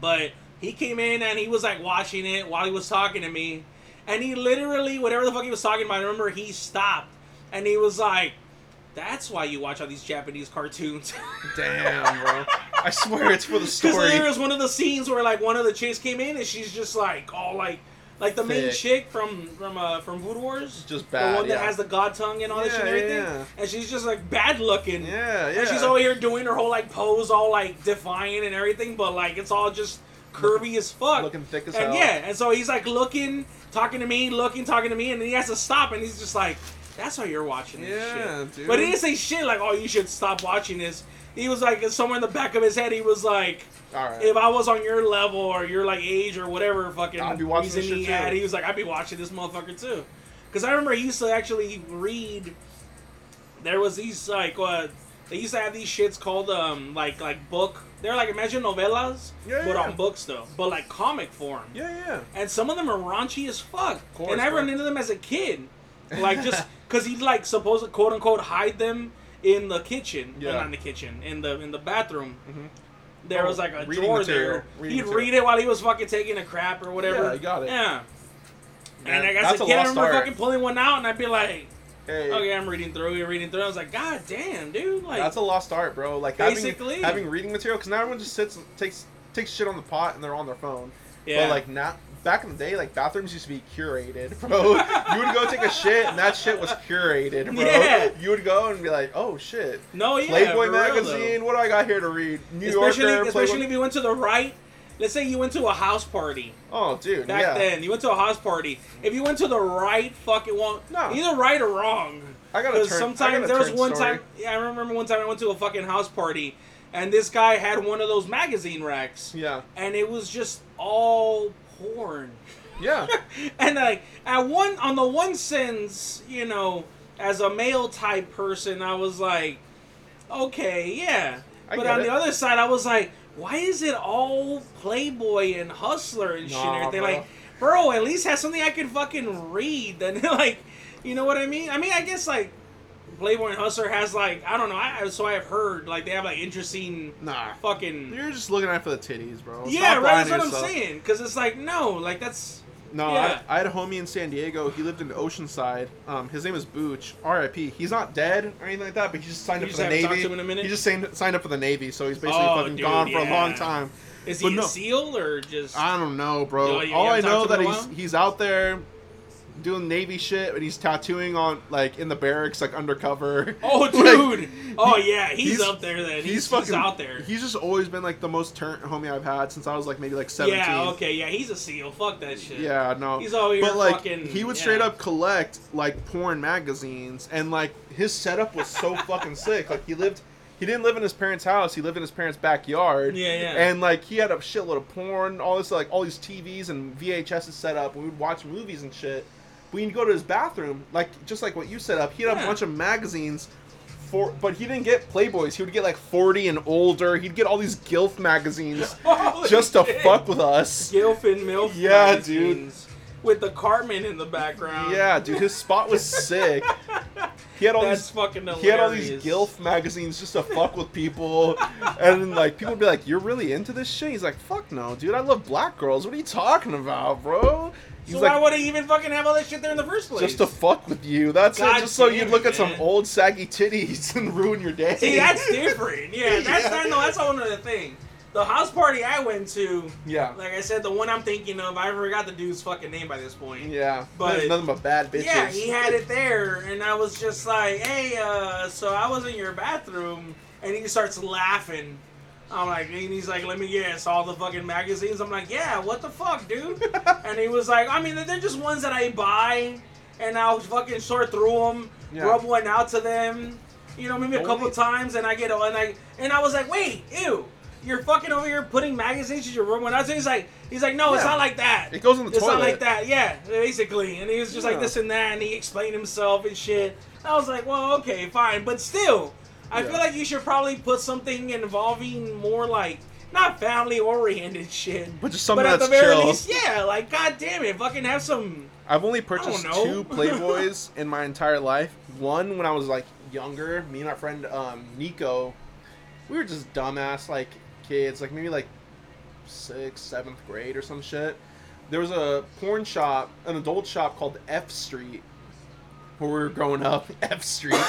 But he came in and he was like watching it while he was talking to me. And he literally, whatever the fuck he was talking about, I remember he stopped and he was like, that's why you watch all these Japanese cartoons. Damn, bro. I swear it's for the story. Because there was one of the scenes where like one of the chicks came in and she's just like all like like the main Thick. chick from from uh from Food Wars. Just bad. the one that yeah. has the god tongue and all that shit and everything. yeah. And she's just like bad looking. Yeah, yeah. And she's over here doing her whole like pose all like defiant and everything, but like it's all just curvy as fuck. looking thick as and hell. yeah, and so he's like looking, talking to me, looking, talking to me, and then he has to stop and he's just like, That's why you're watching this Yeah, shit. dude. But he didn't say shit like, Oh, you should stop watching this. He was like somewhere in the back of his head, he was like All right. if I was on your level or your like age or whatever fucking I'd be watching reason he had, he was like, I'd be watching this motherfucker too. Because I remember he used to actually read. There was these like uh, they used to have these shits called um like like book. They're like imagine novellas, Yeah, but yeah. on books though, but like comic form. yeah, yeah. And some of them are raunchy as fuck. course, and I bro. run into them as a kid, like just because he'd like supposed to quote unquote hide them in the kitchen. Well, Yeah. not in the kitchen, in the in the bathroom. Mhm. There Oh, was like a drawer material. there. Reading He'd material. read it while he was fucking taking a crap or whatever. Yeah, you got it. Yeah. Man, and I as that's a a kid, I lost remember art. fucking pulling one out, and I'd be like, Hey, "Okay, I'm reading through it, reading through." I was like, "God damn, dude!" Like, that's a lost art, bro. Like Basically. having having reading material because now everyone just sits takes takes shit on the pot and they're on their phone. yeah, But like not back in the day, like bathrooms used to be curated, bro. you would go take a shit and that shit was curated, bro. Yeah. You would go and be like, oh shit. no, yeah, Playboy for real, magazine. What do I got here to read? New especially Yorker. especially Playboy. if you went to the right. Let's say you went to a house party Oh, dude. back yeah. then. You went to a house party. If you went to the right fucking one, No. either right or wrong. I got a turn. Sometimes got a there was one story. time. Yeah, I remember one time I went to a fucking house party, and this guy had one of those magazine racks, Yeah. and it was just all porn. Yeah. and like at one on the one sense, you know, as a male type person, I was like, okay, yeah. I but on it. the other side, I was like, why is it all Playboy and Hustler and shit and Nah, everything? bro. Like, bro, at least have something I can fucking read. Then like, you know what I mean? I mean, I guess like. Playboy and Hustler has like I don't know. I so I have heard like they have like interesting Nah. fucking You're just looking out for the titties, bro. yeah Stop right. That's what I'm saying. Because it's like no, like that's No, Yeah. I, I had a homie in San Diego. He lived in Oceanside. Um, his name is Booch. R.I.P. He's not dead or anything like that, but he just signed You up just for the Navy. to him in a minute? He just signed, signed up for the Navy, so he's basically Oh, fucking dude, gone for a long time. Is he But a no. SEAL or just? I don't know, bro. All I know that him in a he's he's out there doing Navy shit, and he's tattooing on like in the barracks, like undercover. oh, Like, dude. oh yeah, he's, he's- up there. Then He's, he's, fucking out there. He's just always been like the most turnt homie I've had since I was like maybe like seventeen. Yeah. Okay. Yeah, he's a SEAL. Fuck that shit. Yeah, no. He's here but like fucking- he would yeah. straight up collect like porn magazines and like his setup was so fucking sick. Like he lived he didn't live in his parents' house, he lived in his parents' backyard. Yeah, yeah. And like he had a shitload of porn, all this like all these TVs and VHSs set up we would watch movies and shit. But you'd go to his bathroom, like just like what you set up, he had a Yeah. bunch of magazines for but he didn't get Playboys. He would get like 40 and older. He'd get all these GILF magazines Holy just to shit. fuck with us. Gilf and Milf. Yeah, magazines With the Cartman in the background. Yeah, dude, his spot was sick. He had all That's these fucking hilarious. he had all these GILF magazines just to fuck with people, and then, like people would be like, "You're really into this shit?" He's like, "Fuck no, dude. I love black girls. What are you talking about, bro?" He's So like, why would he even fucking have all that shit there in the first place? "Just to fuck with you. That's God it. Just so you'd look at some old saggy titties and ruin your day." See, that's different. Yeah, that's Yeah. that, no, that's a whole other thing. The house party I went to, yeah, like I said, the one I'm thinking of, I forgot the dude's fucking name by this point. yeah. But- nothing but bad bitches. Yeah, he had it there, and I was just like, "Hey, uh, so I was in your bathroom," and he starts laughing. I'm like, and he's like, "Let me guess, all the fucking magazines." I'm like, "Yeah, what the fuck, dude?" and he was like, "I mean, they're just ones that I buy, and I'll fucking sort through them, Yeah. rub one out to them, you know, maybe a couple times, and I get and I and I was like, wait, ew." You're fucking over here putting magazines in your room. When I was he's like, he's like, no, it's not like that. It goes in the it's toilet. It's not like that. Yeah, basically. And he was just like this and that, and he explained himself and shit. I was like, well, okay, fine, but still, I Yeah. feel like you should probably put something involving more like. Not family oriented shit, But just something but at that's the very chill. least, yeah, like god damn it, fucking have some. I've only purchased two Playboys in my entire life. One when I was like younger, me and my friend um, Nico, we were just dumbass like kids, like maybe like sixth, seventh grade or some shit. There was a porn shop, an adult shop called F Street, where we were growing up. F Street.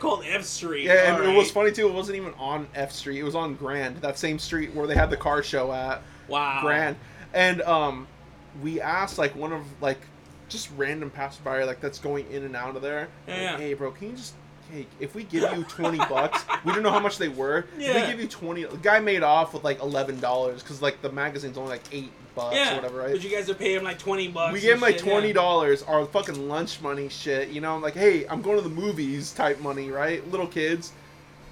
Called F Street. Yeah, and it was funny too. It wasn't even on F Street. It was on Grand, that same street where they had the car show at. Wow. Grand. And um, we asked like one of like just random passerby like that's going in and out of there. like, Yeah. hey, bro, can you just hey, if we give you twenty bucks, we don't know how much they were. If we give you twenty, the guy made off with like eleven dollars because like the magazine's only like eight bucks Yeah. or whatever, right? But you guys are paying him like twenty bucks. we gave him like shit, twenty dollars, our fucking lunch money shit. You know, I'm like, hey, I'm going to the movies type money, right? Little kids.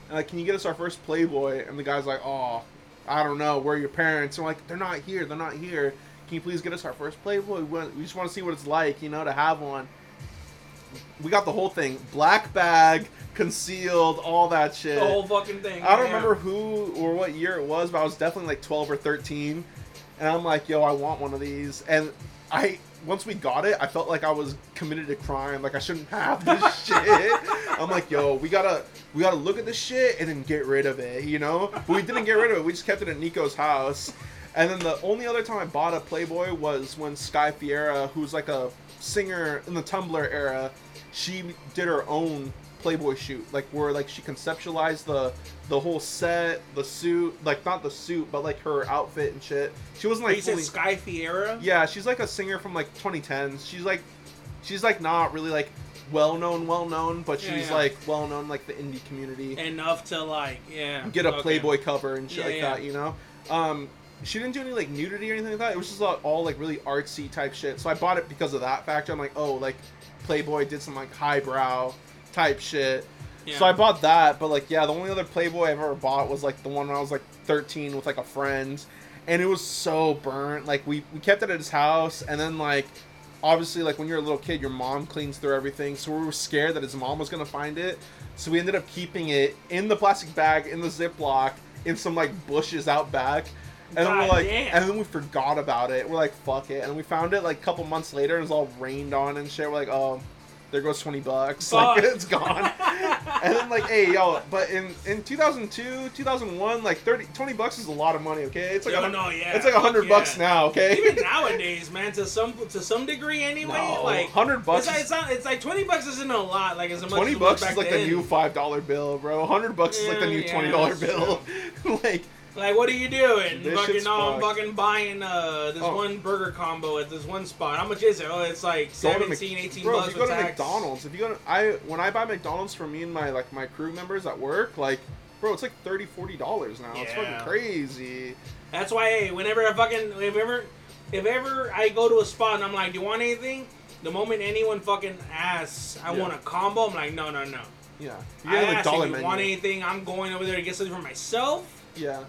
And like, can you get us our first Playboy? And the guy's like, oh, I don't know. Where are your parents? And we're like, they're not here. They're not here. Can you please get us our first Playboy? We just want to see what it's like, you know, to have one. We got the whole thing, black bag, concealed, all that shit. The whole fucking thing. I don't yeah. remember who or what year it was, but I was definitely like 12 or 13. And I'm like, yo, I want one of these. And I, once we got it, I felt like I was committed to crime. Like I shouldn't have this shit. I'm like, yo, we gotta, we gotta look at this shit and then get rid of it, you know? But we didn't get rid of it. We just kept it at Nico's house. And then the only other time I bought a Playboy was when Sky Ferreira, who's like a singer in the Tumblr era, she did her own Playboy shoot, like where like she conceptualized the the whole set, the suit, like not the suit, but like her outfit and shit. She wasn't like you fully. Sky Ferreira. Yeah, she's like a singer from like 2010s. She's like, she's like not really like well known, well known, but Yeah, she's yeah. like well known like the indie community. Enough to like, yeah. Get a okay. Playboy cover and shit Yeah, like yeah. that, you know. Um, she didn't do any like nudity or anything like that. It was just all, all like really artsy type shit. So I bought it because of that factor. I'm like, oh, like Playboy did some like highbrow type shit. Yeah. So I bought that, but like yeah, the only other Playboy I've ever bought was like the one when I was like 13 with like a friend, and it was so burnt. Like we we kept it at his house, and then like obviously like when you're a little kid, your mom cleans through everything, so we were scared that his mom was gonna find it. So we ended up keeping it in the plastic bag in the Ziploc in some like bushes out back. And then we're like, damn. and then we forgot about it. We're like, fuck it. And we found it like a couple months later, and it was all rained on and shit. We're like, oh, there goes twenty bucks. Like it's gone. and then like, hey, yo, but in in 2002, 2001, like 30, 20 bucks is a lot of money. Okay, it's like Yo, a, no, yeah, it's like a hundred fuck bucks now. Okay, Even nowadays, man, to some to some degree anyway, No, like 100 bucks It's like, it's, not, it's like twenty bucks isn't a lot. Like as much twenty bucks is like then. the new five dollar bill, bro. hundred bucks is like the new yeah, twenty dollar bill. like, Like, what are you doing? This fucking, no, I'm fucking buying uh, this Oh. one burger combo at this one spot. How much is it? Oh, it's like go 17, Mc- 18 bro, bucks if you go to tax. McDonald's, if you go to I when I buy McDonald's for me and my like my crew members at work, like, bro, it's like 30 40 dollars now. It's fucking crazy. That's why, hey, whenever I fucking, if ever, if ever I go to a spot and I'm like, do you want anything? The moment anyone fucking asks, I Yeah. want a combo, I'm like, no, no, no. Yeah, you I get a if you menu. want anything, I'm going over there to get something for myself. Yeah,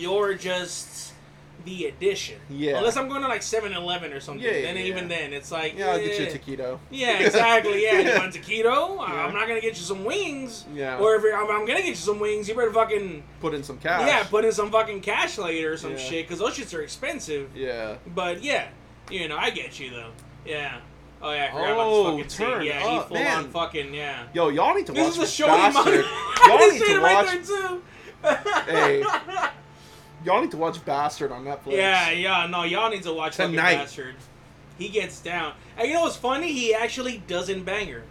You're just the addition. Yeah. Unless I'm going to like 7-Eleven or something. Yeah, yeah, then yeah. even then, it's like, yeah, I'll get you a taquito. Yeah, exactly. Yeah, you want a taquito? I'm not gonna get you some wings. Yeah. Or if you're, I'm, I'm gonna get you some wings, you better fucking Put in some cash. yeah, put in some fucking cash later or some shit, cause those shits are expensive. Yeah. But yeah, you know, I get you though. Yeah. Oh yeah, I forgot Oh, about this oh, fucking turn scene. Yeah, up, he full man. on fucking yeah. Yo, y'all need to This watch is a show bastard. Y'all need to right watch. there too. Hey. Y'all need to watch Bastard on Netflix. Yeah, yeah, no, y'all need to watch Tonight. Bastard. He gets down. And you know what's funny? He actually doesn't bang her.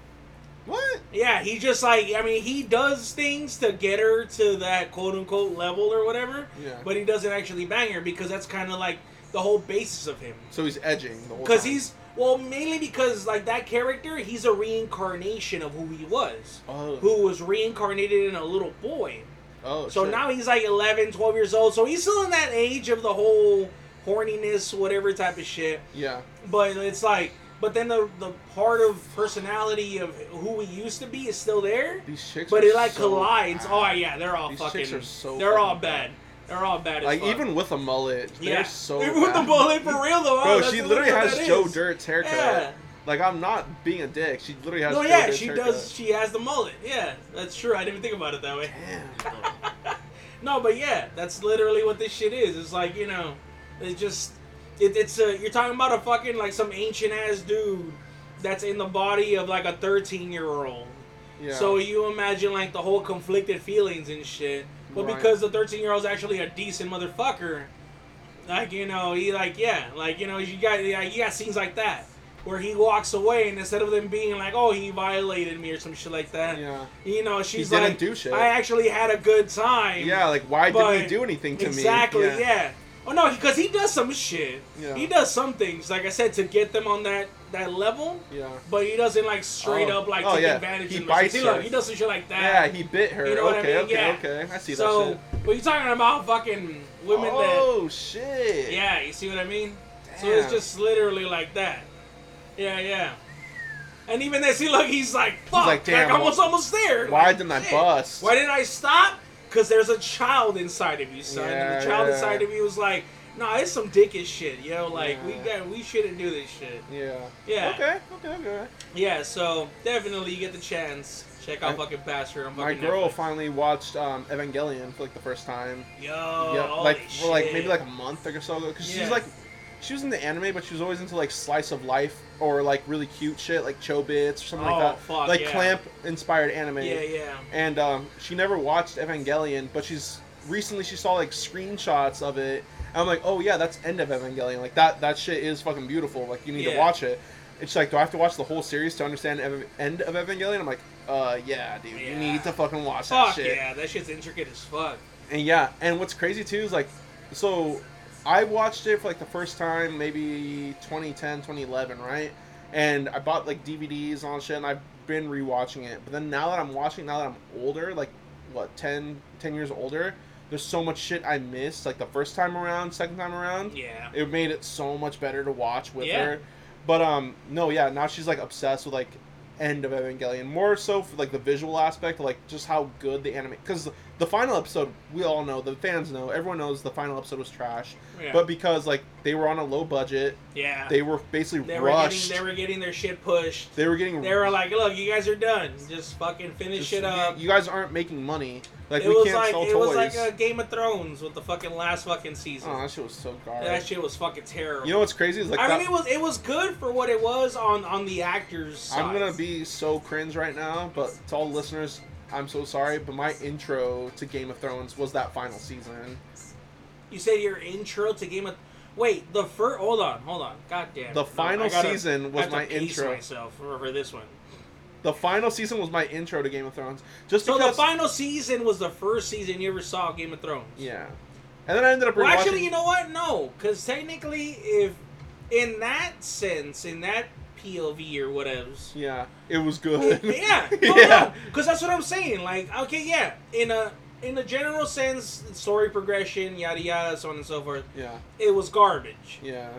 What? Yeah, he just like I mean he does things to get her to that quote unquote level or whatever. Yeah. But he doesn't actually bang her because that's kind of like the whole basis of him. So he's edging the whole Because he's well mainly because like that character he's a reincarnation of who he was, Oh. who was reincarnated in a little boy. Oh. So now he's like 11, 12 years old. So he's still in that age of the whole horniness, whatever type of shit. Yeah. But it's like but then the the part of personality of who we used to be is still there. These chicks. But it like so collides. Oh, bad. Oh yeah, they're all These fucking. chicks are so they're all fucking bad. They're all bad. As Like fuck. even with a mullet, yeah, they're so. even with the mullet for real though. Oh, Bro, oh, she literally has Joe. Dirt's haircut. Yeah. Like I'm not being a dick. She literally has. No, yeah, she haircut. does. She has the mullet. Yeah, that's true. I didn't even think about it that way. Damn. No, but yeah, that's literally what this shit is. It's like you know, it's just it, it's a you're talking about a fucking like some ancient ass dude that's in the body of like a 13 year old. Yeah. So you imagine like the whole conflicted feelings and shit. But Right. because the 13 year old's actually a decent motherfucker, like you know, he like yeah, like you know, you got yeah, you got scenes like that where he walks away and instead of them being like, oh, he violated me or some shit like that, Yeah. you know, she's didn't like, do shit. I actually had a good time. Yeah, like why didn't he do anything to exactly, me? Exactly. Yeah. Oh no, because he does some shit. Yeah. He does some things, like I said, to get them on that that level. Yeah. But he doesn't like straight Oh. up like Oh, take yeah. advantage He of them. bites See, look, her. he does some shit like that. Yeah, he bit her. You know what I okay, mean? okay, Yeah. okay. I see so, that shit. but you're talking about fucking women that. oh shit. Yeah, you see what I mean? So it's just literally like that. Yeah, yeah. And even then, see, look, he's like, fuck, like, like, damn, almost, wh- almost there. Why didn't I bust? Why didn't I stop? Because there's a child inside of you, son. and the child yeah. inside of you is like, nah, it's some dickish shit, yo. Like, we Yeah. got, we shouldn't do this shit. Yeah. Yeah. Okay. Okay. Okay. Yeah, so definitely you get the chance. Check out My- fucking Bastard on My girl Netflix. finally watched um, Evangelion for like the first time. Yo, yeah, like for like maybe like a month or so ago. Cause Yeah. she's like, she was in the anime, but she was always into like slice of life or like really cute shit, like Chobits or something Oh, like that. fuck, like yeah. clamp inspired anime. Yeah, yeah. And um, she never watched Evangelion, but she's recently she saw like screenshots of it. And I'm like, oh yeah, that's end of Evangelion. Like that that shit is fucking beautiful. Like you need to watch it. It's like, do I have to watch the whole series to understand Ev- end of Evangelion? I'm like, uh, yeah, dude, you need to fucking watch that shit. Fuck shit. yeah, that shit's intricate as fuck. And yeah, and what's crazy too is like, so I watched it for like the first time maybe 2010, 2011, right? And I bought like DVDs on shit, and I've been rewatching it. But then now that I'm watching, now that I'm older, like what 10, 10 years older, there's so much shit I missed. Like the first time around, second time around, Yeah. it made it so much better to watch with Yeah. her. But um, no, yeah, now she's like obsessed with like end of Evangelion, more so for like the visual aspect, like just how good the anime. Because the final episode, we all know, the fans know, everyone knows the final episode was trash. Yeah. But because like they were on a low budget, yeah. they were basically They were rushed. getting they were getting their shit pushed. They were getting. They were like, look, you guys are done. Just fucking finish just- it up. You guys aren't making money. Like it we was can't like sell it toys. was like a Game of Thrones with the fucking last fucking season. oh, that shit was so garbage. that shit was fucking terrible. you know what's crazy is like I that, mean, it was it was good for what it was on on the actors. Side. I'm gonna be so cringe right now, but to all listeners, I'm so sorry, but my intro to Game of Thrones was that final season. You said your intro to Game of. Wait, the first. Hold on, hold on. God damn. The No, final gotta- season was my intro. myself for, for this one. The final season was my intro to Game of Thrones. Just So because. the final season was the first season you ever saw Game of Thrones. yeah. And then I ended up Well, actually, you know what? No, because technically, if in that sense, in that POV or whatever's, Yeah, it was good. Oh, oh, yeah, yeah. because that's what I'm saying. Like, okay, yeah, in a in a general sense, story progression, yada yada, so on and so forth, Yeah, it was garbage. yeah.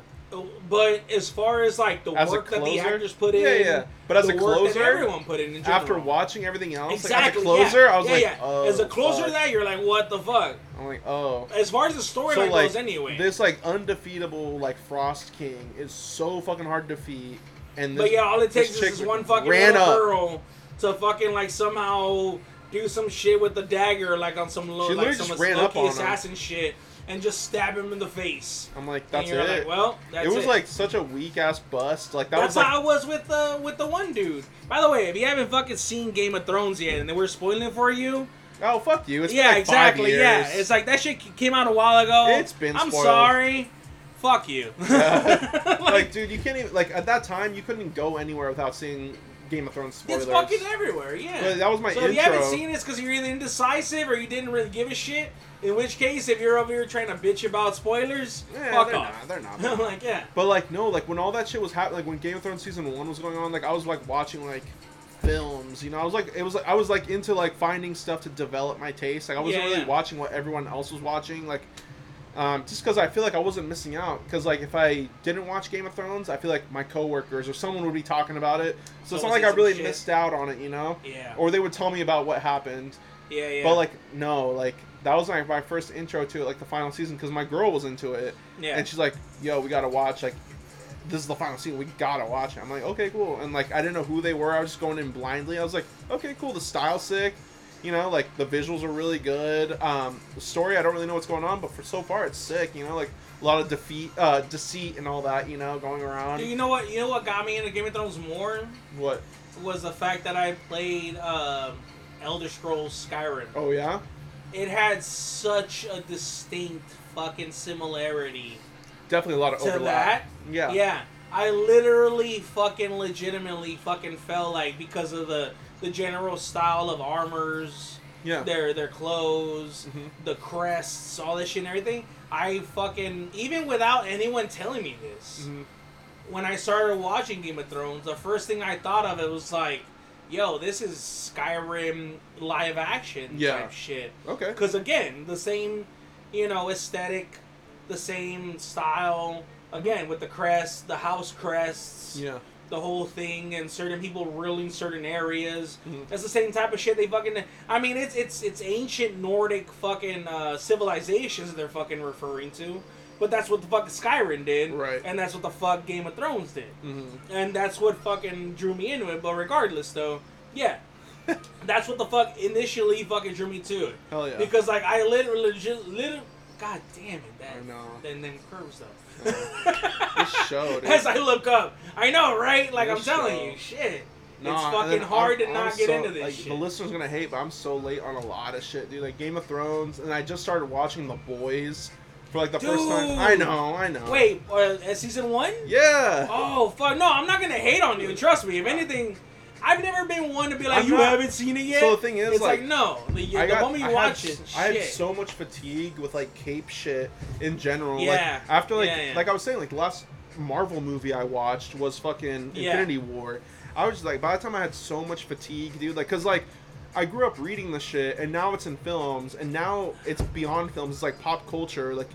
But as far as like the As work that the closer? actors put in, Yeah, yeah. But as the a closer, everyone put in, in. After watching everything else, exactly, like, as a closer, yeah. I was yeah, like, yeah. oh. as a oh, closer fuck. that, you're like, what the fuck? I'm like, oh. As far as the story So like goes, anyway. this like undefeatable like Frost King is so fucking hard to defeat, and But yeah, all it takes is this one fucking ran little up. girl to fucking like somehow do some shit with the dagger, like on some little like some just ran up Loki on him. assassin shit, and just stab him in the face. I'm like, that's it. like, well, that's it was it. like such a weak ass bust. Like that that's was like, how I was with the with the one dude. By the way, if you haven't fucking seen Game of Thrones yet, and we're spoiling it for you, oh fuck you. It's been, yeah, like, exactly, yeah. It's like that shit came out a while ago. It's been I'm spoiled. sorry. Fuck you. like, like, dude, you can't even like at that time you couldn't go anywhere without seeing Game of Thrones spoilers. It's fucking everywhere, yeah. But that was my so if you haven't seen it, it's because you're either indecisive or you didn't really give a shit. In which case, if you're over here trying to bitch about spoilers, Yeah, fuck they're off. not. They're not. I'm like, yeah. But like no, like when all that shit was happening, like when Game of Thrones season one was going on, like I was like watching like films, you know. I was like, it was like I was like into like finding stuff to develop my taste. Like I wasn't Yeah, really yeah. watching what everyone else was watching. Like Um, just because I feel like I wasn't missing out. Because like if I didn't watch Game of Thrones, I feel like my coworkers or someone would be talking about it. So it's not like I really shit. missed out on it, you know. Yeah. Or they would tell me about what happened. yeah, yeah. But like no, like that was like my first intro to it, like the final season, because my girl was into it, yeah. and she's like, "Yo, we gotta watch like." This is the final season. We gotta watch it. I'm like, okay, cool. And like, I didn't know who they were. I was just going in blindly. I was like, okay, cool. The style sick. You know, like the visuals are really good. Um, the story, I don't really know what's going on, but for so far, it's sick. You know, like a lot of defeat, uh, deceit, and all that. You know, going around. you know what? You know what got me into Game of Thrones more What? was the fact that I played um, Elder Scrolls Skyrim. Oh yeah. It had such a distinct fucking similarity Definitely a lot of to overlap. that. Yeah. Yeah. I literally fucking legitimately fucking felt like because of the the general style of armors, Yeah. their their clothes, Mhm. the crests, all this shit and everything. I fucking even without anyone telling me this, Mhm. when I started watching Game of Thrones, the first thing I thought of it was like, yo, this is Skyrim live action Yeah. type shit. Okay. Because again, the same, you know, aesthetic, the same style. Again, with the crest, the house crests, Yeah. The whole thing, and certain people ruling certain areas. Mhm. That's the same type of shit they fucking. I mean, it's it's it's ancient Nordic fucking uh, civilizations they're fucking referring to. But that's what the fucking Skyrim did, Right. And that's what the fuck Game of Thrones did, hmm and that's what fucking drew me into it. But regardless, though, yeah, that's what the fuck initially fucking drew me to it. Hell yeah. Because like I literally, legit, literally, god damn it, that, I know. Then them curves though. This show, dude. As I look up, I know, right? Like I'm telling you, shit. Nah, it's fucking hard I'm- to not I'm get so- into this like, shit. The listeners gonna hate, but I'm so late on a lot of shit, dude. Like Game of Thrones, and I just started watching The Boys for like the first time. I know, I know. Wait, uh, season one? Yeah. Oh fuck! No, I'm not gonna hate on you. Trust me. If anything, I've never been one to be like, I'm you not- haven't seen it yet. So the thing is, it's like, like, no. The, I the got, moment you I watch had, it, I had so much fatigue with like cape shit in general. Yeah. Like after like Yeah, yeah. like I was saying, like the last Marvel movie I watched was fucking Yeah. Infinity War. I was just like by the time I had so much fatigue, dude, like cause like I grew up reading the shit and now it's in films and now it's beyond films, it's like pop culture, like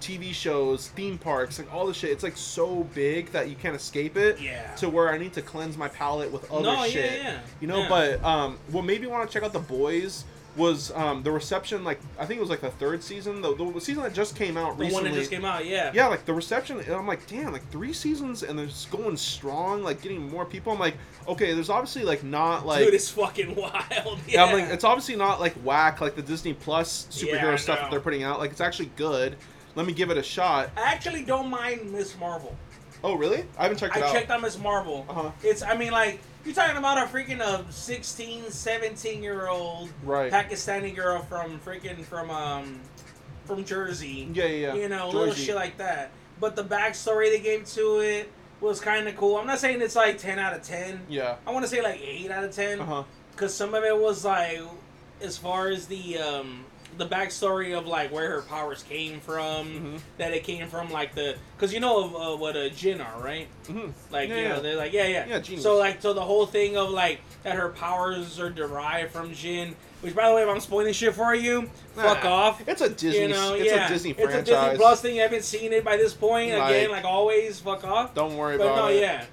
TV shows, theme parks, like all the shit. It's like so big that you can't escape it. Yeah. To where I need to cleanse my palate with other No, yeah, shit. yeah. You know, Yeah. but um, what made me want to check out the boys was um the reception. Like I think it was like the third season, the, the season that just came out recently. the recently. one that just came out, yeah. Yeah, like the reception, and I'm like, damn, like three seasons and they're just going strong, like getting more people. I'm like, okay, there's obviously like not like. Dude, it's fucking wild. Yeah. yeah, I'm like, it's obviously not like whack like the Disney Plus superhero Yeah, stuff that they're putting out. Like it's actually good. Let me give it a shot. I actually don't mind Miss Marvel. Oh, really? I haven't checked it I out. checked out Miss Marvel. Uh-huh. It's, I mean, like, you're talking about a freaking uh, 16, 17 year old Right. Pakistani girl from freaking from um from Jersey. Yeah, yeah, yeah. You know, little shit like that. But the backstory they gave to it was kind of cool. I'm not saying it's like 10 out of 10. Yeah. I want to say like 8 out of 10. Uh huh. Because some of it was like, as far as the um, the backstory of like where her powers came from, Mhm. that it came from like the, because you know of uh, what a jinn are, right? hmm Like Yeah, you know, yeah. they're like yeah, yeah. Yeah, genies. So like, so the whole thing of like that her powers are derived from jinn. Which, by the way, if I'm spoiling shit for you, fuck off. It's a Disney. you know, it's yeah. a Disney franchise. It's a Disney Plus thing. You haven't seen it by this point. Again, Like- like always, fuck off. Don't worry But about no, it. yeah.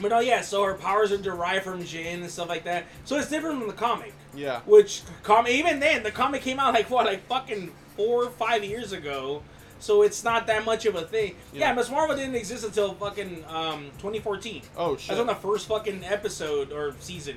But no, yeah. So her powers are derived from jinn and stuff like that. So it's different from the comic. Yeah. Which comic? Even then, the comic came out like what, like fucking four or five years ago. So it's not that much of a thing. Yeah, Yeah. Miss Marvel didn't exist until fucking um 2014. Oh shit. That's on the first fucking episode or season.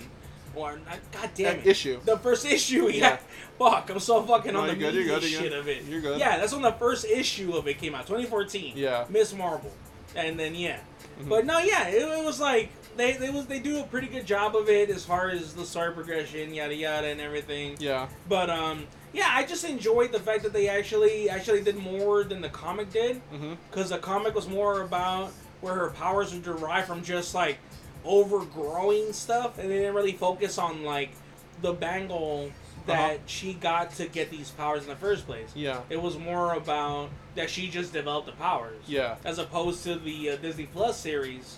Or not, god damn Uh, it. issue. The first issue, yeah. Yeah. Fuck, I'm so fucking No, on the good, media good, shit of it. You're good. Yeah, that's when the first issue of it came out, 2014. Yeah. Miss Marvel, and then yeah, Mhm. but no, yeah, it, it was like they they was they do a pretty good job of it as far as the story progression, yada yada, and everything. Yeah. But um, yeah, I just enjoyed the fact that they actually actually did more than the comic did, Mm-hmm. because the comic was more about where her powers are derived from just like overgrowing stuff, and they didn't really focus on like the bangle that Uh-huh. she got to get these powers in the first place. Yeah. It was more about that she just developed the powers. Yeah. As opposed to the uh, Disney Plus series,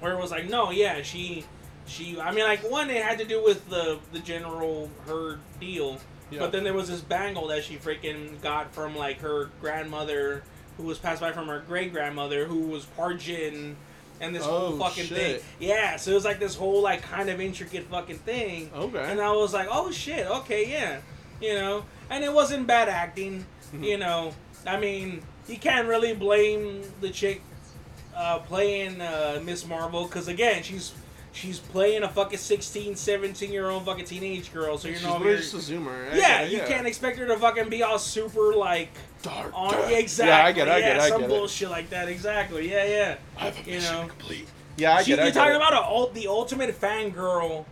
where it was like, no, yeah, she, she. I mean, like one, it had to do with the the general her deal Yeah. But then there was this bangle that she freaking got from like her grandmother, who was passed by from her great grandmother, who was part jinn, and this whole Oh, fucking thing. Yeah, so it was like this whole like kind of intricate fucking thing. Okay. And I was like, oh shit, okay, yeah, you know. And it wasn't bad acting, you know. I mean, you can't really blame the chick uh, playing uh, Miss Marvel because again, she's she's playing a fucking 16, 17 year old fucking teenage girl. So you're She's not just a zoomer. I yeah, it, you can't expect her to fucking be all super like Dark. on dark. yeah, exactly. Yeah, I get it. I get it. yeah, I some get it. bullshit like that. Exactly. Yeah, yeah. I have a You know. complete. Yeah, I She, get it. You're get talking about a, the ultimate fangirl,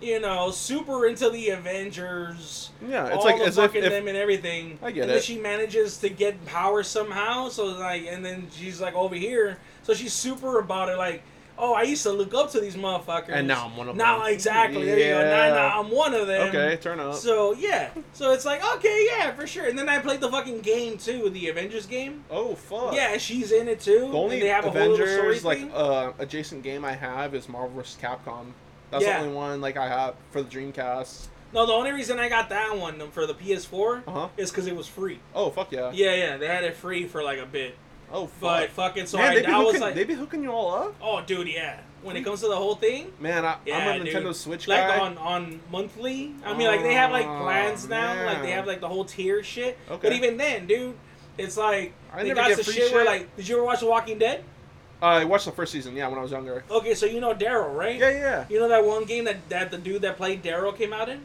you know, super into the Avengers. Yeah, it's all like the as fucking if them and everything. I get and Then she manages to get power somehow. So like, and then she's like over here. So she's super about it. Like, oh, I used to look up to these motherfuckers, And now I'm one of now, them. Now, exactly. There you go. Now, now I'm one of them. okay, turn up. So yeah, so it's like okay, yeah, for sure. And then I played the fucking game too, the Avengers game. oh fuck. Yeah, she's in it too. The only and they have a whole story Avengers like uh, adjacent game I have is Marvel vs. Capcom. That's Yeah. the only one like I have for the Dreamcast. No, the only reason I got that one for the PS4 Uh huh. is because it was free. Oh fuck yeah. Yeah, yeah, they had it free for like a bit. Oh fuck. But fucking, so Man, I, they be I was hooking, like, they be hooking you all up. oh, dude, yeah. When it comes to the whole thing, Man, I, yeah, I'm a dude. Nintendo Switch like guy. on on monthly. I mean, like they have like Oh, plans now. Like they man. have like the whole tier shit. Okay. But even then, dude, it's like I they never got get the free shit where shit. like, did you ever watch The Walking Dead? I watched the first season. Yeah, when I was younger. Okay, so you know Daryl, right? Yeah, yeah. You know that one game that, that the dude that played Daryl came out in?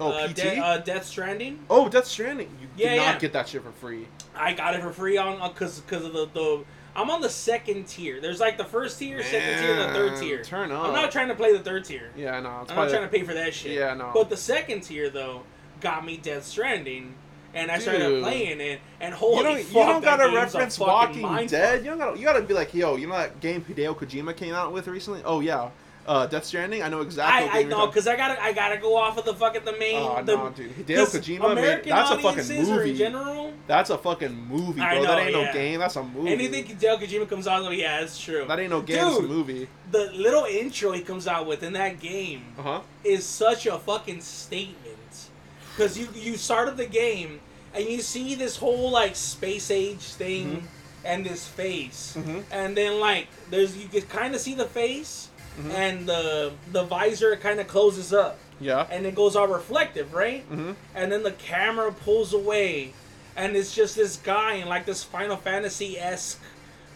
Oh, uh, PT. De- uh, Death Stranding. oh, Death Stranding. You Yeah, did not yeah. get that shit for free. I got it for free on uh, because because of the, the I'm on the second tier. There's like the first tier, second tier, the third tier. Turn up. I'm not trying to play the third tier. Yeah, no. It's I'm not trying to pay for that shit. Yeah, no. But the second tier though got me Death Stranding, and I started playing it, and holy you don't, you fuck, don't that gotta a reference Walking. Dead. You don't gotta. You gotta be like, yo, you know that game Hideo Kojima came out with recently? Oh yeah, uh, Death Stranding. I know exactly. I, I know because I gotta I gotta go off of the fucking the main. Oh the, no, dude. Hideo Kojima, man, American that's a fucking movie. in general. That's a fucking movie, bro. I that ain't yeah. no game. That's a movie. Anything Hideo Kojima comes out with, yeah, it's true. That ain't no game. It's a movie. the little intro he comes out with in that game Uh huh. is such a fucking statement. Because you you started the game and you see this whole like space age thing Mhm. and this face, Mhm. and then like there's you can kind of see the face Mhm. and the the visor kind of closes up Yeah. and it goes all reflective, right? Mm-hmm. and then the camera pulls away, and it's just this guy in like this Final Fantasy esque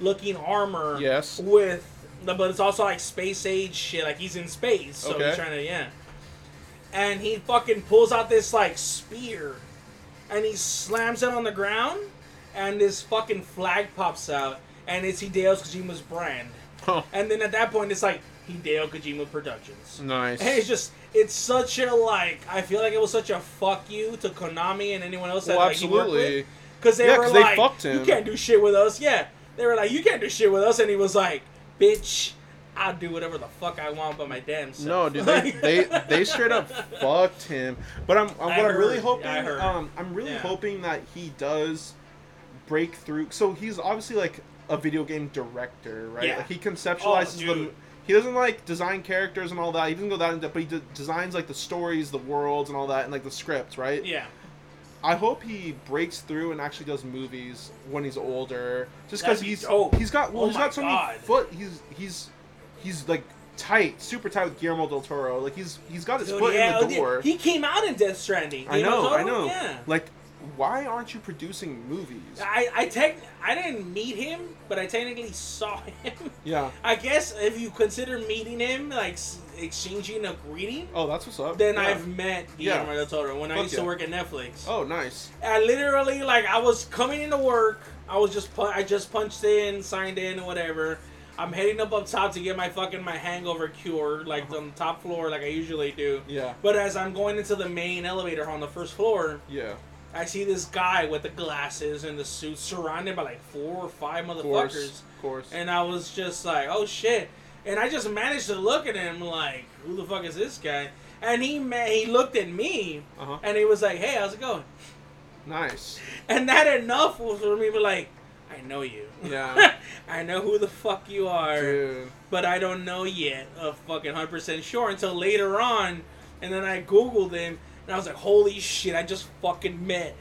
looking armor. Yes. With, but it's also like space age shit. Like he's in space, so Okay. he's trying to yeah. And he fucking pulls out this like spear, and he slams it on the ground, and this fucking flag pops out, and it's Hideo Kojima's brand. Huh. And then at that point, it's like Hideo Kojima Productions. Nice. And it's just, it's such a like. I feel like it was such a fuck you to Konami and anyone else that Well, like, he worked with, absolutely. because they Yeah, were they like, fucked "You can't do shit with us." Yeah, they were like, "You can't do shit with us," and he was like, "Bitch, I'll do whatever the fuck I want, but my damn self." No, dude, they, they they straight up fucked him. But I'm, I'm what I'm really hoping. Heard. Um, I'm really Yeah. hoping that he does break through. So he's obviously like a video game director, right? Yeah. Like he conceptualizes Oh, the. He doesn't like design characters and all that. He doesn't go that in depth, but he de- designs like the stories, the worlds, and all that, and like the scripts, right? yeah, I hope he breaks through and actually does movies when he's older. Just because he's dope. he's got well Oh he's got so God. many foot. He's he's he's like tight, super tight with Guillermo del Toro. Like he's he's got his Dude, foot yeah, in the oh, door. He came out in Death Stranding. I know, I know. Yeah. Like, why aren't you producing movies? I I tech I didn't meet him, but I technically saw him. Yeah. I guess if you consider meeting him like exchanging a greeting, Oh, that's what's up. then Yeah. I've met Yeah. Guillermo del Toro when I Fuck used to work at Netflix. Oh, nice. I literally like I was coming into work. I was just pu- I just punched in, signed in, or whatever. I'm heading up up top to get my fucking my hangover cure, like uh-huh. on the top floor, like I usually do. Yeah. But as I'm going into the main elevator on the first floor, Yeah. I see this guy with the glasses and the suit, surrounded by like four or five motherfuckers, course. Of course. and I was just like, "Oh shit!" And I just managed to look at him like, "Who the fuck is this guy?" And he he looked at me, Uh huh. and he was like, "Hey, how's it going?" Nice. And that enough was for me to be like, I know you. Yeah. I know who the fuck you are, Dude. but I don't know yet. A fucking hundred percent sure until later on, and then I googled him, and I was like, holy shit, I just fucking met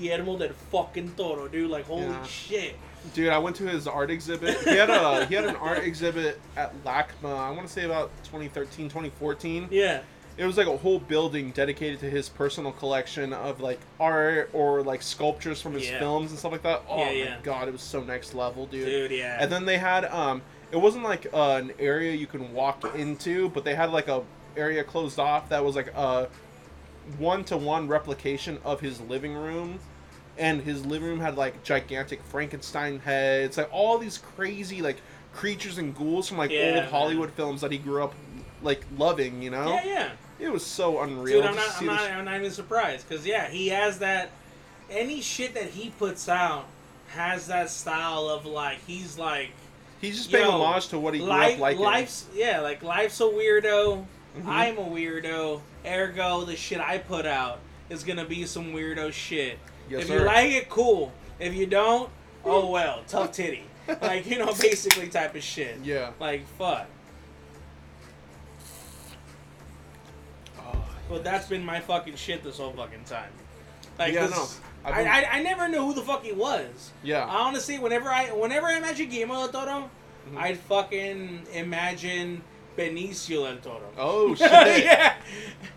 Guillermo del fucking Toro, dude. Like, holy Yeah. shit. Dude, I went to his art exhibit. He had a he had an art exhibit at LACMA. I want to say about 2013, 2014. Yeah. It was like a whole building dedicated to his personal collection of like art or like sculptures from his Yeah. films and stuff like that. Oh Yeah, my yeah. god, it was so next level, dude. Dude, yeah. And then they had um it wasn't like uh, an area you can walk into, but they had like a area closed off that was like a one to one replication of his living room. And his living room had like gigantic Frankenstein heads, like all these crazy like creatures and ghouls from like Yeah, old man. Hollywood films that he grew up like loving, you know? yeah, yeah. It was so unreal. Dude, I'm not, I'm not, I'm not even surprised because yeah, he has that. Any shit that he puts out has that style of like he's like He's just paying homage to what he grew life, up liking. life's yeah, like life's a weirdo. Mhm. I'm a weirdo. Ergo, the shit I put out is gonna be some weirdo shit. Yes, if sir. you like it, cool. If you don't, oh well, tough titty. like you know, basically type of shit. Yeah. Like fuck. Oh, But that's been my fucking shit this whole fucking time. Like, Yeah, no. I, I, I never knew who the fuck he was. yeah. I honestly, whenever I whenever I imagine Guillermo del Toro, Mhm. I'd fucking imagine Benicio del Toro. Oh shit. yeah.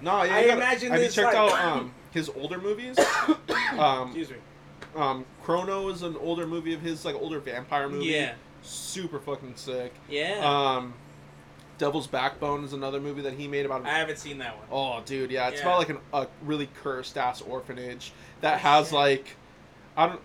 No, yeah, I gotta- imagine Have you checked like- out um his older movies? um, Excuse me. um, Cronos is an older movie of his, like older vampire movie. Yeah. Super fucking sick. Yeah. Um, Devil's Backbone is another movie that he made about. I haven't seen that one. Oh, dude, yeah, it's Yeah. about like an, a really cursed ass orphanage that Oh, has like, I don't,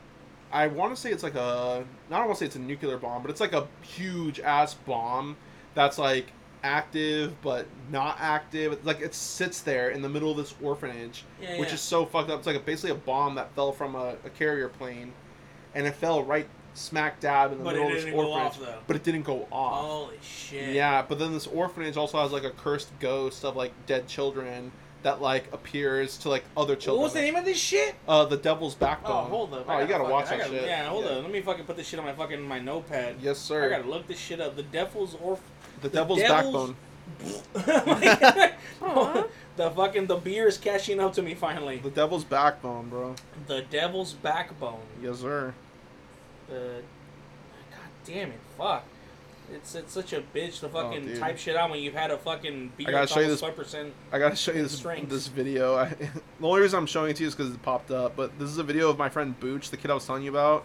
I want to say it's like a, I don't want to say it's a nuclear bomb, but it's like a huge ass bomb that's like active but not active. Like it sits there in the middle of this orphanage, Yeah, which yeah. is so fucked up. It's like a, basically a bomb that fell from a, a carrier plane, and it fell right smack dab in the But middle of this orphanage. off. But it didn't go off. Holy shit. Yeah, but then this orphanage also has like a cursed ghost of like dead children that like appears to like other children. What was the name of this shit? Uh, the Devil's Backbone. Oh, hold up. Oh, you gotta fucking- watch that gotta- shit. Yeah, hold up. Let me fucking put this shit on my fucking my notepad. Yes, sir. I gotta look this shit up. The Devil's Orph. The the Devil's, Devil's- Backbone. Like- the fucking the beer is catching up to me finally. The Devil's Backbone, bro. The Devil's Backbone. Yes, sir. The God damn it, fuck. It's it's such a bitch to oh, fucking Oh, type shit out when you've had a fucking beer I gotta show you almost this- five percent. I gotta show you this Strength. this video. I, the only reason I'm showing it to you is because it popped up. But this is a video of my friend Booch, the kid I was telling you about.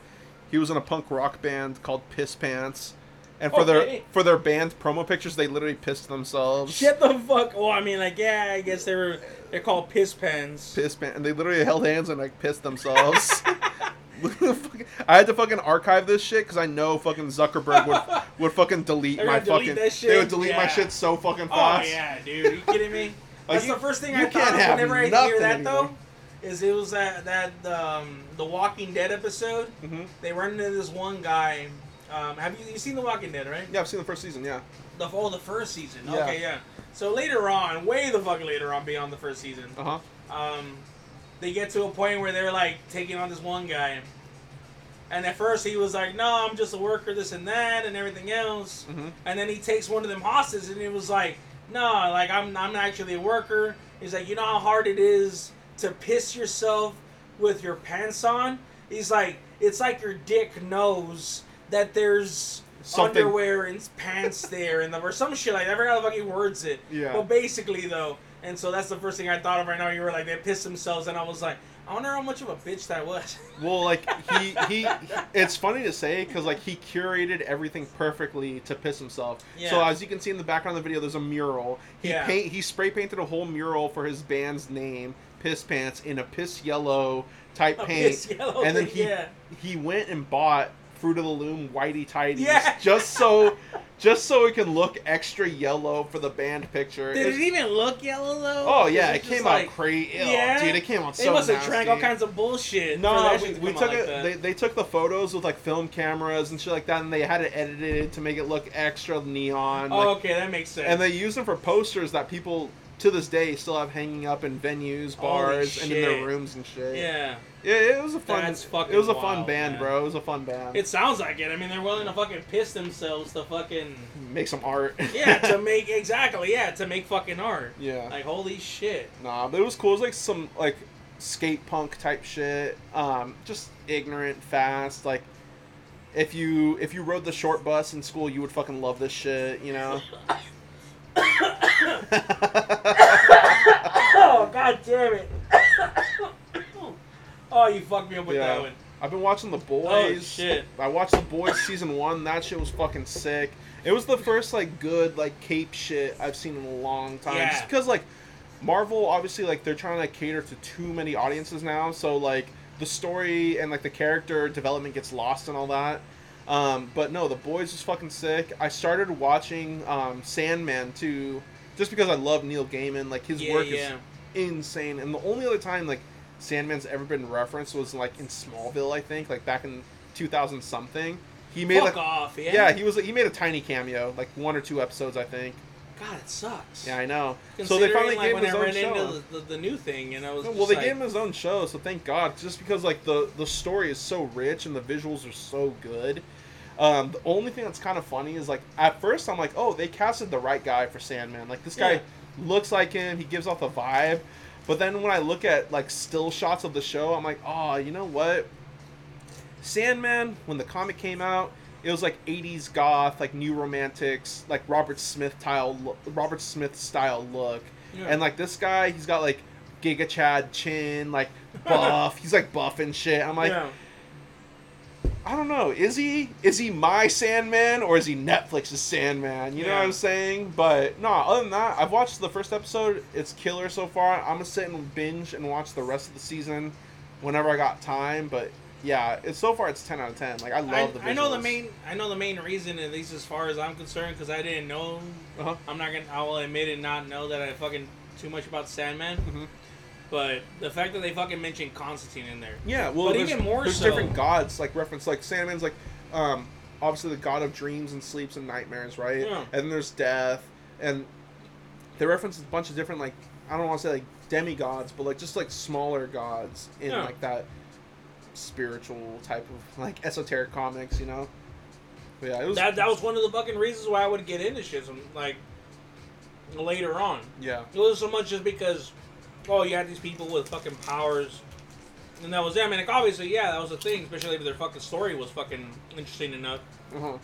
He was in a punk rock band called Piss Pants, and for their for their band promo pictures, they literally pissed themselves. Shit the fuck. Well, I mean, like, yeah, I guess they were they're called piss pens. piss pen, and they literally held hands and like pissed themselves. Look at the fucking- I had to fucking archive this shit because I know fucking Zuckerberg would would fucking delete my delete fucking. They would delete my shit so fucking fast. Oh yeah, dude. Are you kidding me? Like, That's you- the first thing I thought can't of have whenever I hear that anymore. though. Is it was that that um, the Walking Dead episode? hmm They run into this one guy. Um, have you you seen the Walking Dead, right? Yeah, I've seen the first season. Yeah. The oh the first season. Yeah. Okay, yeah. So later on, way the fuck later on, beyond the first season, Uh huh. um, they get to a point where they're like taking on this one guy. And at first he was like, "No, I'm just a worker, this and that, and everything else." hmm And then he takes one of them hostages, and he was like, "No, like I'm I'm actually a worker." He's like, "You know how hard it is to piss yourself with your pants on?" He's like, "It's like your dick knows that there's Something- underwear and pants there, and the, or some shit like that. I forgot how the fucking words it. Yeah. But basically though, and so that's the first thing I thought of right now. You were like, they pissed themselves, and I was like, I wonder how much of a bitch that was. Well, like he he, it's funny to say because like he curated everything perfectly to piss himself. Yeah. So as you can see in the background of the video, there's a mural. He Yeah. paint he spray painted a whole mural for his band's name, Piss Pants, in a piss yellow type A paint. piss yellow and then he yeah. he went and bought Fruit of the Loom Whitey Tidies Yeah. just so just so it can look extra yellow for the band picture. Did It's- it even look yellow though? Oh yeah, it just came like- out crazy. Yeah? dude, it came out so They must have drank all kinds of bullshit. No, we, we took like it. they, they took the photos with like film cameras and shit like that, and they had it edited to make it look extra neon. oh, like- okay, that makes sense. And they used them for posters that people to this day still have hanging up in venues, bars, and in their rooms and shit. Yeah. Yeah, it was a fun. That's fucking it was a fun wild, band, man. bro. It was a fun band. It sounds like it. I mean, they're willing to fucking piss themselves to fucking Make some art. yeah to make exactly yeah to make fucking art. yeah. Like holy shit. Nah, but it was cool. It was like some like skate punk type shit. Um, just ignorant, fast. Like if you if you rode the short bus in school, you would fucking love this shit. You know. Oh god damn it. oh, you fucked me up with Yeah. that one. I've been watching The oh, Boys. Oh, shit. I watched The Boys season one. That shit was fucking sick. It was the first like good like cape shit I've seen in a long time. Yeah. Just because like Marvel, obviously like they're trying to cater to too many audiences now. So like the story and like the character development gets lost and all that. Um, but no, The Boys was fucking sick. I started watching um, Sandman too, just because I love Neil Gaiman. Like his Yeah, work yeah. is insane. And the only other time like Sandman's ever been referenced was like in Smallville, I think, like back in 2000 something. He made Fuck like off, yeah. yeah, he was he made a tiny cameo, like one or two episodes, I think. God, it sucks. Yeah, I know. So they finally like, gave him his own show. into the, the, the new thing, and I was No, just well, they like, gave him his own show, so thank God. Just because like the the story is so rich and the visuals are so good. Um, the only thing that's kind of funny is like at first I'm like, oh, they casted the right guy for Sandman. Like this guy Yeah. looks like him. He gives off the vibe. But then when I look at like still shots of the show, I'm like, oh, you know what? Sandman, when the comic came out, it was like 80s goth, like new romantics, like Robert Smith style, lo- Robert Smith style look. Yeah. And like this guy, he's got like Giga Chad chin, like buff. he's like buff and shit. I'm like, yeah. I don't know. Is he is he my Sandman or is he Netflix's Sandman? You know what I'm saying? But no, other than that, I've watched the first episode. It's killer so far. I'm gonna sit and binge and watch the rest of the season whenever I got time. But yeah, it's so far it's ten out of ten. Like I love I, the. Visuals. I know the main. I know the main reason, at least as far as I'm concerned, because I didn't know. Uh-huh. I'm not gonna. I will admit and not know that I fucking too much about Sandman. Mhm. But the fact that they fucking mentioned Constantine in there. Yeah, well, But there's, even more there's so- different gods like reference like Sandman's like um obviously the god of dreams and sleeps and nightmares, right? Yeah. And then there's death and they reference a bunch of different like I don't want to say like demigods, but like just like smaller gods in Yeah. like that spiritual type of like esoteric comics, you know. But yeah, it was That that was one of the fucking reasons why I would get into shit. Some, like later on, yeah. it wasn't so much just because, oh, you had these people with fucking powers, and that was them. I mean, like obviously, yeah, that was a thing. Especially if their fucking story was fucking interesting enough. Uh-huh.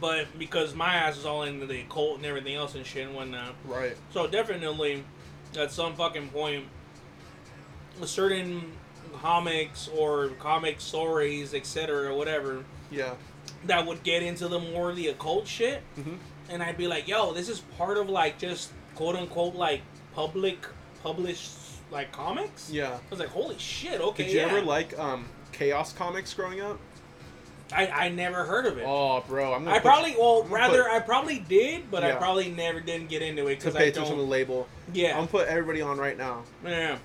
But because my ass is all into the occult and everything else and shit and whatnot. Right. So definitely, at some fucking point, a certain comics or comic stories, etc., or whatever, Yeah. that would get into the more of the occult shit, Mhm. and I'd be like, "Yo, this is part of like just quote unquote like public published like comics." Yeah. I was like, "Holy shit!" Okay, Did you yeah. ever like um Chaos comics growing up? I I never heard of it. Oh, bro, I'm gonna I put probably, well, rather, put- I probably did, but I probably never didn't get into it because pay I attention to the label. Yeah, I'm gonna put everybody on right now. yeah.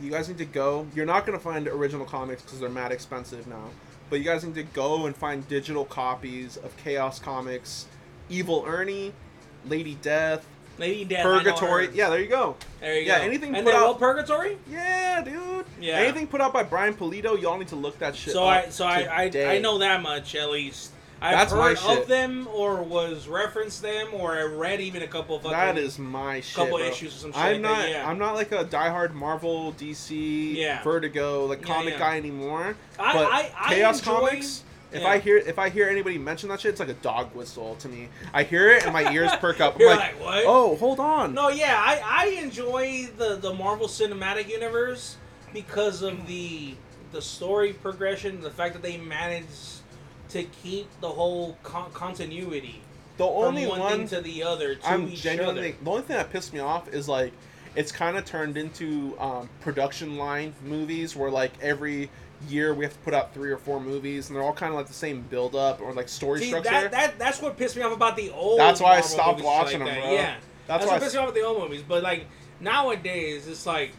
You guys need to go. You're not gonna find original comics because they're mad expensive now. But you guys need to go and find digital copies of Chaos Comics, Evil Ernie, Lady Death, Lady Death. Purgatory. Yeah, there you go. There you yeah, go. anything And put out- Purgatory? Yeah, dude. Yeah. Anything put out by Brian Pulido, y'all need to look that shit So up. I, so I, I. I know that much at least. I've That's my heard of them, or was referenced them, or I read even a couple of. That is my shit. couple bro. issues or some shit I'm like not. that, yeah. I'm not like a diehard Marvel, DC, Yeah. Vertigo, like Yeah, comic yeah. guy anymore. I- but I- I Chaos enjoy- Comics. If yeah. I hear if I hear anybody mention that shit, it's like a dog whistle to me. I hear it and my ears perk up. I'm You're like, like, what? oh, hold on. No, yeah, I, I enjoy the, the Marvel Cinematic Universe because of the the story progression, the fact that they managed to keep the whole con- continuity the from only one, one thing to the other to I'm genuinely other. the only thing that pissed me off is like it's kind of turned into um, production line movies where like every year we have to put out three or four movies and they're all kind of like the same build up or like story See, structure. that, that that's what pissed me off about the old. That's why I stopped watching like them, that. bro. Yeah, That's that's, what I pissed me off with the old movies. But like nowadays, it's like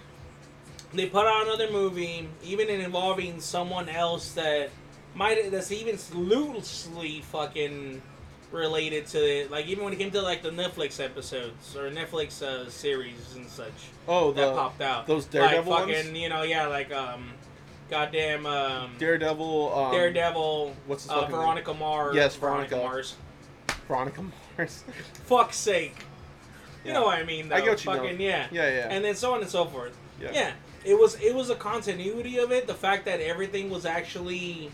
they put out another movie, even in involving someone else that might that's even loosely fucking related to it. Like even when it came to like the Netflix episodes or Netflix uh, series and such Oh, that the popped out. those Daredevil like ones? fucking, you know, yeah, like um, goddamn um, Daredevil. Um, Daredevil. what's his uh, fucking name? Veronica Mars. Yes, Veronica, Veronica. Mars. Veronica Mars. Fuck's sake. You Yeah. know what I mean? Though. I get what you fucking know. yeah. Yeah, yeah. And then so on and so forth. Yeah. yeah. It was it was a continuity of it. The fact that everything was actually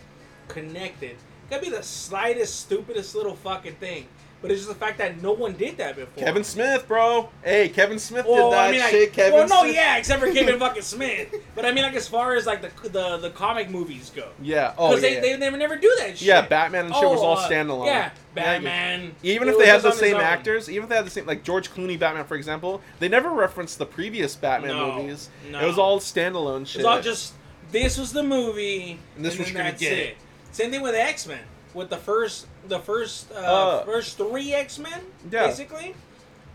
connected. Could be the slightest, stupidest little fucking thing. But it's just the fact that no one did that before. Kevin Smith, bro. Hey, Kevin Smith Well, did that I mean, shit. Kevin well, no, Smith. yeah, except for Kevin fucking Smith. But I mean, like, as far as like the the, the comic movies go, Yeah. Oh, because yeah. they, yeah. they never never do that shit. Yeah, Batman and shit was all uh, standalone. Yeah, Yeah, Batman. Even if they had the same actors, even if they had the same, like George Clooney Batman, for example, they never referenced the previous Batman No, movies. no. It was all standalone shit. It's all just this was the movie, And this and was gonna that's get. it. Same thing with X Men, with the first the first uh, Uh, first three X Men, yeah. basically.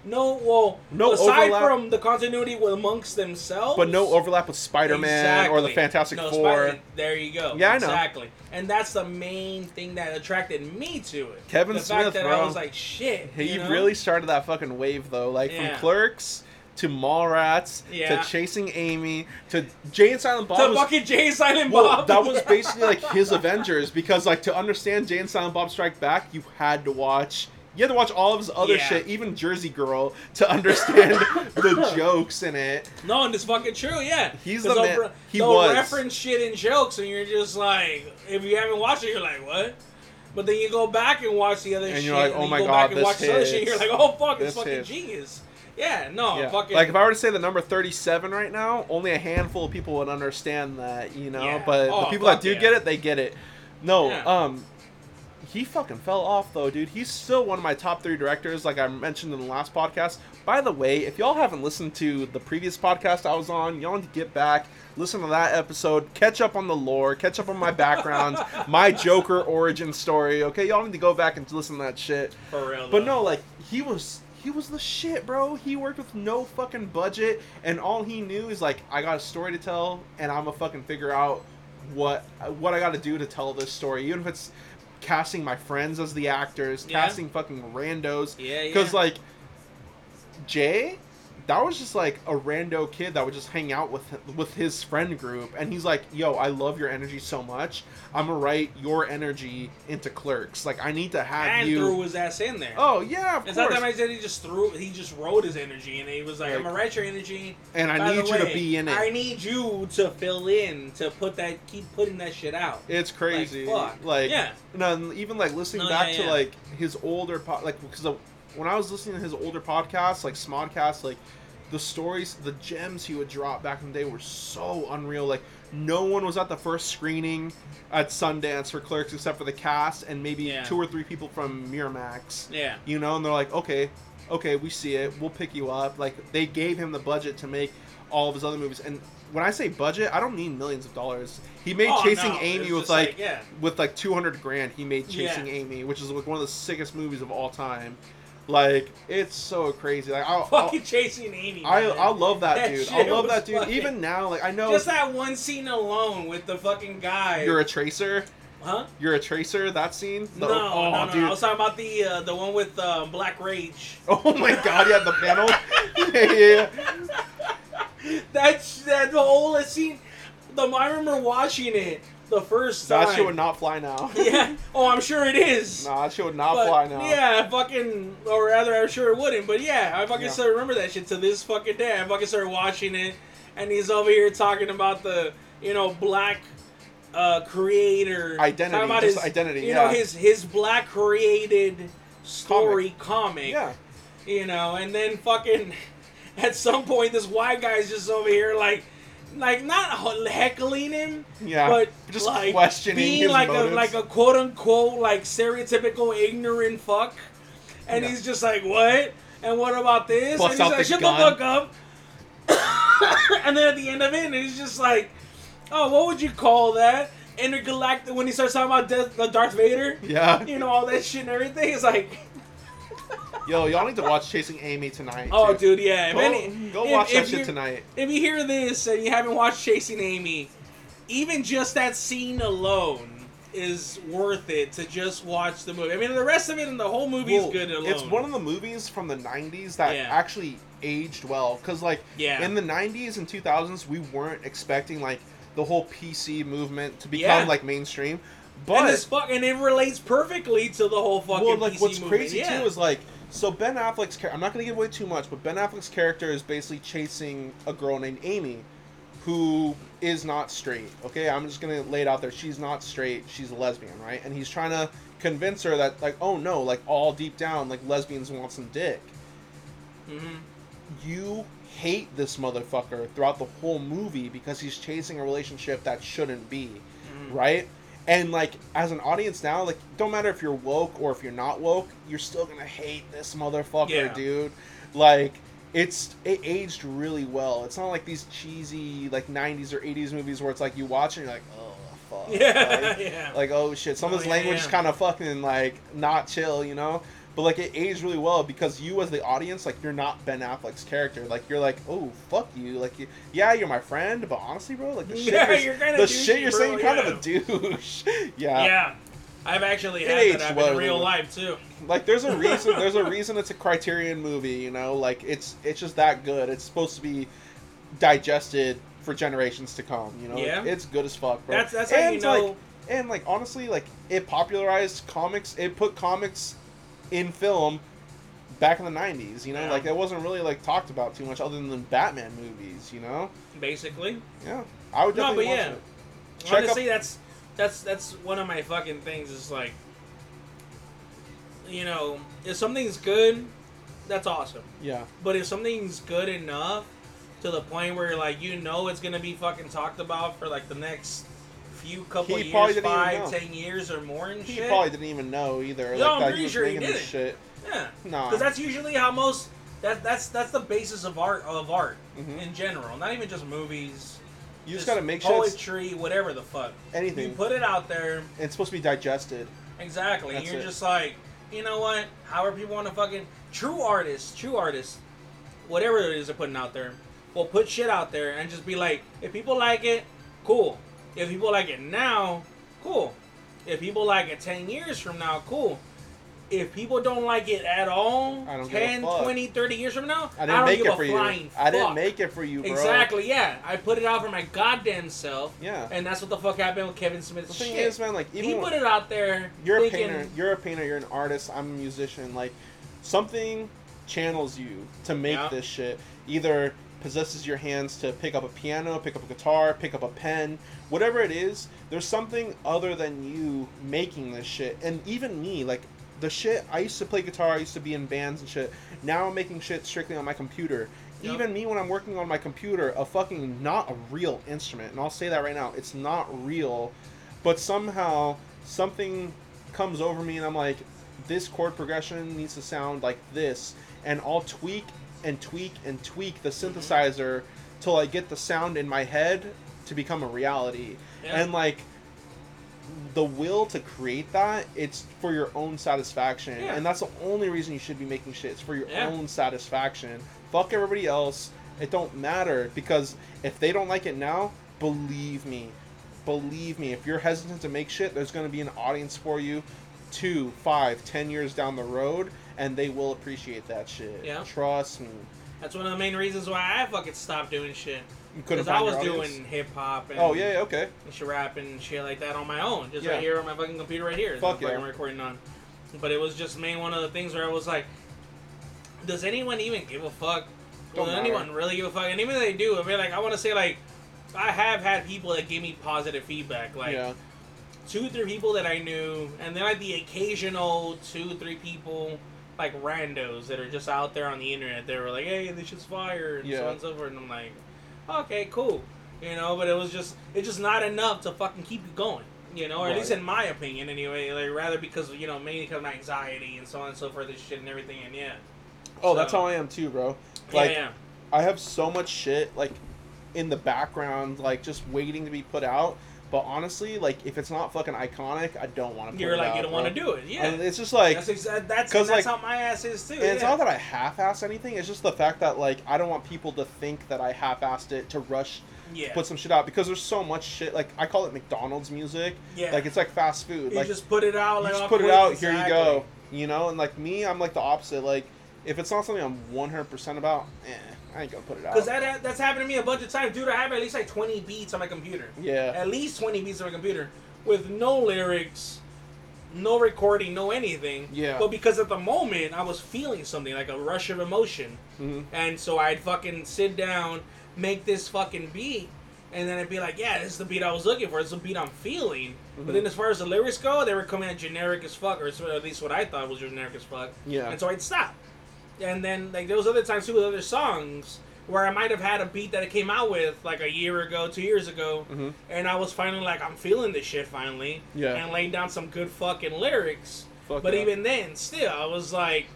No, well, No aside overlap. from the continuity with amongst themselves, but no overlap with Spider-Man or the Fantastic No, Four. Spider- there you go. Yeah, I know. Exactly. And that's the main thing that attracted me to it. Kevin the Smith, fact that bro. I was like, shit. He you know? really started that fucking wave though, like Yeah. from Clerks to Mallrats Yeah. to Chasing Amy to Jay and Silent Bob. to was, fucking Jay and Silent well, Bob. that was basically like his Avengers because like to understand Jay and Silent Bob Strike Back, you had to watch. You had to watch all of his other Yeah. shit, even Jersey Girl, to understand the jokes in it. No, and it's fucking true, yeah. he's the man- re- he was. reference shit in jokes, and you're just like, if you haven't watched it, you're like, what? But then you go back and watch the other And shit, you're like, and oh you my go God, back and watch the other shit, and you're like, oh fuck, it's This fucking hits. genius. Yeah, no, Yeah. fucking. Like if I were to say the number thirty-seven right now, only a handful of people would understand that, you know. Yeah. But the Oh, people that do yeah. get it, they get it. No, Yeah. um, he fucking fell off though, dude. He's still one of my top three directors, like I mentioned in the last podcast. By the way, if y'all haven't listened to the previous podcast I was on, y'all need to get back, listen to that episode, catch up on the lore, catch up on my background, my Joker origin story. Okay, y'all need to go back and listen to that shit. for real. But though. no, like he was he was the shit, bro. He worked with no fucking budget, and all he knew is like, I got a story to tell, and I'm gonna fucking figure out what what I got to do to tell this story, even if it's casting my friends as the actors, Yeah. casting fucking randos. Yeah, yeah. Because like Jay, that was just like a rando kid that would just hang out with with his friend group, and he's like, "Yo, I love your energy so much. I'm gonna write your energy into Clerks. Like, I need to have and you." threw his ass in there. Oh yeah, of It's course. not that I said he just threw. He just wrote his energy, and he was like, Like- "I'm gonna write your energy, and I By need you to be in it. I need you to fill in to put that, keep putting that shit out." it's crazy. fuck. Like, Yeah. no, even like listening No, back yeah, to yeah. like his older po- like because when I was listening to his older podcasts, like Smodcast, like the stories, the gems he would drop back in the day were so unreal. Like no one was at the first screening at Sundance for Clerks except for the cast and maybe Yeah. two or three people from Miramax. Yeah. you know, and they're like, okay, okay, we see it, we'll pick you up. Like they gave him the budget to make all of his other movies, and when I say budget, I don't mean millions of dollars. He made Oh, Chasing no, Amy with like, like, yeah. with like two hundred grand. He made Chasing Yeah. Amy, which is like one of the sickest movies of all time. Like it's so crazy. Like I'll, I'll, Fucking chasing Amy. I man. I love that, That dude. I love that dude. fucking- Even now, like I know Just that one scene alone with the fucking guy. you're a tracer. huh? You're a tracer. That scene. The- No, oh, no, no. dude. I was talking about the uh, the one with uh, Black Rage. Oh my god, yeah, the panel. yeah, yeah. That's that the whole scene. The I remember watching it the first time. That shit would not fly now. yeah. Oh, I'm sure it is. Nah, that shit would not But, fly now. Yeah, I fucking, or rather, I'm sure it wouldn't. But yeah, I fucking Yeah. still remember that shit to this fucking day. I fucking started watching it, and he's over here talking about the, you know, black uh, creator Identity, talking about his identity, You yeah. know, his his black created story comic. Yeah. You know, and then fucking at some point, this white guy's just over here like. Like not heckling him, Yeah. but Just like questioning being his like motives. a like a quote unquote like stereotypical ignorant fuck, and Yeah. he's just like what? And what about this? Busts and he's like, the shut gun. the fuck up. and then at the end of it, and he's just like, oh, what would you call that? Intergalactic. When he starts talking about Death, Darth Vader, Yeah. you know all that shit and everything. It's like, Yo, y'all need to watch Chasing Amy tonight. oh, dude, yeah. Go, any, go if- watch that if shit tonight. If you hear this and you haven't watched Chasing Amy, even just that scene alone is worth it to just watch the movie. I mean, the rest of it and the whole movie is good alone. It's one of the movies from the '90s that Yeah. actually aged well. Cause like Yeah. in the '90s and 2000s, we weren't expecting like the whole PC movement to become Yeah. like mainstream. And But this fuck, and it relates perfectly to the whole fucking. well, like PC what's movement. crazy yeah. too is like so Ben Affleck's character. I'm not gonna give away too much, but Ben Affleck's character is basically chasing a girl named Amy, who is not straight. Okay, I'm just gonna lay it out there. She's not straight. She's a lesbian, right? And he's trying to convince her that like, oh no, like all deep down, like lesbians want some dick. Mm-hmm. You hate this motherfucker throughout the whole movie because he's chasing a relationship that shouldn't be, Mhm. right? And like as an audience now, like don't matter if you're woke or if you're not woke, you're still gonna hate this motherfucker, Yeah. dude. Like it's it aged really well. It's not like these cheesy like '90s or '80s movies where it's like you watch and you're like, oh fuck, Yeah, like, yeah. like oh shit, some Oh, of this yeah, language is kind of fucking like not chill, you know. But like it aged really well because you as the audience, like you're not Ben Affleck's character. Like you're like, oh fuck you. Like you, yeah, you're my friend, but honestly, bro, like the shit Yeah, you're, you're the shit you're bro, saying, kind of a douche. yeah. yeah. I've actually It had aged that well, in real life too. Like there's a reason. there's a reason it's a Criterion movie. You know, like it's it's just that good. It's supposed to be digested for generations to come. You know, Yeah. it's good as fuck, bro. That's that's how and you know. like and like honestly, like it popularized comics. It put comics in film back in the '90s. You know, Yeah. like it wasn't really like talked about too much other than Batman movies. You know, basically, yeah, I would No, definitely but watch yeah. it. Check up- honestly, that's that's that's one of my fucking things. Is like, you know, if something's good, that's awesome. Yeah, But if something's good enough to the point where like you know it's gonna be fucking talked about for like the next few couple He probably years, didn't even five, know. ten years or more and he shit. probably didn't even know either. No, like I'm that pretty was sure he making this didn't. shit. yeah, Nah, because that's usually how most that that's that's the basis of art of art Mhm. in general. Not even just movies. you just gotta make sure it's poetry, whatever the fuck. anything. You put it out there. It's supposed to be digested. Exactly. That's You're it. just like, you know what? However people want to fucking true artists, true artists, whatever it is they're putting out there, will put shit out there and just be like, if people like it, cool. If people like it now, cool. If people like it 10 years from now, cool. If people don't like it at all, I don't give a 10, 20, 30 years from now, I didn't don't make it a for you. I didn't fuck. make it for you, bro. Exactly, yeah. I put it out for my goddamn self. Yeah. And that's what the fuck happened with Kevin Smith's The thing shit. is, man, like even he put it out there. you're a painter, you're a painter, you're an artist. I'm a musician. Like something channels you to make Yeah. this shit. Either possesses your hands to pick up a piano, pick up a guitar, pick up a pen, whatever it is. There's something other than you making this shit. And even me, like the shit I used to play guitar, I used to be in bands and shit. Now I'm making shit strictly on my computer. Yep. Even me when I'm working on my computer, a fucking not a real instrument, and I'll say that right now, it's not real, but somehow something comes over me and I'm like, this chord progression needs to sound like this, and I'll tweak and tweak and tweak the synthesizer till I get the sound in my head to become a reality. Yeah. And like the will to create that, it's for your own satisfaction. Yeah. And that's the only reason you should be making shit. It's for your Yeah. own satisfaction. Fuck everybody else. It don't matter because if they don't like it now, believe me, believe me, if you're hesitant to make shit, there's gonna be an audience for you two, five, ten years down the road, and they will appreciate that shit. Yeah. Trust me. That's one of the main reasons why I fucking stopped doing shit. Because I was doing hip hop and Oh yeah, yeah, okay. and shit rap and shit like that on my own, just Yeah. right here on my fucking computer right here. Fuck that I'm recording on. But it was just main one of the things where I was like, does anyone even give a fuck? Don't Does matter. anyone really give a fuck? And even if they do, I mean, like I want to say like, I have had people that give me positive feedback, like yeah. two, three people that I knew, and then like the occasional two, three people, like randos that are just out there on the internet. They were like, "Hey, this shit's fire," and so on and so forth. And I'm like, "Okay, cool," you know. But it was just, it's just not enough to fucking keep you going, you know. Or at least in my opinion, anyway. Like rather because you know mainly because of my anxiety and so on and so forth, this shit and everything. And yeah, Oh, that's how I am too, bro. Like yeah, yeah, I have so much shit like in the background, like just waiting to be put out. But honestly, like if it's not fucking iconic, I don't want to. Do it. You're like out, you don't want to do it. Yeah. And it's just like that's exa- that's that's like- how my ass is too. And it's yeah. not that I half-ass anything. It's just the fact that like I don't want people to think that I half-assed it to rush yeah. put some shit out because there's so much shit. Like I call it McDonald's music. yeah. Like it's like fast food. you like just put it out. Like, just put it out. Here you go. You know, and like me, I'm like the opposite. Like if it's not something I'm 100 percent about, eh, I ain't gonna put it out. Because that that's happened to me a bunch of times, dude. I have at least like 20 beats on my computer. yeah. At least 20 beats on my computer with no lyrics, no recording, no anything. Yeah. But because at the moment I was feeling something like a rush of emotion, Mhm. and so I'd fucking sit down, make this fucking beat, and then I'd be like, yeah, this is the beat I was looking for. This is the beat I'm feeling. But Mhm. then as far as the lyrics go, they were coming out generic as fuck, or at least what I thought was generic as fuck. Yeah. And so I'd stop. And then like there was other times too with other songs where I might have had a beat that I came out with like a year ago, two years ago, Mhm. and I was finally like, I'm feeling this shit finally. Yeah. And laying down some good fucking lyrics. Fuck but even then, still, I was like,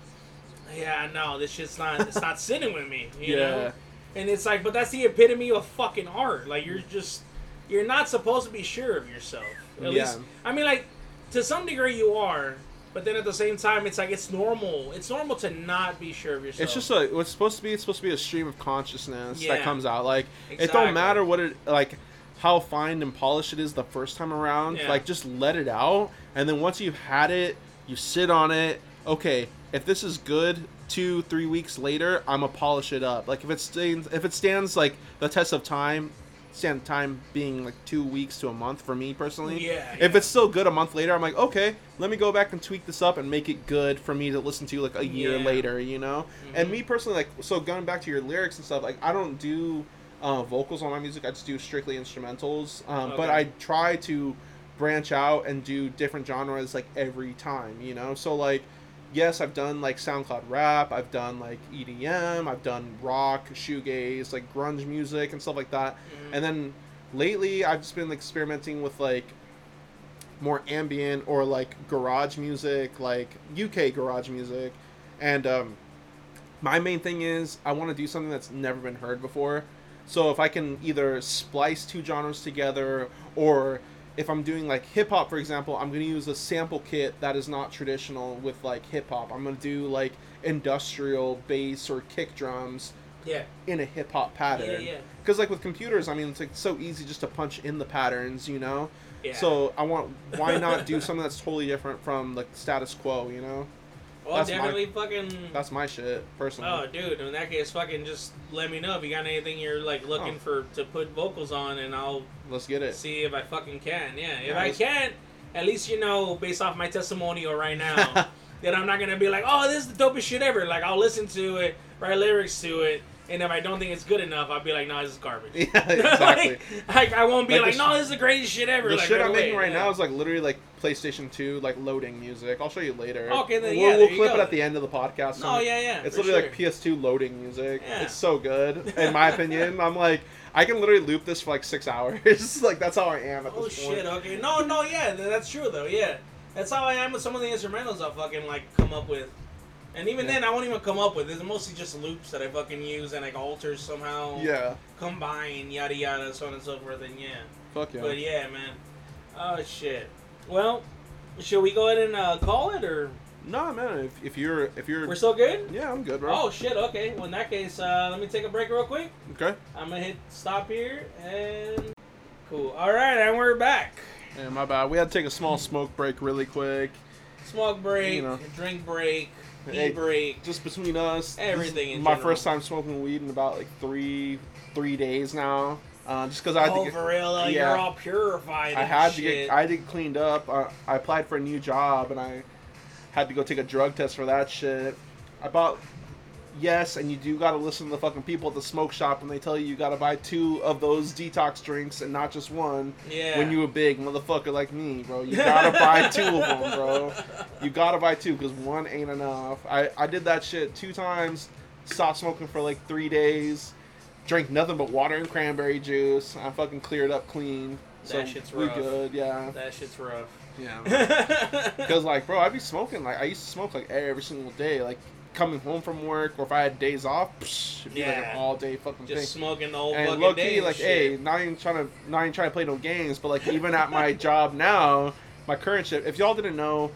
yeah, no, this shit's not, it's not sitting with me. You Yeah. know? And it's like, but that's the epitome of fucking art. Like you're just, you're not supposed to be sure of yourself. At Yeah. least, I mean, like to some degree you are. But then at the same time, it's like it's normal. It's normal to not be sure of yourself. It's just like what's supposed to be. It's supposed to be a stream of consciousness Yeah. that comes out. Like it don't matter what it like, how fine and polished it is the first time around. Yeah. Like just let it out, and then once you've had it, you sit on it. Okay, if this is good, two three weeks later, I'm gonna polish it up. Like if it stands, if it stands like the test of time, stand time being like two weeks to a month for me personally. Yeah, If yeah. it's still good a month later, I'm like, okay, let me go back and tweak this up and make it good for me to listen to like a year Yeah. later, you know? And Mhm. me personally, like, so going back to your lyrics and stuff, like, I don't do uh, vocals on my music. I just do strictly instrumentals. Um, But I try to branch out and do different genres like every time, you know? So like, yes, I've done like SoundCloud rap. I've done like EDM. I've done rock, shoegaze, like grunge music and stuff like that. Mhm. And then lately, I've just been experimenting with like more ambient or like garage music, like UK garage music. And um, my main thing is I want to do something that's never been heard before. So if I can either splice two genres together or if I'm doing like hip hop, for example, I'm to use a sample kit that is not traditional with like hip hop. I'm to do like industrial bass or kick drums yeah, in a hip hop pattern. yeah, yeah, Because like with computers, I mean, it's like so easy just to punch in the patterns, you know. yeah. So I want why not do something that's totally different from like status quo, you know? Well, that's my- definitely fucking. That's my shit, personally. Oh, dude! In that case, fucking just let me know if you got anything you're like oh. looking Oh. for to put vocals on, and I'll Let's get it. see if I fucking can. Yeah, if Yeah, I can't, at least you know based off my testimonial right now that I'm not gonna be like, oh, this is the dopest shit ever. Like I'll listen to it, write lyrics to it, and if I don't think it's good enough, I'll be like, no, this is garbage. yeah, exactly. like, like, I won't be Like like, no, sh- this is the greatest shit ever. the like, shit right I'm making right yeah. now is like literally like PlayStation 2 like loading music. I'll show you later. Okay, then, we'll, yeah, we'll clip go. it at the end of the podcast. No, yeah, yeah. It's literally sure. like PS2 loading music. Yeah. It's so good, in my opinion. I'm like, I can literally loop this for like six hours. like that's how I am at Oh this point. shit! Okay, no, no, yeah, that's true though. Yeah, that's how I am with some of the instrumentals I fucking like come up with, and even Yeah. then I won't even come up with. It's mostly just loops that I fucking use and like alters somehow. Yeah. Combine yada yada, so on and so forth, and yeah. Fuck yeah. But yeah, man. Oh shit. Well, should we go ahead and uh, call it or Nah, man. If, if you're if you're we're still good? yeah, I'm good, bro. Oh shit. Okay. Well, in that case, uh, let me take a break real quick. Okay. I'm gonna hit stop here and cool. All right, and we're back. Yeah, my bad. We had to take a small smoke break really quick. Smoke break, You know. drink break, Hey, break. Just between us. Everything my general. first time smoking weed in about like three three days now. Uh, just because I had oh, to get, Varela, yeah. you're all purified. I had to get I had to get cleaned up. Uh, I applied for a new job and I had to go take a drug test for that shit. I bought yes, and you do gotta listen to the fucking people at the smoke shop when they tell you you gotta buy two of those detox drinks and not just one. yeah. When you a big motherfucker like me, bro, you gotta buy two of them, bro. You gotta buy two because one ain't enough. I I did that shit two times. Stopped smoking for like three days. Drank nothing but water and cranberry juice. I fucking cleared up clean. So That shit's rough. good, yeah. that shit's rough. Yeah. Because like, bro, I'd be smoking like I used to smoke like every single day, like coming home from work or if I had days off, psh, it'd be like an all day fucking Just thing. smoking the whole And fucking day. key, like, shit. hey, not even trying to not even trying to play no games, but like even at my job now, my current shift. If y'all didn't know,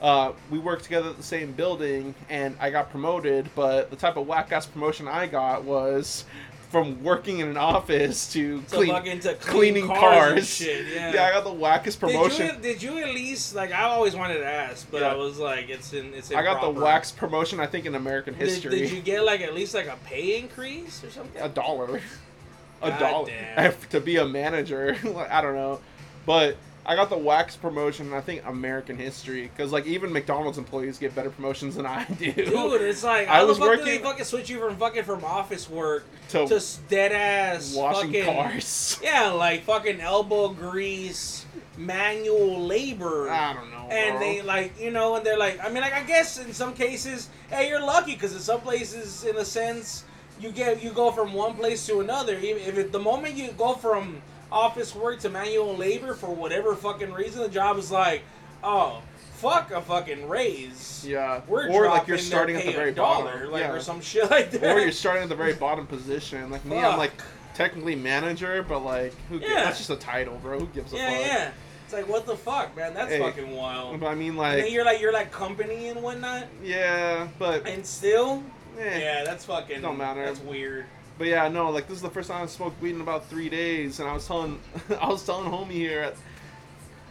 uh, we work together at the same building, and I got promoted. But the type of whack ass promotion I got was from working in an office to, clean, to cleaning clean cars. shit. Yeah. Yeah, I got the wackest promotion. Did you, did you at least like? I always wanted to ask, but Yeah. I was like, it's in it's. I got the wax promotion. I think in American history. did you get like at least like a pay increase or something? a dollar, a God dollar to be a manager. I don't know, but I got the wax promotion. I think American history because like even McDonald's employees get better promotions than I do. Dude, it's like I was the fuck they working- fucking switch you from fucking from office work To to dead ass washing fucking, cars. Yeah, like fucking elbow grease, manual labor. I don't know. and bro. they like you know and they're like i mean like i guess in some cases hey you're lucky because in some places in a sense you get you go from one place to another Even if it, the moment you go from office work to manual labor for whatever fucking reason the job is like oh fuck a fucking raise yeah, we're or like you're starting at the very dollar, bottom, like yeah. or some shit like that or you're starting at the very bottom position. Like me, I'm like technically manager, but like who? Yeah. That's just a title, bro. Who gives a yeah fuck? yeah it's like what the fuck man that's Hey, fucking wild But I mean, like, you're like you're like company and whatnot yeah, but and still eh. Yeah, that's fucking. Don't matter. That's weird. But yeah, no, like this is the first time I smoked weed in about three days, and I was telling, I was telling homie here.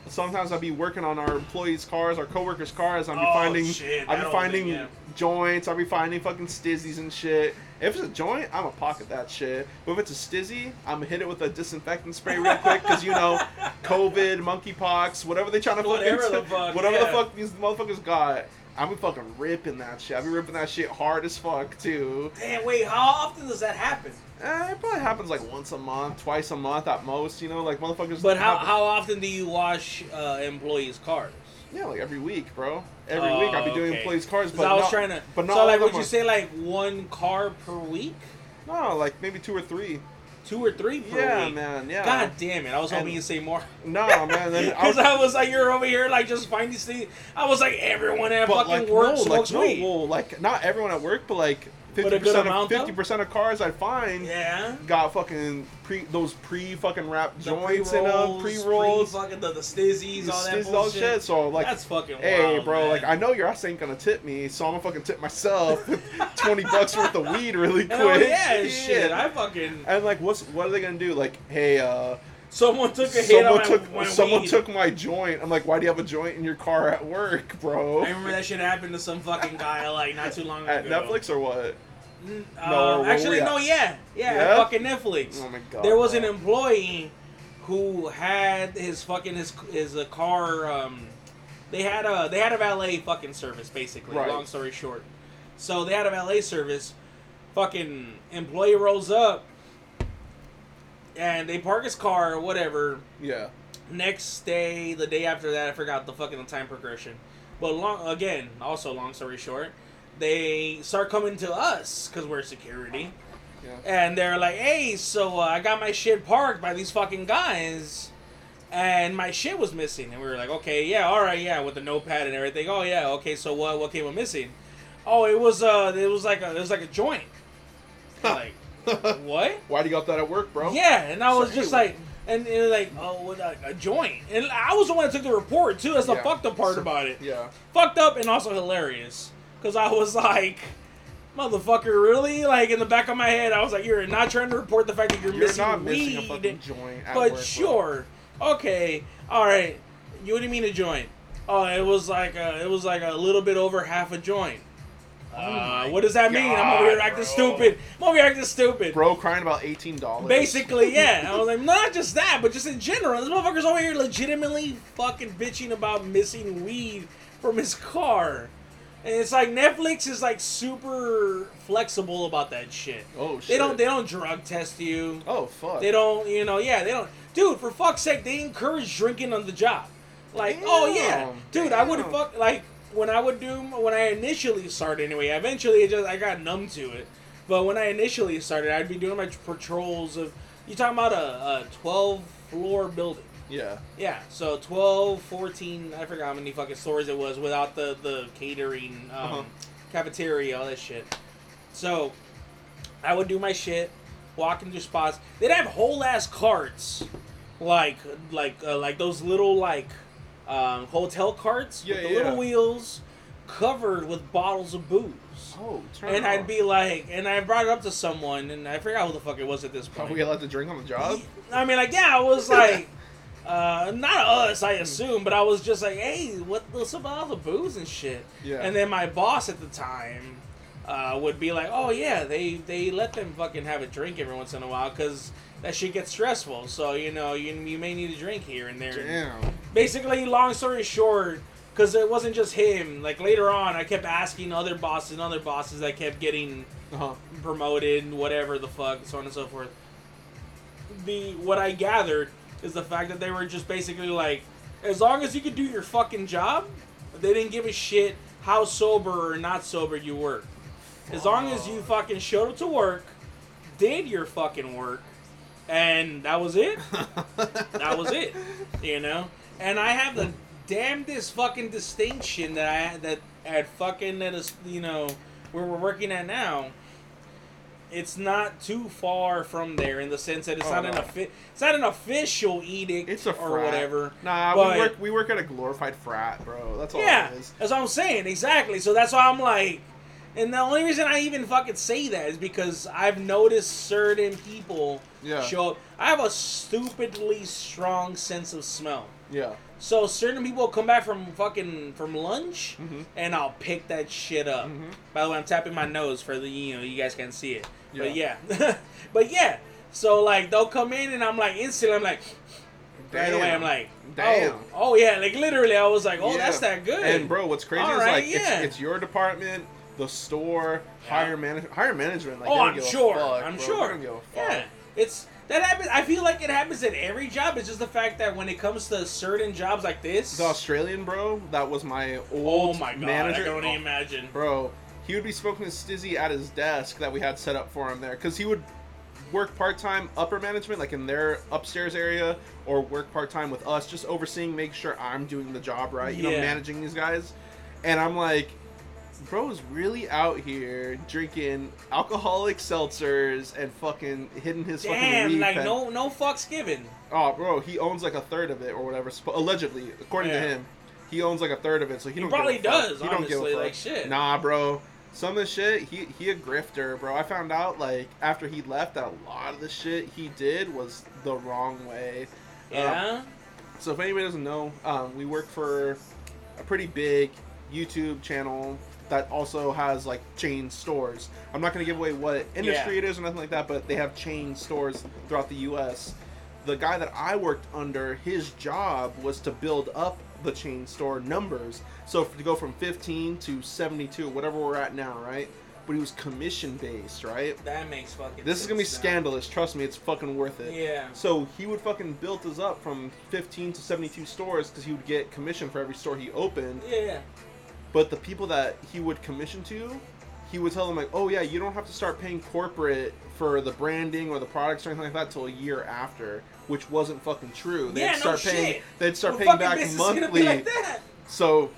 Sometimes I'd be working on our employees' cars, our coworkers' cars. I'd be Oh, finding, shit, I'd be finding thing, yeah. joints. I'd be finding fucking stizzies and shit. If it's a joint, I'm gonna pocket that shit. But if it's a stizzy, I'm gonna hit it with a disinfectant spray real quick, cause you know, COVID, monkeypox, whatever they trying to Whatever fucking, the fuck, whatever yeah. the fuck these motherfuckers got. I'm be fucking ripping that shit. I be ripping that shit hard as fuck too. Damn, wait, how often does that happen? Eh, it probably happens like once a month, twice a month at most. You know, like motherfuckers. But how, how often do you wash uh, employees' cars? Yeah, like every week, bro. Every Oh, week I'll be doing okay. employees' cars, but I was not, trying to. But not so like, would you are- say like one car per week, No, like maybe two or three. Two or three per yeah, week? man. Yeah. God damn it! I was hoping And- you'd say more. No, man. Then I Because I was like, you're over here like just finding these. Things. I was like, everyone at fucking like work no, like smokes no, weed. well, like not everyone at work, but like fifty percent of fifty percent of cars I find Yeah. got fucking pre those pre fucking wrap joints in them, pre rolls, fucking the, the stizzies, all that all bullshit. shit. So like. That's fucking Hey, wild, bro, man. like I know your ass ain't gonna tip me, so I'm gonna fucking tip myself twenty bucks worth of weed really quick. Yeah, shit. I fucking. And like, what's what are they gonna do? Like, hey, uh, Someone took a hit on someone my, took my someone weed. took my joint. I'm like, why do you have a joint in your car at work, bro? I remember that shit happened to some fucking guy like not too long ago. At. Netflix or what? No, Uh, where actually, no, yeah, yeah, Yeah? fucking Netflix. Oh my god. there was an employee who had his fucking his his uh, car. Um, they had a they had a valet fucking service basically. Right. Long story short, so they had a valet service. Fucking employee rolls up, and they park his car or whatever. Yeah. Next day, the day after that, I forgot the fucking time progression. But long again, also long story short, they start coming to us because we're security, Yeah. and they're like, "Hey, so uh, I got my shit parked by these fucking guys, and my shit was missing." And we were like, "Okay, yeah, all right, yeah," with the notepad and everything. Oh yeah, okay. So what? What came up missing? Oh, it was uh, it was like a, it was like a joint. like what? Why do you got that at work, bro? Yeah, and I was So, just hey, like, and it was like, oh, what, like a joint, and I was the one that took the report too. That's the Yeah. fucked up part So- about it. Yeah. Fucked up and also hilarious, because I was like, motherfucker, really? Like in the back of my head, I was like, you're not trying to report the fact that you're, You're missing not weed, missing a fucking joint at but work, bro. sure, okay, all right. You what do you mean a joint? Oh, it was like a, it was like a little bit over half a joint. Uh, Oh what does that mean? I'm over here acting bro. stupid. I'm over here acting stupid. Bro crying about eighteen dollars. Basically, yeah. I was like, not just that, but just in general. This motherfucker's over here legitimately fucking bitching about missing weed from his car. And it's like Netflix is like super flexible about that shit. Oh shit. They don't they don't drug test you. Oh fuck. They don't, you know, yeah, they don't. Dude, for fuck's sake, they encourage drinking on the job. Like, oh yeah, Damn, dude, I would have fuck like when I would do when I initially started anyway. Eventually, it just I got numb to it. But when I initially started, I'd be doing my patrols of. You talking about a, a twelve floor building? Yeah. Yeah, so 12, 14, I forgot how many fucking stores it was without the the catering um, Uh-huh. cafeteria, all that shit. So I would do my shit, walking through spots. They'd have whole ass carts, like like uh, like those little like um, hotel carts Yeah, with the yeah, little wheels, covered with bottles of booze. Oh, And I'd be like, and I brought it up to someone, and I forgot who the fuck it was at this point. Are we allowed to drink on the job? I mean, like, yeah, I was like, uh, not us, I assume, but I was just like, hey, what, what's about all the booze and shit? Yeah. And then my boss at the time uh, would be like, oh yeah, they they let them fucking have a drink every once in a while because that shit gets stressful. So you know, you you may need a drink here and there. Damn. Basically, long story short. Because it wasn't just him. Like later on, I kept asking other bosses and other bosses that kept getting Uh huh. promoted, whatever the fuck, so on and so forth. The what I gathered is the fact that they were just basically like, as long as you could do your fucking job, they didn't give a shit how sober or not sober you were. As long as you fucking showed up to work, did your fucking work, and that was it. that was it. You know? And I have the damnedest fucking distinction that I that at fucking at you know where we're working at now. It's not too far from there in the sense that it's Oh, not an no. offi- it's not an official edict It's a or whatever. Nah, but- we work we work at a glorified frat, bro. That's all yeah, it is. that's what I'm saying exactly. So that's why I'm like, and the only reason I even fucking say that is because I've noticed certain people Yeah. show up. I have a stupidly strong sense of smell. Yeah. So certain people come back from fucking from lunch, Mhm. and I'll pick that shit up. Mhm. By the way, I'm tapping my nose for the you know you guys can't see it, but yeah, Yeah. but yeah. So like they'll come in and I'm like instantly I'm like right away I'm Damn. like Damn. oh oh yeah like literally I was like oh Yeah. that's that good And bro, what's crazy All is right, like yeah. it's, it's your department, the store, Yeah. higher management, higher management. Like, oh I'm sure fuck, I'm bro. sure They don't give a fuck. yeah it's that happens I feel like it happens at every job it's just the fact that when it comes to certain jobs like this The Australian bro, that was my old oh old my god manager. I can only Oh, imagine Bro, he would be smoking his stizzy at his desk that we had set up for him there, because he would work part time upper management, like in their upstairs area, or work part time with us, just overseeing, make sure I'm doing the job right, you know, managing these guys. And I'm like, bro's really out here drinking alcoholic seltzers and fucking hitting his fucking damn weed like pen. no no fucks given Oh, bro, he owns like a third of it or whatever. Allegedly, according Yeah. to him, he owns like a third of it. So he, He don't probably give a fuck. does, He don't give a fuck. like, shit. Nah, bro. Some of the shit, he he a grifter, bro. I found out like after he left that a lot of the shit he did was the wrong way. Um, yeah so if anybody doesn't know, um, we work for a pretty big YouTube channel that also has like chain stores. I'm not gonna give away what industry Yeah. it is or nothing like that, but they have chain stores throughout the U.S. The guy that I worked under, his job was to build up the chain store numbers. So to go from 15 to 72, whatever we're at now, right? But he was commission based, right? that makes fucking This is gonna be sense scandalous. Trust me, it's fucking worth it. yeah So he would fucking build us up from 15 to 72 stores because he would get commission for every store he opened. yeah But the people that he would commission to, he would tell them like, "Oh yeah, you don't have to start paying corporate for the branding or the products or anything like that till a year after," which wasn't fucking true. They'd yeah, no start paying. shit. They'd start What paying back business is gonna be monthly. like? So,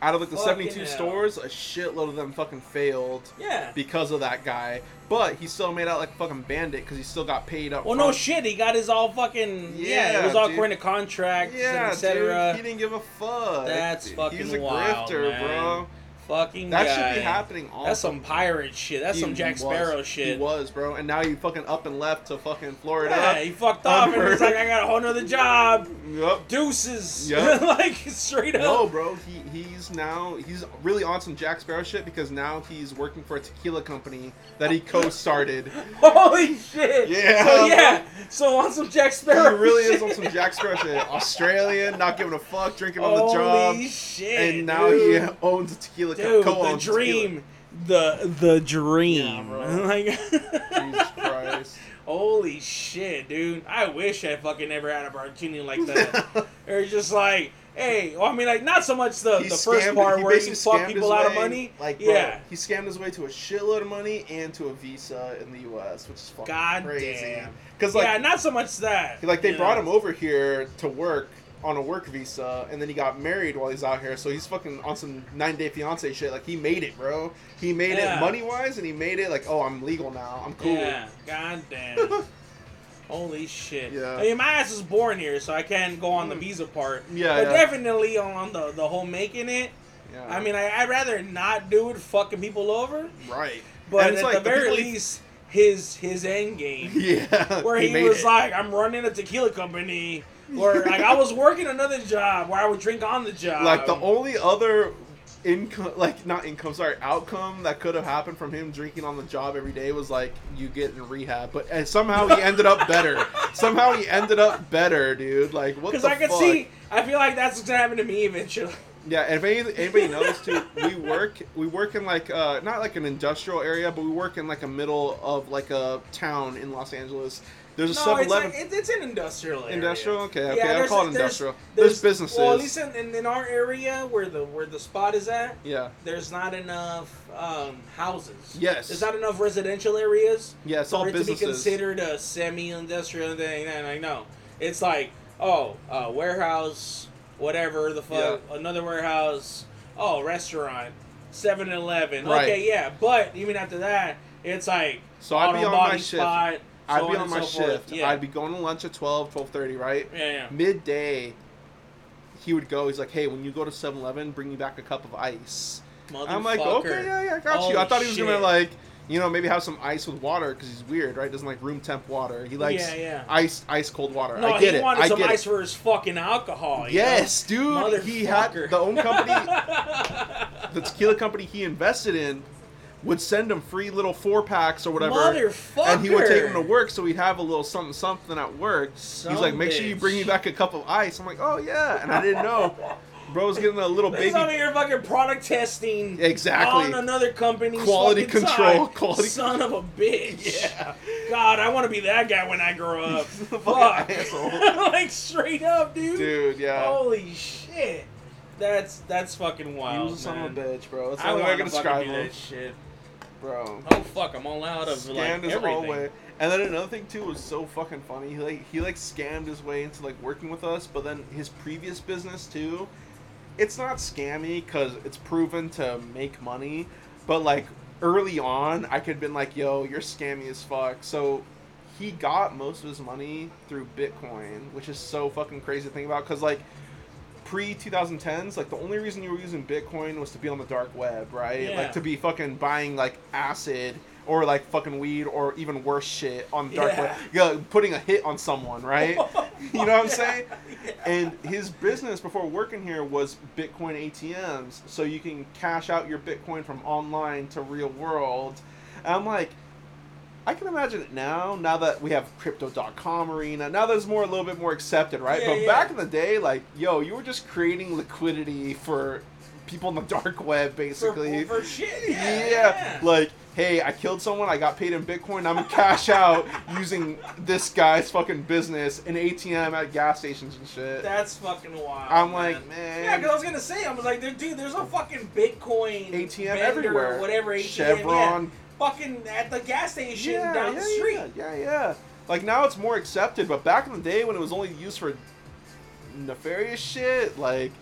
out of like the Fucking 72 hell. stores, a shitload of them fucking failed Yeah. because of that guy. But he still made out like a fucking bandit because he still got paid up. Well, no front. shit. He got his all fucking yeah. It was all dude. according to contracts and Yeah, etc. dude, he didn't give a fuck. That's fucking He's a wild, grifter, man. bro. Fucking That guy. should be happening. All That's some pirate shit. That's He some Jack was. Sparrow shit. He was, bro. And now you fucking up and left to fucking Florida. Yeah, he fucked off and he's like, I got a whole nother job. Yup. Deuces. Yup. like straight up. No, bro. He he's now he's really on some Jack Sparrow shit because now he's working for a tequila company that he co-started. Holy shit. Yeah. So yeah. So on some Jack he Sparrow. really is shit. on some Jack Sparrow shit. Australian, not giving a fuck, drinking on the Holy job, shit. and now dude. he owns a tequila. Dude, the dream. The the dream. Yeah, bro. like Jesus Christ. Holy shit, dude. I wish I fucking never had a opportunity like that. or just like, hey, well, I mean, like, not so much the, He the first scammed- part he where he fucked people out of money. Like, bro, yeah. he scammed his way to a shitload of money and to a visa in the U.S., which is fucking God crazy. damn. Because like, yeah, not so much that. like they brought know. him over here to work on a work visa, and then he got married while he's out here. So he's fucking on some nine day fiance shit. Like he made it, bro. He made Yeah. it money wise, and he made it like, oh, I'm legal now. I'm cool. Yeah, god damn. Holy shit. Yeah. I mean, my ass is born here, so I can't go on the Mm. visa part. Yeah, But yeah. definitely on the, the whole making it. Yeah. I mean, I, I'd rather not do it fucking people over. right. But at like the the very he- least, his his end game. Yeah. where he, made was it. like, I'm running a tequila company. Or like I was working another job where I would drink on the job. like the only other income like not income sorry outcome that could have happened from him drinking on the job every day was like you get in rehab but and somehow he ended up better somehow he ended up better dude like what because I could fuck? see. I feel like that's what's gonna happen to me eventually. yeah and if any, anybody knows too we work we work in like uh not like an industrial area but we work in like a middle of like a town in los angeles there's a No, it's, 7-eleven like, it's an industrial area. Industrial? Okay, okay, Yeah, I'll call it there's- industrial. There's businesses. Well, at least in, in, in our area where the where the spot is at, yeah there's not enough um, houses. Yes. There's not enough residential areas yeah it's for all it to be considered a semi-industrial thing. And I know it's like, oh, uh, warehouse, whatever the fuck, another warehouse, oh, restaurant, 7-Eleven. Right. Okay, yeah, but even after that, it's like So I'd be on my body shift. I'd so be on on my so shift. Yeah. I'd be going to lunch at 12, 12.30, right? yeah, yeah. Midday, he would go, he's like, hey, when you go to 7-Eleven, bring me back a cup of ice. Motherfucker. I'm like, okay, yeah, yeah, I got you. I thought he was going to, like, you know, maybe have some ice with water because he's weird, right? Doesn't like room temp water. He likes Yeah, yeah. ice, ice cold water. No, I get he it. wanted I some ice it. for his fucking alcohol. Yes, know? dude. He had Motherfucker. the own company, the tequila company he invested in, would send him free little four packs or whatever. Motherfucker. And he would take him to work, so he'd have a little something something at work. Some He's like, make sure you bring me back a cup of ice. I'm like, oh yeah, and I didn't know. Bro was getting a little He's baby. over here fucking product testing Exactly. on another company's Quality fucking control, side. quality Son of a bitch. Yeah. God, I want to be that guy when I grow up. Fuck. like straight up, dude. Dude, yeah. Holy shit. That's that's fucking he wild. was a son of a bitch, bro. That's the I only way I want can to describe do him, that shit. Bro. Oh fuck, I'm all out of like scammed his everything. way. And then another thing too was so fucking funny. He like he like scammed his way into like working with us, but then his previous business too. It's not scammy because it's proven to make money, but like early on, I could have been like, "Yo, you're scammy as fuck." So he got most of his money through Bitcoin, which is so fucking crazy to think about. Because like pre 2010s, like the only reason you were using Bitcoin was to be on the dark web, right? Yeah. Like to be fucking buying like acid or like fucking weed or even worse shit on the dark Yeah. web. Yeah, putting a hit on someone, right? Oh, you know what I'm Yeah. saying? And his business before working here was Bitcoin ATMs, so you can cash out your Bitcoin from online to real world. And I'm like, I can imagine it now. Now that we have Crypto.com arena, now there's more a little bit more accepted, right? Yeah, but yeah. back in the day, like, yo, you were just creating liquidity for people in the dark web, basically. for shit, yeah, yeah, like, hey, I killed someone, I got paid in Bitcoin, I'm gonna cash out using this guy's fucking business, an ATM at gas stations and shit. That's fucking wild. I'm like, man. Yeah, because I was gonna say, I was like, dude, there's a fucking Bitcoin ATM everywhere. whatever ATM, Chevron. yeah, fucking at the gas station yeah, down yeah, the street. Yeah, yeah, yeah. Like now it's more accepted, but back in the day when it was only used for nefarious shit, like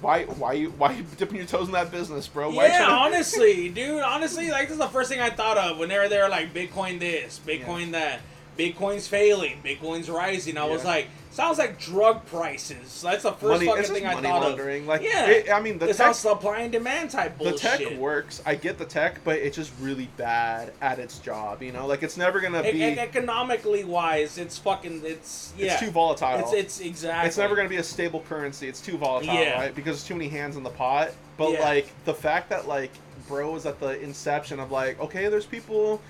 why why you why you dipping your toes in that business, bro? Why Yeah, to- honestly, dude, honestly, like this is the first thing I thought of when they were there, like Bitcoin this, Bitcoin that, Bitcoin's failing, Bitcoin's rising. I was like, sounds like drug prices. That's the first money, fucking it's thing I money thought laundering. Like, Yeah. it, I mean, the of. It tech, supply and demand type bullshit. the tech works. I get the tech, but it's just really bad at its job. You know, like it's never gonna E- be. e- economically wise, it's fucking, it's yeah, It's too volatile. It's it's exactly. It's never going to be a stable currency. It's too volatile, Yeah. right? Because there's too many hands in the pot. But Yeah. like the fact that like bro was at the inception of like, okay, there's people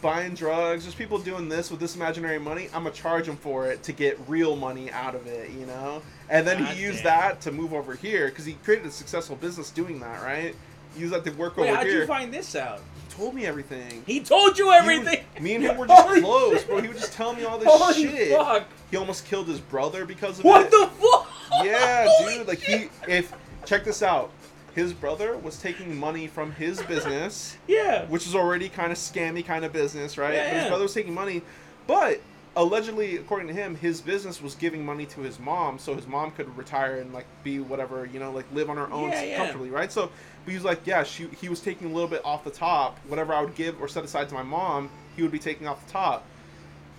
buying drugs, there's people doing this with this imaginary money. I'm gonna charge them for it to get real money out of it, you know. And then God he used damn. that to move over here because he created a successful business doing that, right? He used that to work Wait, over how'd here. you find this out? he told me everything. He told you He would- everything. me and him were just Holy close, bro. He would just tell me all this Holy shit. fuck! He almost killed his brother because of What it. the fuck? Yeah, dude. Like he, if check this out, his brother was taking money from his business, Yeah. which is already kind of scammy kind of business, right? Yeah, But his brother was taking money, but allegedly, according to him, his business was giving money to his mom, so his mom could retire and like be whatever, you know, like live on her own yeah. comfortably, right? So, but he was like, yeah, she, he was taking a little bit off the top. Whatever I would give or set aside to my mom, he would be taking off the top.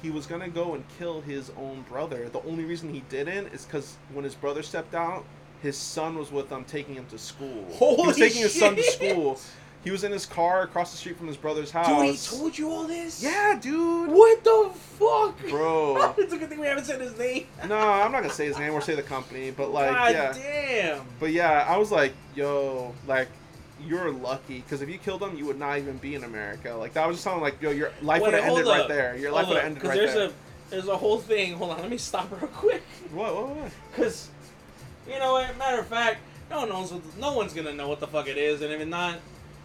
He was gonna go and kill his own brother. The only reason he didn't is because when his brother stepped out, his son was with him, taking him to school. Holy he was taking his son to school. He was in his car across the street from his brother's house. Dude, he told you all this? Yeah, dude. What the fuck? Bro. it's a good thing we haven't said his name. No, I'm not gonna say his name or say the company, but like, God yeah. damn. But yeah, I was like, yo, like, you're lucky because if you killed him, you would not even be in America. Like that was just something like, yo, your life would have ended right there. Your life would up, have ended right there's there. a there's a whole thing. Hold on, let me stop real quick. What? What? What? You know what? Matter of fact, no one knows. What, no one's gonna know what the fuck it is, and if it's not,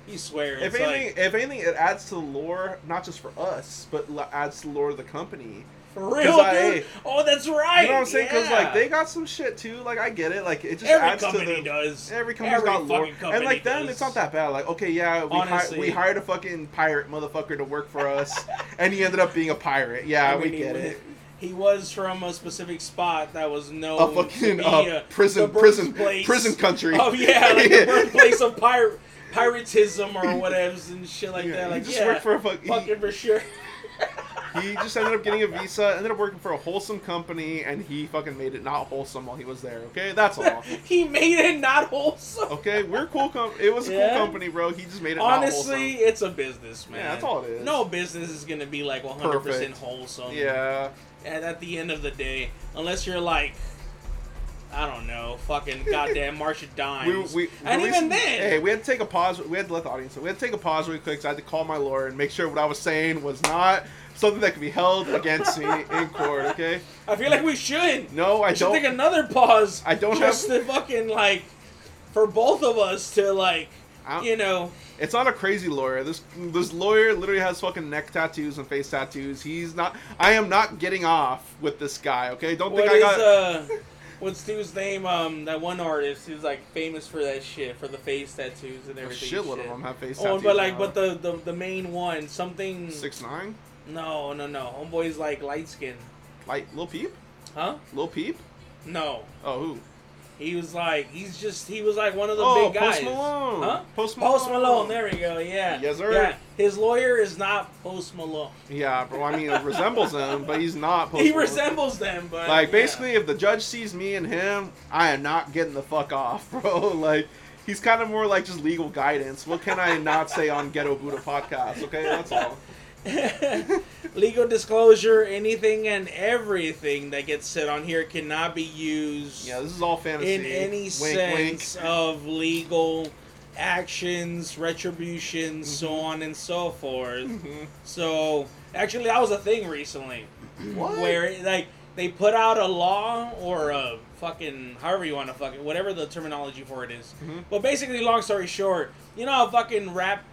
you swear. If It's anything, like, if anything, it adds to the lore, not just for us, but l- adds to the lore of the company. for real, dude. hey, oh, that's right. You know what I'm saying? Because yeah. like they got some shit too. Like I get it. Like it just every adds to company the. does. Every company's Every got lore, company and like does. it's not that bad. Like, okay, yeah, we, hi- we hired a fucking pirate motherfucker to work for us, and he ended up being a pirate. Yeah, I we get was- it. He was from a specific spot that was known A fucking to uh, uh, prison, prison, prison country. Oh yeah, like the birthplace of pirate piratism or whatever and shit like Yeah, that. Like he just yeah, worked for a fuck- he- fucking for sure. He just ended up getting a visa, ended up working for a wholesome company, and he fucking made it not wholesome while he was there. Okay, that's all. he made it not wholesome. Okay, we're cool. Com- it was a Yeah. cool company, bro. He just made it Honestly, it's a business, man. Yeah, that's all it is. No business is gonna be like 100% wholesome. wholesome. Yeah. And at the end of the day, unless you're like, I don't know, fucking goddamn Marsha We, Dimes. we, and the even then, hey, we had to take a pause. We had to let the audience. We had to take a pause really quick because I had to call my lawyer and make sure what I was saying was not something that could be held against me in court. Okay? I feel like we should. No, I should don't. take another pause. I don't just have- to fucking like, for both of us to like, you know, It's not a crazy lawyer. This this lawyer literally has fucking neck tattoos and face tattoos. He's not. I am not getting off with this guy. Okay? Don't what think I is got. uh, what's dude's name? Um, that one artist who's like famous for that shit, for the face tattoos and a everything. shitload shit. of them have face Oh, tattoos. but like, now. but the, the the main one, something. six nine, No, no, no. Homeboy's like light skin. like Lil Peep, Huh? Lil Peep. No. Oh, who? He was like, he's just, he was like one of the oh, big guys. Post Malone. Huh? Post Malone. Post Malone. There we go. Yeah. Yes, sir. Yeah. His lawyer is not Post Malone. Yeah, bro. I mean, it resembles him, but he's not. Post he Malone. resembles them, but Like yeah. basically, if the judge sees me and him, I am not getting the fuck off, bro. Like he's kind of more like just legal guidance. What can I not say on Ghetto Buddha podcast? Okay, that's all. legal disclosure, anything and everything that gets said on here cannot be used Yeah, this is all fantasy. in any wink, sense wink. of legal actions, retribution, so Mm-hmm. on and so forth. Mhm. So actually, that was a thing recently. What? where like they put out a law or a fucking however you want to fuck it, whatever the terminology for it is. Mhm. But basically, long story short, you know how fucking rap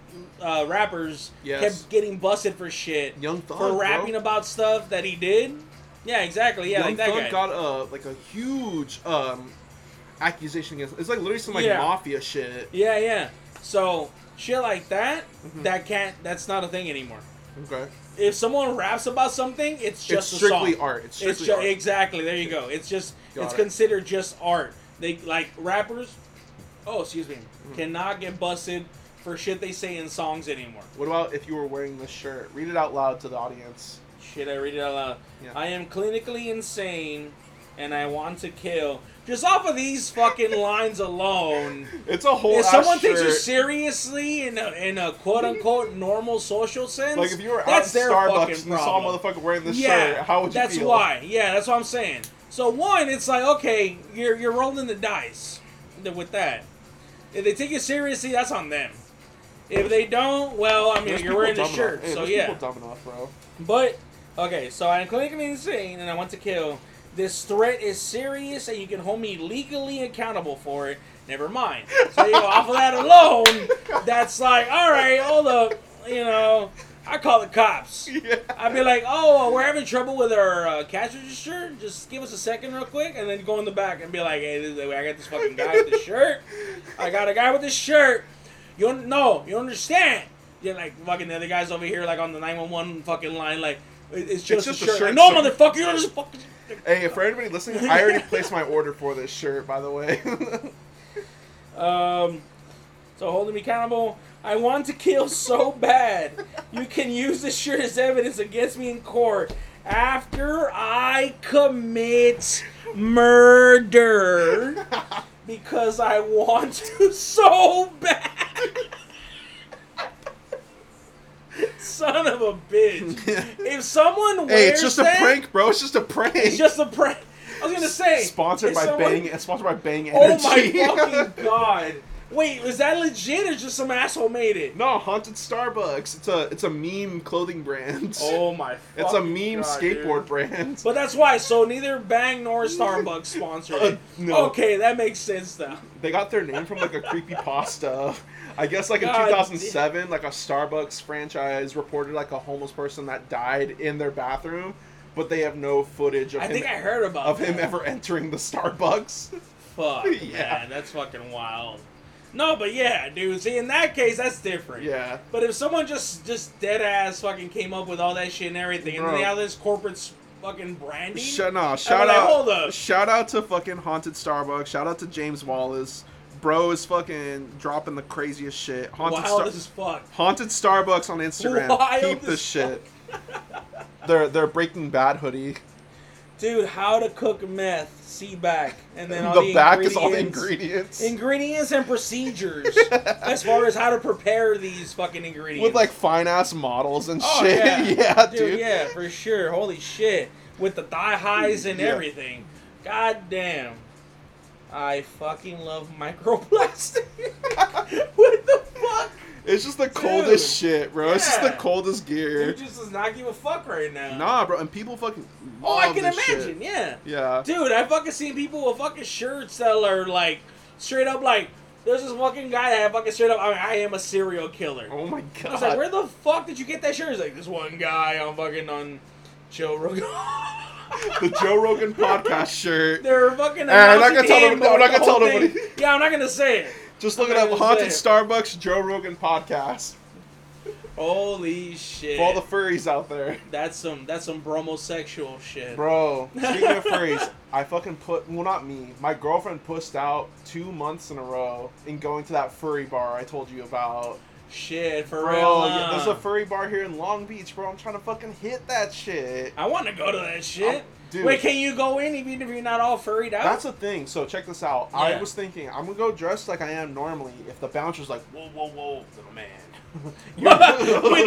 uh, rappers Yes. kept getting busted for shit Young Thug, for rapping bro. about stuff that he did. Yeah, exactly. Yeah, Young like that Thug guy. got a like a huge um accusation against. It's like literally some like Yeah. mafia shit. yeah, yeah. So shit like that, Mhm. that can't. That's not a thing anymore. Okay. If someone raps about something, it's just it's a strictly song. art. It's It's strictly ju- art. exactly there you go. It's just Got it's it. considered just art. They like rappers. Oh, excuse me, Mm-hmm. cannot get busted for shit they say in songs anymore. What about if you were wearing this shirt? Read it out loud to the audience. Shit, I read it out loud. Yeah. I am clinically insane, and I want to kill. Just off of these fucking lines alone, It's a whole. if someone takes you seriously in a, in a quote unquote normal social sense, Like if you were that's at Starbucks and saw a motherfucker wearing this yeah, shirt, how would you that's feel? why. Yeah, that's what I'm saying. So one, it's like okay, you're you're rolling the dice with that. If they take you seriously, that's on them. If they don't, well, I mean, There's you're wearing the shirt. Hey, so yeah. people dumb enough, bro. But okay, so I'm clinically insane, and I want to kill. This threat is serious, and you can hold me legally accountable for it. Never mind. So you know, off of that alone, that's like, all right, hold up, you know, I call the cops. Yeah. I'd be like, oh, we're having trouble with our uh, cash register. Just give us a second, real quick, and then go in the back and be like, hey, I got this fucking guy with this shirt. I got a guy with this shirt. You don't know. You don't understand? You're like fucking the other guys over here, like on the 911 fucking line, like, It's just, just a a shirt. shirt, Like, no, so- motherfucker, you're just fucking. Hey, for anybody listening, I already placed my order for this shirt, by the way. Um, so holding me accountable. I want to kill so bad. You can use this shirt as evidence against me in court after I commit murder because I want to so bad. Son of a bitch. If someone wears hey, it's just a prank, bro. It's just a prank. It's just a prank. I was gonna say sponsored by someone- Bang. Sponsored by Bang Energy. Oh my fucking god! Wait, was that legit or just some asshole made it? no, haunted Starbucks. It's a it's a meme clothing brand. Oh my! it's a meme God, skateboard dude. brand. But that's why. So neither Bang nor Starbucks sponsored it. Uh, no. Okay, that makes sense now. They got their name from like a creepy pasta. I guess like in God 2007, like a Starbucks franchise reported like a homeless person that died in their bathroom, but they have no footage of I him think I heard about of him ever entering the Starbucks. Fuck, Yeah. man, that's fucking wild. No, but yeah, dude. See, in that case, that's different. Yeah. But if someone just just dead ass fucking came up with all that shit and everything, and then they have this corporate fucking branding, Shut no, shout like, out hold up. shout out to fucking haunted Starbucks. Shout out to James Wallace. Bro is fucking dropping the craziest shit. Haunted, wild Star- as fuck. haunted Starbucks on Instagram. Wild Keep this shit. They're they're Breaking Bad hoodie. Dude, how to cook meth? See back, and then all the the, back is all the ingredients. ingredients. and procedures as far as how to prepare these fucking ingredients. With like fine ass models and oh, shit. yeah, Yeah, dude, dude. yeah, for sure. Holy shit, with the thigh highs and Yeah. everything. God damn, I fucking love microplastic. what the fuck? It's just the coldest shit, bro. It's just the coldest gear. Dude just does not give a fuck right now. Nah, bro, and people fucking. Oh, I can this shit. imagine. Yeah. Yeah. Dude, I fucking seen people with fucking shirts that are like straight up like there's this fucking guy that had fucking straight up I, I am a serial killer. Oh my I god. was like, where the fuck did you get that shirt? He's like, this one guy on fucking on Joe Rogan. the Joe Rogan podcast shirt. They're fucking. I'm not gonna tell them- I'm not gonna tell nobody. Yeah, I'm not gonna say it. Just look it up. Haunted Starbucks Joe Rogan podcast. Holy shit! For all the furries out there. that's some that's some bromosexual shit. Bro, speaking of furries, I fucking put well not me. My girlfriend pushed out two months in a row in going to that furry bar I told you about. Shit, for Bro, real. yeah, there's a furry bar here in Long Beach, bro. I'm trying to fucking hit that shit. I want to go to that shit. I'm- dude. Wait, can you go in even if you're not all furried out? That's the thing. So check this out. I was thinking I'm gonna go dressed like I am normally. If the bouncer's like, whoa, whoa, whoa, little man. with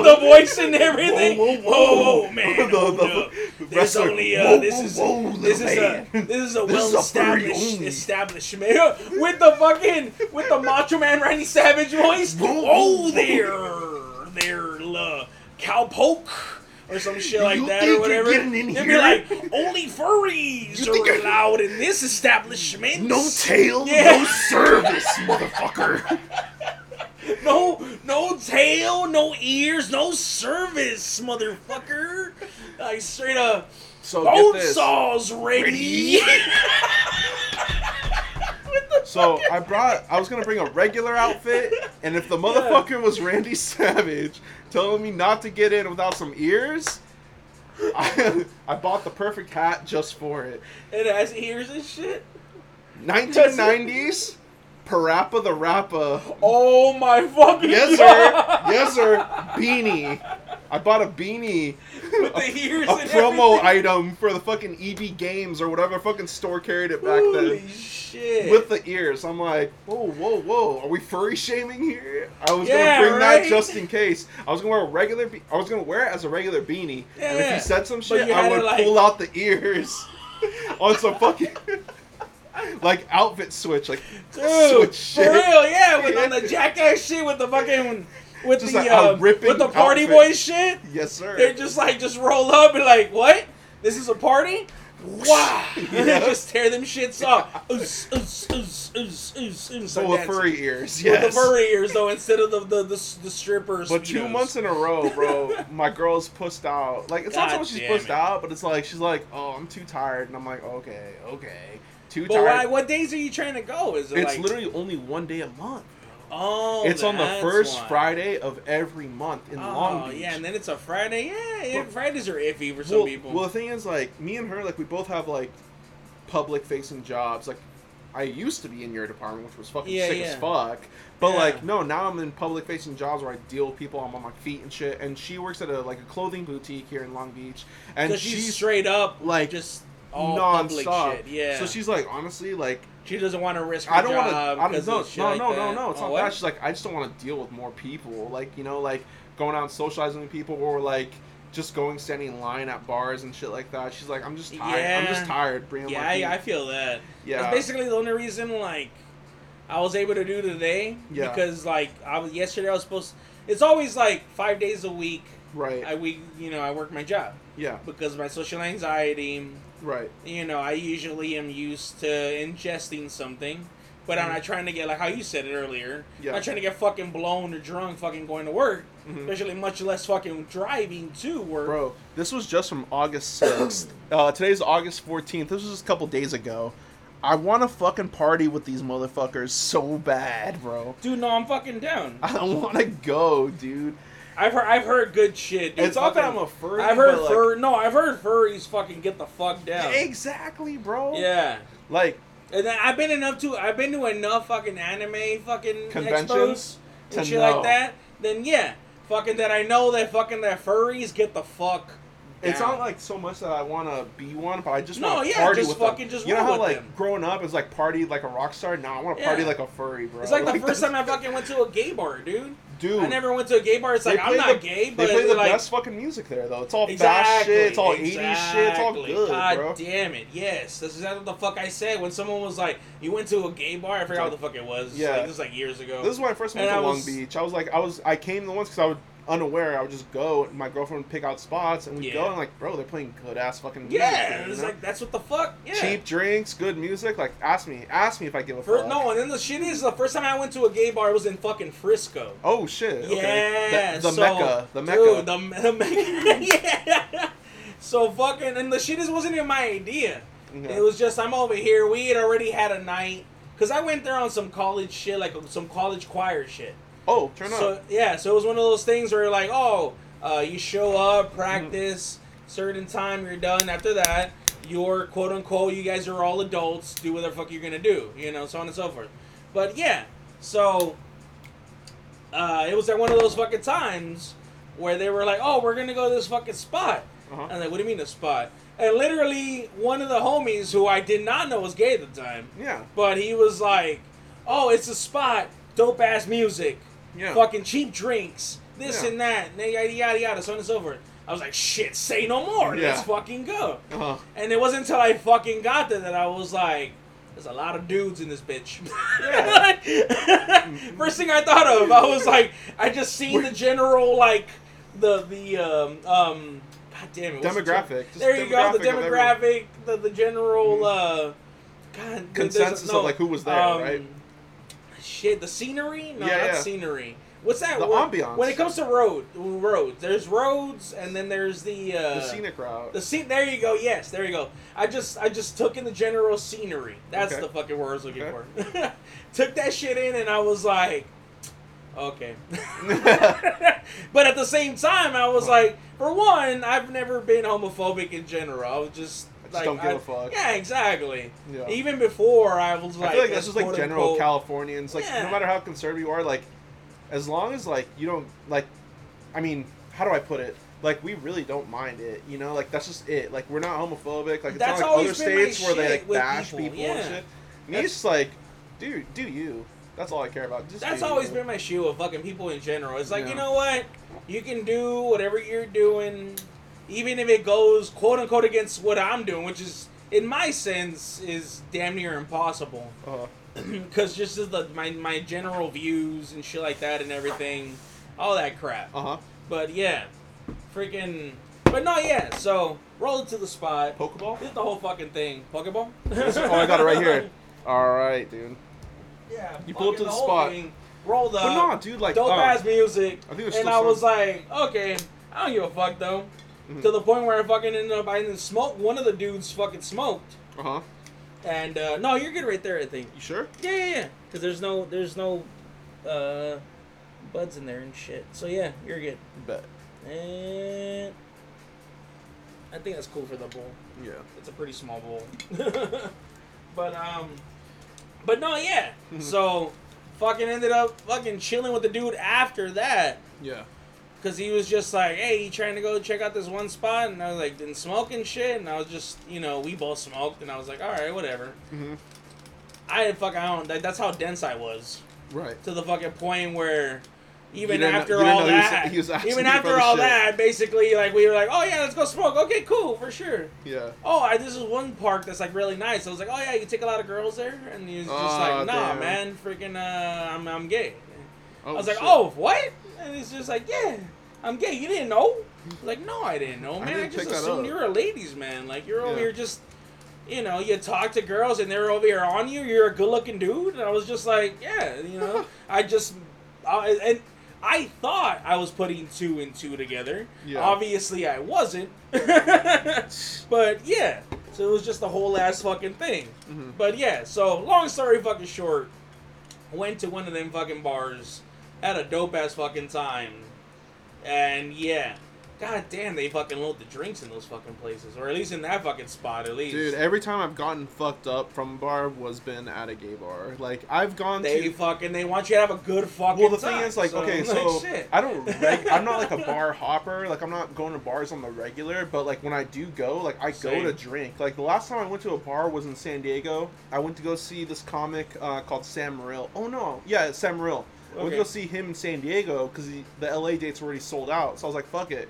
the voice and everything. Whoa, whoa, whoa. Whoa, man. The- the- the only uh, whoa, this is whoa, this is man. a this is a well established establishment with the fucking with the Macho Man Randy Savage voice. Whoa, Oh, there, there, uh, cowpoke. Or some shit like You that, think or you're whatever. getting in They'd be like, "Only furries You are you're- allowed in this establishment." No tail, Yeah. no service, motherfucker. No, no tail, no ears, no service, motherfucker. Like straight up, So bone get this. saws ready. So I brought. I was gonna bring a regular outfit, and if the motherfucker was Randy Savage telling me not to get in without some ears, I, I bought the perfect hat just for it. it has ears and shit. 1990s, PaRappa the Rapper. Oh my fucking Yes, god! sir. Yes, sir. Beanie. I bought a beanie. With the ears a and promo everything. item for the fucking EB Games or whatever fucking store carried it back Holy then. shit! With the ears, I'm like, whoa, whoa, whoa! Are we furry shaming here? I was Yeah, gonna bring right? that just in case. I was gonna wear a regular. Be- I was gonna wear it as a regular beanie, and if Yeah, he said some shit, you I had would like- pull out the ears on some fucking like outfit switch, like Dude, switch for shit. real, yeah, with on the jackass shit with the fucking with Just the a uh, ripping with the party outfit. boy shit. Yes, sir. They just like just roll up and like, what? This is a party? Wow! And Yeah. they just tear them shits oos, oos, so like with furry ears, With yes. the furry ears though, instead of the the the, the strippers. But two months in a row, bro, my girl's pushed out. Like it's not so much she's pushed it. out, but it's like she's like, "Oh, I'm too tired," and I'm like, "Okay, okay, too But tired." why? What days are you trying to go? Is it it's like? literally only one day a month. Oh, it's on the first why. Friday of every month in oh, Long Beach. yeah, and then it's a Friday. Yeah, Fridays are iffy for some well, people. well, the thing is, like me and her, like we both have like public facing jobs. Like I used to be in your department, which was fucking Yeah, sick yeah. as fuck. But Yeah. like no, now I'm in public facing jobs where I deal with people. I'm on my feet and shit. And she works at a like a clothing boutique here in Long Beach, and she's, she's straight up like, just all public nonstop. shit. Yeah. So she's like, honestly, like she doesn't want to risk her I don't want to. job I don't because no, no, no, no, no. It's Oh, not what? that. She's like, I just don't want to deal with more people. Like you know, like going out and socializing with people, or like just going standing in line at bars and shit like that. She's like, I'm just tired. I'm just tired. Bringing Yeah. I, I feel that. yeah. That's basically the only reason like I was able to do today. Yeah. Because like I was yesterday I was supposed. It's always like five days a week. right. I we you know I work my job yeah. because of my social anxiety. Right. You know I usually am used to ingesting something. But I'm Mhm. not trying to get like how you said it earlier. Yeah. I'm not trying to get fucking blown or drunk, fucking going to work. Mhm. Especially much less fucking driving to work. Bro, this was just from August 6th. uh, today's August 14th. This was just a couple days ago. I want to fucking party with these motherfuckers so bad, bro. Dude, no, I'm fucking down. I don't want to go, dude. I've heard I've heard good shit. Dude. It's not that I'm a furry. I've heard like- fur. No, I've heard furries fucking get the fuck down. Exactly, bro. Yeah, Like, and then I've been enough to I've been to enough fucking anime fucking Conventions and shit know. like that. Then yeah, fucking that I know that fucking that furries get the fuck. It's not like so much that I want to be one, but I just No, want to yeah, party just with fucking them. just you know how like them. growing up is like party like a rock star. No, I want to party Yeah. like a furry, bro. It's like the first time I fucking went to a gay bar, dude. dude. I never went to a gay bar. It's like I'm not the- gay, but they play the like best fucking music there, though. It's all fast Exactly. shit. It's all 80s shit. It's all good, God bro. damn it. Yes. That's exactly what the fuck I said. When someone was like, you went to a gay bar, I forgot what the fuck it was. Yeah. Like, this was like years ago. This is when I first went And to I Long was- Beach. I was like, I was, I came the once because I was unaware. I would just go. and My girlfriend would pick out spots, and we Yeah. go and like, bro, they're playing good ass fucking music. yeah. there, you It's know? like, that's what the fuck? Yeah. cheap drinks, good music. Like, ask me, ask me if I give a For, fuck. no, and then the shit is, the first time I went to a gay bar it was in fucking Frisco. Oh shit. Okay. Yeah, The, the so- Mecca. The Mecca. Dude, the, the Mecca. yeah. So fucking, and the shit is wasn't even my idea. Okay. It was just I'm over here. We had already had a night because I went there on some college shit, like some college choir shit. Oh, turn up. So yeah, so it was one of those things where you're like, oh, uh, you show up, practice, certain time, you're done. After that, you're quote unquote, you guys are all adults, do whatever the fuck you're gonna do, you know, so on and so forth. But yeah, so uh, it was at one of those fucking times where they were like, oh, we're gonna go to this fucking spot. Uh-huh. And like, what do you mean a spot? And literally, one of the homies who I did not know was gay at the time, Yeah. but he was like, "Oh, it's a spot, dope ass music, Yeah. fucking cheap drinks, this Yeah. and that, and yada yada yada, so on and so forth." I was like, "Shit, say no more. Yeah. Let's fucking go." Uh-huh. And it wasn't until I fucking got there that I was like, "There's a lot of dudes in this bitch." First thing I thought of, I was like, I just seen the general like the the um um. God damn it! the? Demographic. Just There you go. The demographic demographic, the, the general, uh, God, Consensus no, of like who was there, um, right? Shit, the scenery? No, Yeah, not yeah. scenery. What's that? The ambiance. When it comes to road, roads, there's roads, and then there's the uh, The scenic route. The scene. There you go. Yes, there you go. I just I just took in the general scenery. That's Okay. the fucking word I was looking Okay. for. took that shit in, and I was like, okay. but at the same time, I was like, for one, I've never been homophobic in general. I was just like, don't give I- a fuck. Yeah, exactly. Yeah. Even before, I was like, I feel like that's just like general unquote- Californians. Like Yeah. no matter how conservative you are, like as long as like you don't like, I mean, how do I put it? Like we really don't mind it, you know. Like that's just it. Like we're not homophobic. Like it's That's not like other states where they like bash people, people, yeah. and shit. Me, it's like, dude, do you? That's all I care about. Just That's always you. been my shoe of fucking people in general. It's like, Yeah. you know what? You can do whatever you're doing, even if it goes quote unquote against what I'm doing, which is, in my sense, is damn near impossible. Uh, Because just as the my, my general views and shit like that and everything, all that crap. uh huh. But yeah, freaking. But no, yeah. So roll it to the spot. Pokeball. Did the whole fucking thing. Pokeball. oh, I got it right here. All right, dude. Yeah. You pull up to the whole spot. thing, rolled up. But no, dude, like dope uh, ass music. I and I was like, okay, I don't give a fuck though. Mhm. To the point where I fucking ended up, I didn't smoke. One of the dudes fucking smoked. Uh huh. And uh, no, you're good right there. I think. You sure? Yeah, yeah, yeah. Because there's no, there's no uh, buds in there and shit. So yeah, you're good. Bet. And I think that's cool for the bowl. Yeah. It's a pretty small bowl. but um, but no, yeah. Mhm. so fucking ended up fucking chilling with the dude after that. Yeah. Cause he was just like, "Hey, you trying to go check out this one spot?" And I was like, "Didn't smoke and shit." And I was just, you know, we both smoked, and I was like, "All right, whatever." Mm-hmm. I had fuck, I don't. That, that's how dense I was Right. to the fucking point where, even didn't know- after all know he was- that, he was even after all shit. that, basically, like we were like, "Oh yeah, let's go smoke." Okay, cool, for sure. Yeah. Oh, I, this is one park that's like really nice. I was like, "Oh yeah, you take a lot of girls there," and he was just Oh, like, "Nah, damn. man, freaking, uh, I'm I'm gay." Oh, I was like, shit. "Oh, what?" And he's just like, "Yeah, I'm gay. You didn't know?" Like, "No, I didn't know, man. I, didn't just assumed you're a ladies' man. Like you're over Yeah. here just, you know, you talk to girls and they're over here on you. You're a good-looking dude." And I was just like, "Yeah, you know, I just, I, and." I thought I was putting two and two together. Yeah. Obviously, I wasn't. but yeah, so it was just a whole ass fucking thing. Mhm. But yeah, so long story fucking short, went to one of them fucking bars, had a dope ass fucking time, and yeah, god damn, they fucking load the drinks in those fucking places, or at least in that fucking spot, at least. Dude, every time I've gotten fucked up from a bar was been at a gay bar. Like I've gone to they to. fucking they want you to have a good fucking. Well, the time, thing is, like, okay, like, so shit. I don't. Reg- I'm not like a bar hopper. Like, I'm not going to bars on the regular. But like, when I do go, like, I go to drink. Like, the last time I went to a bar was in San Diego. I went to go see this comic uh, called Sam Morril. Oh no, yeah, Sam Morril. I went to go see him in San Diego because the LA dates were already sold out. So I was like, fuck it.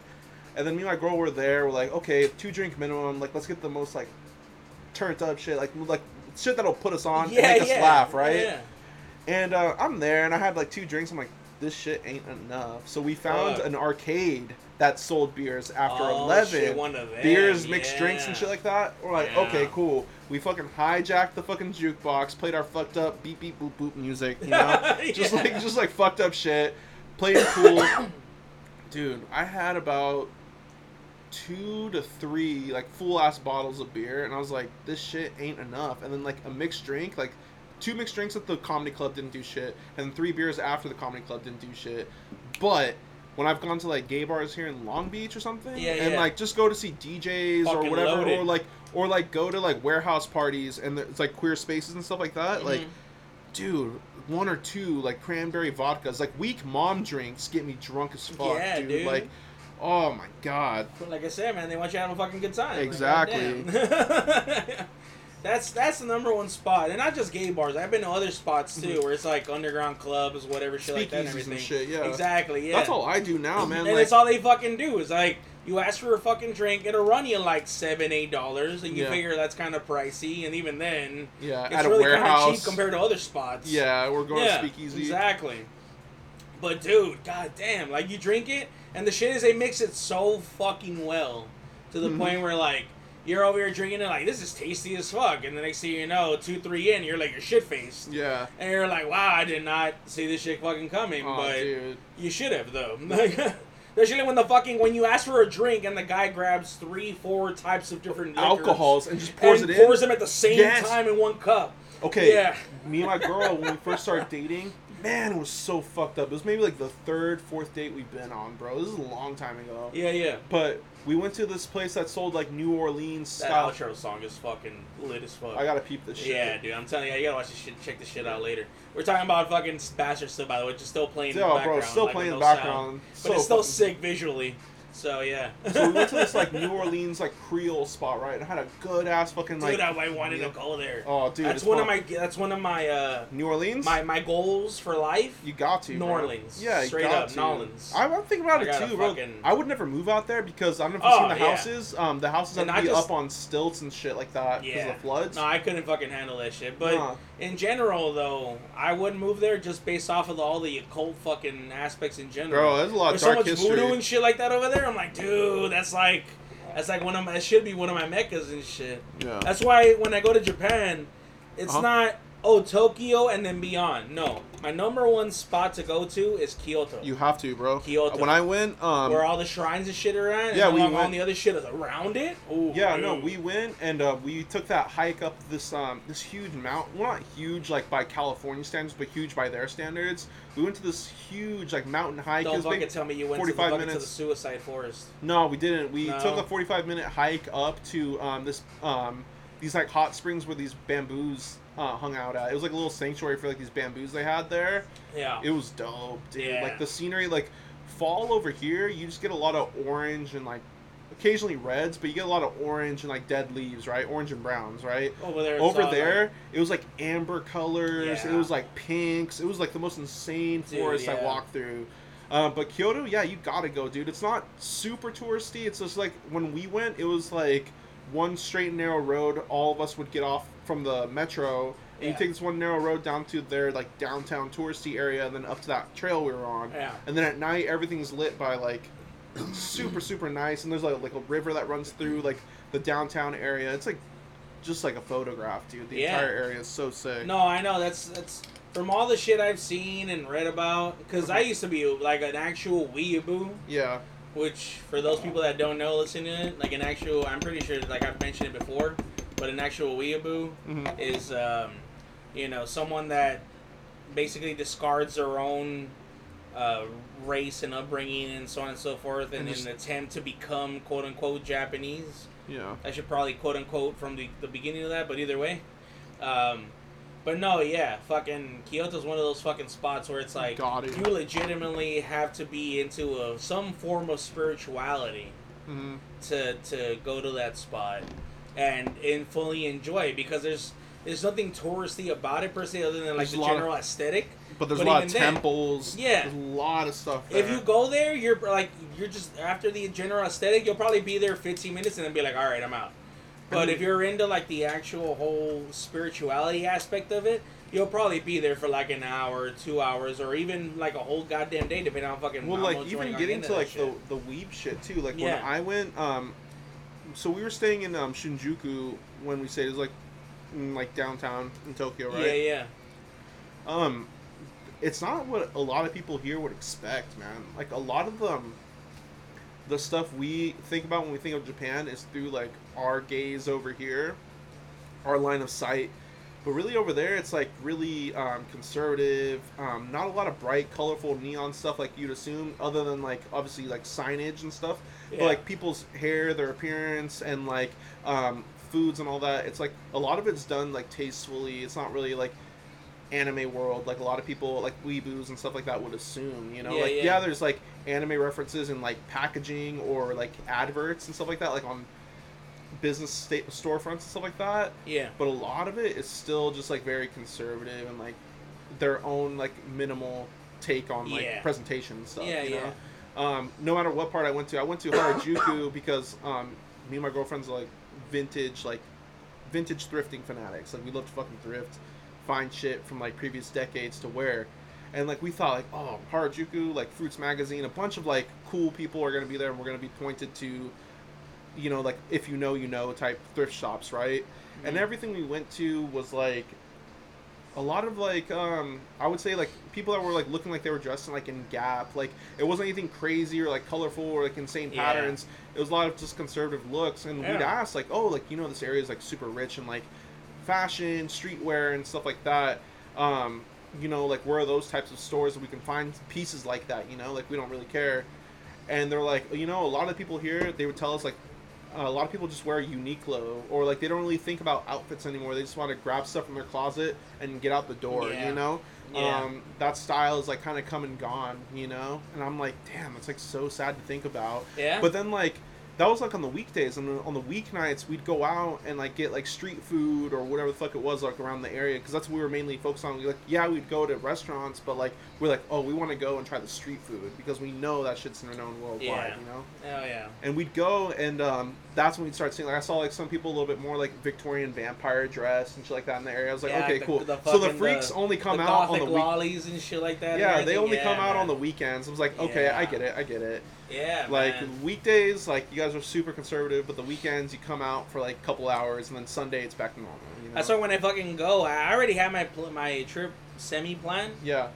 And then me and my girl were there. We're like, okay, two drink minimum. Like, let's get the most like turned up shit. Like, like shit that'll put us on and make us laugh, right? Yeah. And uh, I'm there, and I had like two drinks. I'm like, this shit ain't enough. So we found Fuck. an arcade that sold beers after Oh, 11. shit, one of them, beers, mixed drinks, and shit like that. We're like, Yeah. okay, cool. We fucking hijacked the fucking jukebox, played our fucked up beep beep boop boop music, you know, just like just like fucked up shit. Played it cool, dude. I had about two to three like full ass bottles of beer, and I was like, this shit ain't enough. And then like a mixed drink, like two mixed drinks at the comedy club didn't do shit, and three beers after the comedy club didn't do shit. But when I've gone to like gay bars here in Long Beach or something, Yeah, and yeah. like just go to see DJs or whatever, loaded. or like or like go to like warehouse parties and it's like queer spaces and stuff like that, like Mhm. dude, one or two like cranberry vodkas, like weak mom drinks get me drunk as fuck, Yeah, dude. dude. Like, oh my god. Like I said, man, they want you to have a fucking good time. Like, Exactly. goddamn. that's that's the number one spot, and not just gay bars. I've been to other spots too, where it's like underground clubs, whatever shit like that, and Mm-hmm. Speakeasies and shit, yeah. Exactly. Yeah. That's all I do now, man. and like, it's all they fucking do is like you ask for a fucking drink, it'll run you like seven, eight dollars, and you Yeah. figure that's kind of pricey, and even then, yeah, it's at really kind of warehouse. cheap compared to other spots. yeah, we're going yeah, to speakeasy. Exactly. But dude, goddamn, like you drink it, and the shit is they mix it so fucking well to the Mhm. point where like you're over here drinking it like this is tasty as fuck, and the next thing you know, two three in, you're like you're shit faced, Yeah. and you're like, wow, I did not see this shit fucking coming, Oh, but dude. you should have though. Like, Especially when the fucking when you ask for a drink and the guy grabs three, four types of different Alcohols and just pours and it in. pours them at the same Yes. time in one cup. Okay. Yeah. Me and my girl, when we first started dating, man, it was so fucked up. It was maybe like the third, fourth date we've been on, bro. This is a long time ago. Yeah, yeah. But we went to this place that sold like New Orleans That style. outro song is fucking lit as fuck. I gotta peep this shit. Yeah, dude, I'm telling you, you gotta watch this shit. Check this shit out later. We're talking about fucking Bastard still, by the way, just still playing in the background. bro, still like, playing in the no background. sound. So but it's still sick visually. So yeah. So we went to this like New Orleans like Creole spot, right? And I had a good ass fucking like. dude, I, I wanted meal. to go there. Oh, dude, that's one of my. That's one of my. uh New Orleans. My my goals for life. You got to. New bro. Orleans. Yeah, you Straight got up, to. New Orleans. I, I'm thinking about I it too, bro. fucking- I would never move out there because I don't know if you've Oh, seen the yeah. houses. Um, the houses have to be just- up on stilts and shit like that because Yeah. of the floods. No, I couldn't fucking handle that shit. But Nah. in general, though, I wouldn't move there just based off of all the occult fucking aspects in general. Bro, there's a lot of There's so much history. voodoo and shit like that over there. I'm like, dude, that's like, that's like one of my. It should be one of my meccas and shit. yeah. That's why when I go to Japan, it's Uh-huh. not oh Tokyo and then beyond. No, my number one spot to go to is Kyoto. You have to, bro. Kyoto. When I went, um, where all the shrines and shit are at. Yeah, and we along all the other shit is around it. Ooh, Yeah, no, we went and uh, we took that hike up this um this huge mountain. Well, not huge like by California standards, but huge by their standards. We went to this huge like mountain hike. Don't fucking tell me you went to the, 45 fucking to the suicide forest. No, we didn't. We No. took a 45 minute hike up to um this um these like hot springs where these bamboos uh, hung out at. It was like a little sanctuary for like these bamboos they had there. Yeah. It was dope, dude. Yeah. Like the scenery, like fall over here, you just get a lot of orange and like occasionally reds, but you get a lot of orange and like dead leaves, right? Orange and browns, right? over there. it's Over all, there, like- it was like amber colors. Yeah. It was like pinks. It was like the most insane Dude, forest I yeah. walked through. Uh, but Kyoto, yeah, you gotta go, dude. It's not super touristy. It's just like when we went, it was like one straight and narrow road. All of us would get off from the metro, and Yeah. you take this one narrow road down to their like downtown touristy area, and then up to that trail we were on. Yeah. And then at night, everything's lit by like super super nice, and there's like like a river that runs through like the downtown area. It's like just like a photograph, dude. The Yeah. entire area is so sick. No, I know that's that's from all the shit I've seen and read about. Because I used to be like an actual weeaboo, Yeah. which for those people that don't know, listening to it, like an actual, I'm pretty sure like I've mentioned it before, but an actual weeaboo hmm is, um, you know, someone that basically discards their own uh, race and upbringing and so on and so forth, And in just- an attempt to become quote unquote Japanese. Yeah. I should probably quote unquote from the, the beginning of that, but either way. Um, but no, yeah, fucking Kyoto's one of those fucking spots where it's like it. you legitimately have to be into a, some form of spirituality hmm to to go to that spot and and fully enjoy it because there's there's nothing touristy about it per se other than like There's the lot of- general aesthetic. But there's But a lot of even then- temples. Yeah. There's a lot of stuff. There. If you go there, you're like you're just after the general aesthetic, you'll probably be there 15 minutes and then be like, all right, I'm out. But if you're into like the actual whole spirituality aspect of it, you'll probably be there for like an hour, two hours, or even like a whole goddamn day, depending on fucking. well, like even getting into to like shit. the the weeb shit too. Like Yeah. when I went, um, so we were staying in um Shinjuku when we stayed. It was like in, like downtown in Tokyo, right? Yeah, yeah. Um, it's not what a lot of people here would expect, man. Like a lot of them, the stuff we think about when we think of Japan is through like our gaze over here, our line of sight. But really over there, it's like really um, conservative. Um, not a lot of bright, colorful neon stuff like you'd assume, other than like obviously like signage and stuff. Yeah. But like people's hair, their appearance, and like um, foods and all that. It's like a lot of it's done like tastefully. It's not really like anime world like a lot of people like weeboos and stuff like that would assume you know Yeah, like yeah. yeah. there's like anime references in like packaging or like adverts and stuff like that like on business state storefronts and stuff like that Yeah. but a lot of it is still just like very conservative and like their own like minimal take on like Yeah. presentation and stuff Yeah, you yeah. know? um no matter what part i went to i went to harajuku because um me and my girlfriend's like vintage like vintage thrifting fanatics like we love to fucking thrift find shit from like previous decades to wear. And like we thought like oh harajuku like fruits magazine a bunch of like cool people are to be there and we're to be pointed to you know like if you know you know type thrift shops right? And Mhm. everything we went to was like a lot of like um i would say like people that were like looking like they were dressed in like in gap like it wasn't anything crazy or like colorful or like insane Yeah. patterns. It was a lot of just conservative looks. And we'd ask like oh like you know this area is like super rich and like fashion streetwear and stuff like that um you know like where are those types of stores that we can find pieces like that you know like we don't really care and they're like you know a lot of people here they would tell us like a lot of people just wear Uniqlo or like they don't really think about outfits anymore. They just want to grab stuff from their closet and get out the door. Yeah. You know, Yeah. um, that style is like kind of come and gone. You know, and I'm like, damn, it's like so sad to think about. Yeah. But then like that was like on the weekdays and on the weeknights we'd go out and like get like street food or whatever the fuck it was like around the area because that's what we were mainly focused on. We like yeah we'd go to restaurants but like we're like oh we want to go and try the street food because we know that shit's known worldwide. Yeah. You know oh yeah. and we'd go and um, that's when we'd start seeing like i saw like some people a little bit more like victorian vampire dress and shit like that in the area i was like Yeah, okay the- cool the so the freaks the- only come out on the week lollies and shit like that. yeah they only Yeah, come out on the weekends i was like okay i get it i get it Yeah. like man. weekdays like you guys are super conservative but the weekends you come out for like a couple hours and then sunday it's back to normal you That's why when I fucking go, I already have my pl- my trip semi planned. Yeah,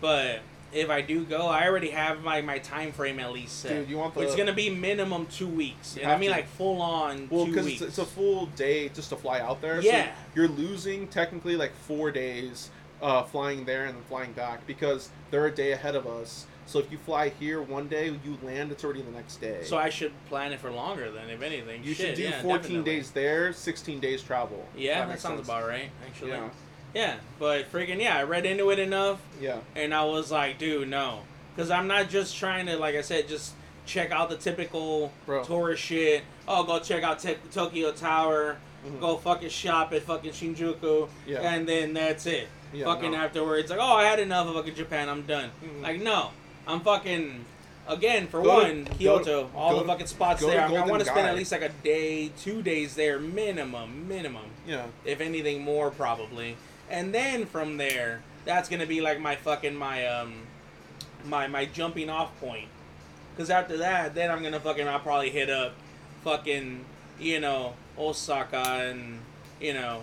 But if I do go, I already have my, my time frame at least set. dude, you want the? it's gonna be minimum two weeks, and I mean to. like full on well, two because weeks. it's, it's a full day just to fly out there. Yeah. So you're losing technically like four days uh, flying there and then flying back because they're a day ahead of us. So if you fly here one day, you land, it's already the next day. so I should plan it for longer then, if anything. you Shit, should do yeah, 14 definitely. days there, 16 days travel. Yeah, that, makes sounds sense. about right, actually. Yeah, Yeah, but freaking yeah, I read into it enough, yeah, and I was like, dude, no, because I'm not just trying to, like I said, just check out the typical Bro. tourist shit. Oh, go check out Te- Tokyo Tower. Mhm. Go fucking shop at fucking Shinjuku, Yeah. and then that's it. yeah. fucking no. afterwards, like, oh, I had enough of fucking Japan. I'm done. Mhm. Like, no, I'm fucking. Again, for Go one, to- Kyoto, all go the fucking spots there. I, Golden want to spend at least like a day, two days there, minimum, minimum. Yeah, If anything more, probably. And then from there, that's gonna be like my fucking my um, my my jumping off point. Cause after that, then I'm gonna fucking I'll probably hit up, fucking you know Osaka and you know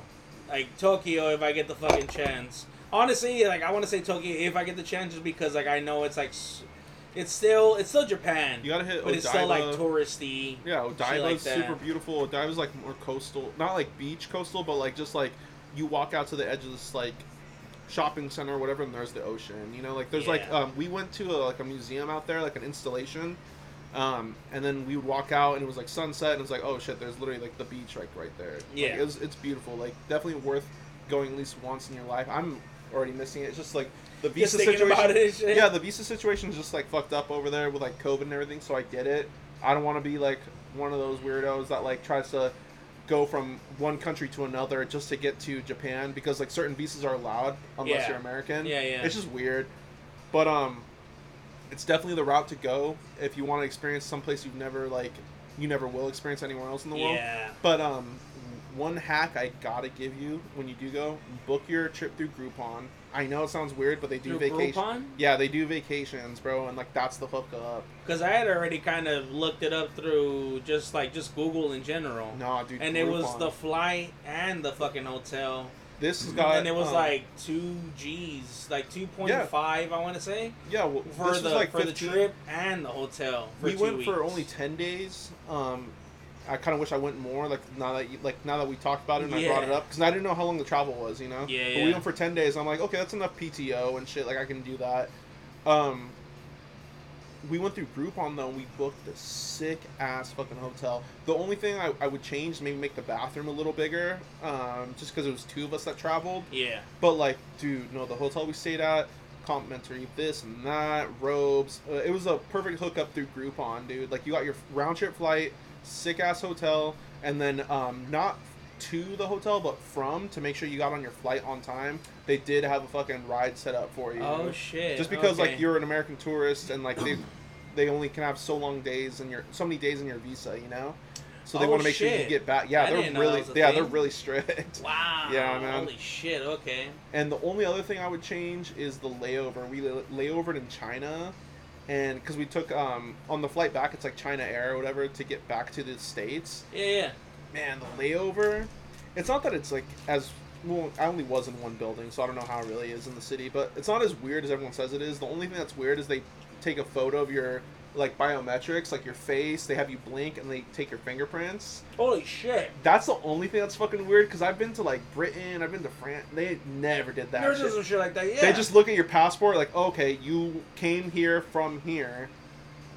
like Tokyo if I get the fucking chance. Honestly, like I want to say Tokyo if I get the chance, just because like I know it's like it's still it's still Japan, you gotta hit but it's still like touristy. Yeah, Odaiba's like super beautiful. Odaiba's like more coastal, not like beach coastal, but like just like you walk out to the edge of this like shopping center or whatever, and there's the ocean. You know, like there's like um, we went to a, like a museum out there, like an installation, um, and then we would walk out and it was like sunset, and it was like oh shit, there's literally like the beach like right there. Like, Yeah. it's it's beautiful. Like definitely worth going at least once in your life. I'm already missing it. It's just like the visa situation. about it and shit. Yeah, the visa situation is just like fucked up over there with like COVID and everything. So I get it. I don't want to be like one of those weirdos that like tries to go from one country to another just to get to Japan because like certain visas are allowed unless Yeah. you're American. Yeah, yeah. It's just weird, but um, it's definitely the route to go if you want to experience someplace you've never like you never will experience anywhere else in the world. Yeah. But um, one hack I gotta give you when you do go, book your trip through Groupon. I know it sounds weird, but they do Through vacation. Groupon? Yeah, they do vacations, bro, and like that's the hookup. Because I had already kind of looked it up through just like just Google in general. Nah, dude. and it was the flight and the fucking hotel. This has got and it was um, like two G's, like two point five, I want to say, yeah, well, for the like for 15 the trip and the hotel. For we went for only ten days. Um, I kind of wish I went more. Like now that you, like now that we talked about it and I brought it up because I didn't know how long the travel was. You know. Yeah, But yeah. we went for ten days. I'm like, okay, that's enough PTO and shit. Like I can do that. Um, we went through Groupon though. and We booked a sick ass fucking hotel. The only thing I, I would change maybe make the bathroom a little bigger. Um, just because it was two of us that traveled. Yeah, But like, dude, no, the hotel we stayed at, complimentary this and that, robes. Uh, it was a perfect hookup through Groupon, dude. Like, you got your round trip flight, sick ass hotel, and then um, not to the hotel, but from to make sure you got on your flight on time. They did have a fucking ride set up for you. Oh shit! Just because okay. like you're an American tourist and like they they only can have so long days in your so many days in your visa, you know. So they Oh, want to make sure you get back. Yeah, I they're didn't know that really yeah thing. they're really strict. Wow. Yeah, man. Holy shit. Okay. And the only other thing I would change is the layover. We layovered in China, and because we took um on the flight back, it's like China Air or whatever to get back to the states. Yeah, yeah. Man, the layover. It's not that it's like as well. I only was in one building, so I don't know how it really is in the city. But it's not as weird as everyone says it is. The only thing that's weird is they take a photo of your like biometrics, like your face. They have you blink and they take your fingerprints. Holy shit. That's the only thing that's fucking weird. Because I've been to like Britain, I've been to France. They never did that. Never shit. some shit like that. Yeah. They just look at your passport like, okay, you came here from here.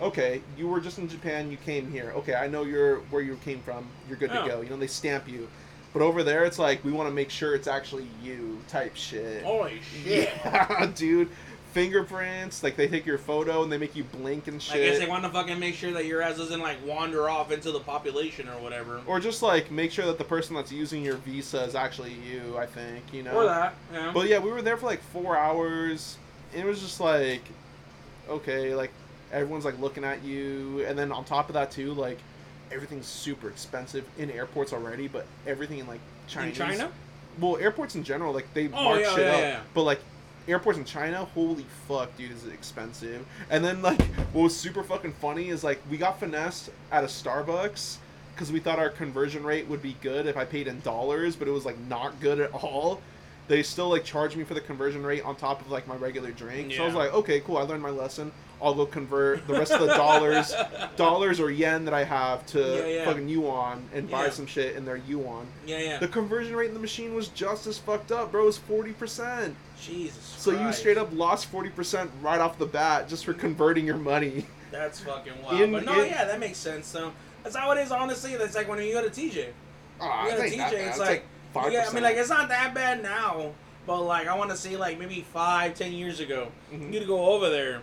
Okay, you were just in Japan. You came here. Okay, I know you're where you came from. You're good Oh. to go. You know they stamp you. But over there, it's like we want to make sure it's actually you type shit. Holy shit. Yeah, dude. Fingerprints, like they take your photo and they make you blink and shit. I guess they want to fucking make sure that your ass doesn't like wander off into the population or whatever. or just like make sure that the person that's using your visa is actually you. I think you know. Or that. Yeah. But yeah, we were there for like four hours. And it was just like, okay, like everyone's like looking at you, and then on top of that too, like everything's super expensive in airports already, but everything in like China. in China? Well, airports in general, like they Oh, mark yeah, shit yeah, up, yeah. but like. Airports in China, holy fuck, dude, is it expensive? And then like, what was super fucking funny is like we got finessed at a Starbucks, because we thought our conversion rate would be good if I paid in dollars, but it was like not good at all. They still like charge me for the conversion rate on top of like my regular drink. So I was like, okay, cool. I learned my lesson. I'll go convert the rest of the dollars, dollars or yen that I have to Yeah, yeah. fucking yuan and buy some shit in their yuan. Yeah, yeah. The conversion rate in the machine was just as fucked up, bro. It was forty percent. Jesus. So you straight up lost forty percent right off the bat just for converting your money. That's fucking wild. In- but no, in- yeah, that makes sense though. That's how it is. Honestly, that's like when you go to TJ. Ah, You go to TJ, bad. it's like, five yeah, I mean, like it's not that bad now, but like I want to say like maybe five, ten years ago, Mhm. you'd go over there,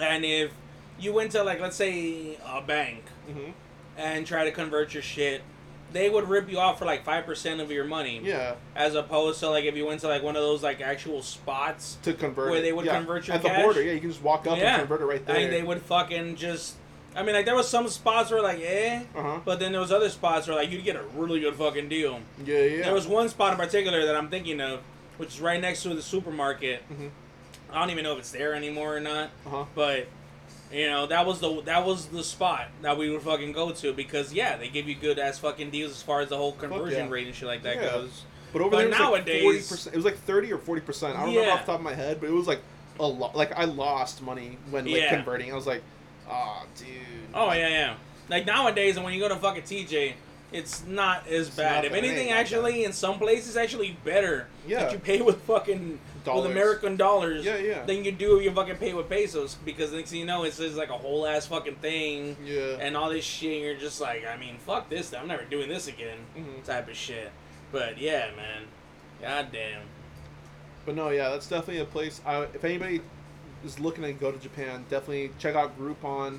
and if you went to like let's say a bank Mhm. and try to convert your shit, they would rip you off for like five percent of your money. Yeah, As opposed to like if you went to like one of those like actual spots to convert Where they would convert your at the border. Yeah, you can just walk up Yeah. and convert it right there. and they would fucking just. I mean, like there was some spots where like eh, Uh huh. but then there was other spots where like you'd get a really good fucking deal. Yeah, yeah. There was one spot in particular that I'm thinking of, which is right next to the supermarket. Mhm. I don't even know if it's there anymore or not, Uh huh. but you know that was the that was the spot that we would fucking go to because yeah, they give you good ass fucking deals as far as the whole conversion yeah. rate and shit like that Yeah. goes. But over But there, it was nowadays- like forty percent. It was like thirty or forty percent. I don't remember off the top of my head, but it was like a lot. Like I lost money when like Yeah. converting. I was like, ah, dude. Oh yeah, yeah. Like nowadays, when you go to fucking TJ, it's not as It's bad. if anything, actually, in some places, actually better. Yeah. That you pay with fucking Dollars. with American dollars. Yeah, yeah. Than you do if you fucking pay with pesos because next thing you know, it's just like a whole ass fucking thing. Yeah. And all this shit, and you're just like, I mean, fuck this. I'm never doing this again. Mhm. Type of shit. But yeah, man. God damn. But no, yeah, that's definitely a place. I, if anybody is looking to go to Japan, definitely check out Groupon.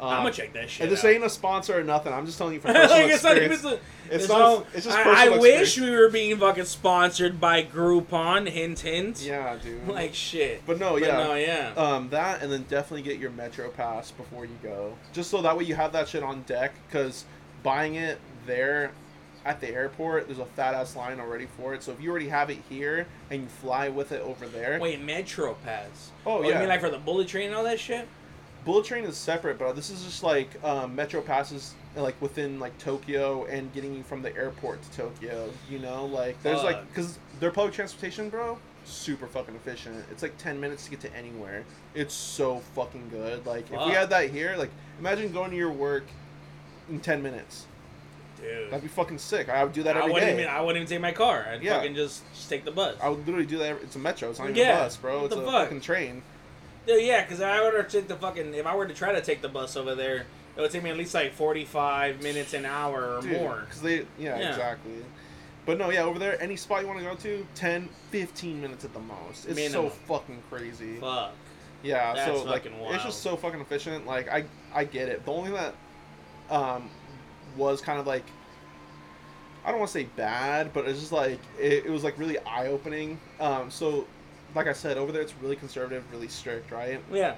Um, I'm gonna check that shit. And this out. ain't a sponsor or nothing. I'm just telling you from personal like it's not even. experience. It's, It's not. it's just I, personal I wish experience. we were being fucking sponsored by Groupon. Hint, hint. Yeah, dude. Like shit. but no, But yeah. no, yeah. Um, that and then definitely get your Metro Pass before you go, just so that way you have that shit on deck. Because buying it there at the airport, there's a fat ass line already for it. So if you already have it here and you fly with it over there, Wait, Metro Pass. Oh, You yeah. mean like for the bullet train and all that shit? Bullet Train is separate, but this is just like um, Metro passes like within like Tokyo and getting you from the airport to Tokyo. You know, like there's like Fuck. because their public transportation, bro, super fucking efficient. It's like ten minutes to get to anywhere. It's so fucking good. Like if we had that here, like imagine going to your work in ten minutes. Dude. That'd be fucking sick. I would do that I every wouldn't day. even. I wouldn't even take my car. I'd Yeah. fucking just, just take the bus. I would literally do that. Every, it's a metro. It's not even Yeah, a bus, bro. what It's the a fuck? fucking train. Dude, yeah, because I to take the fucking. If I were to try to take the bus over there, it would take me at least like forty-five minutes an hour or more. Because they, yeah, Yeah. exactly. But no, yeah, over there, any spot you want to go to, 10, 15 minutes at the most. It's Minimum. so fucking crazy. Fuck. Yeah, That's so like, fucking it's wild. just so fucking efficient. Like, I, I get it. The only thing that, um, was kind of like, I don't want to say bad, but it's just like it, it was like really eye opening. Um, so, like I said, over there it's really conservative, really strict, right? Yeah.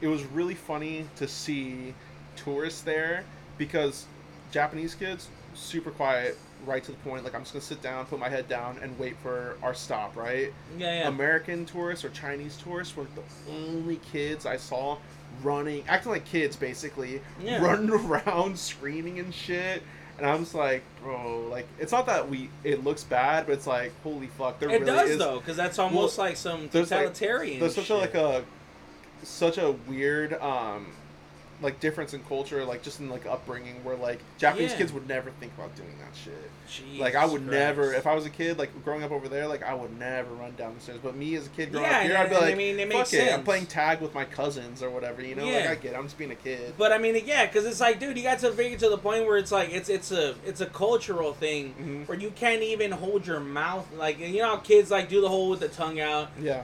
it was really funny to see tourists there because Japanese kids super quiet, right to the point. Like I'm just gonna sit down, put my head down, and wait for our stop. Right? Yeah, yeah. American tourists or Chinese tourists were the only kids I saw running, acting like kids basically, Yeah. running around, screaming and shit. And I'm just like, bro, like it's not that we it looks bad, but it's like, holy fuck, there it really does is though, because that's almost like some there's, like- totalitarian. there's such a like a such a weird um like difference in culture like just in like upbringing where like japanese Yeah. kids would never think about doing that shit Jesus like i would Christ. never if i was a kid like growing up over there like i would never run down the stairs but me as a kid growing Yeah, up here i'd be and I like mean, it fuck makes it i'm playing tag with my cousins or whatever you know like Yeah. i get it i'm just being a kid But I mean, yeah, because it's like, dude, you got to figure to the point where it's like, it's it's a it's a cultural thing Mhm. where you can't even hold your mouth, like you know, how kids like do the whole with the tongue out. yeah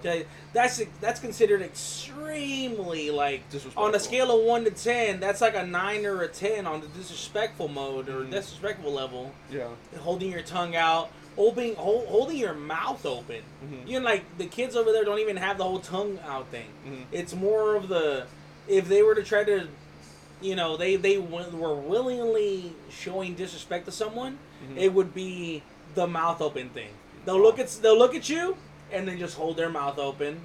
That's that's considered extremely like on a scale of one to ten. That's like a nine or a ten on the disrespectful mode or Mhm. disrespectful level. yeah Holding your tongue out, opening, hold, holding your mouth open. Mhm. You know, like the kids over there don't even have the whole tongue out thing. Mhm. It's more of the if they were to try to, you know, they they were willingly showing disrespect to someone, Mhm. it would be the mouth open thing. They'll look at they'll look at you and then just hold their mouth open,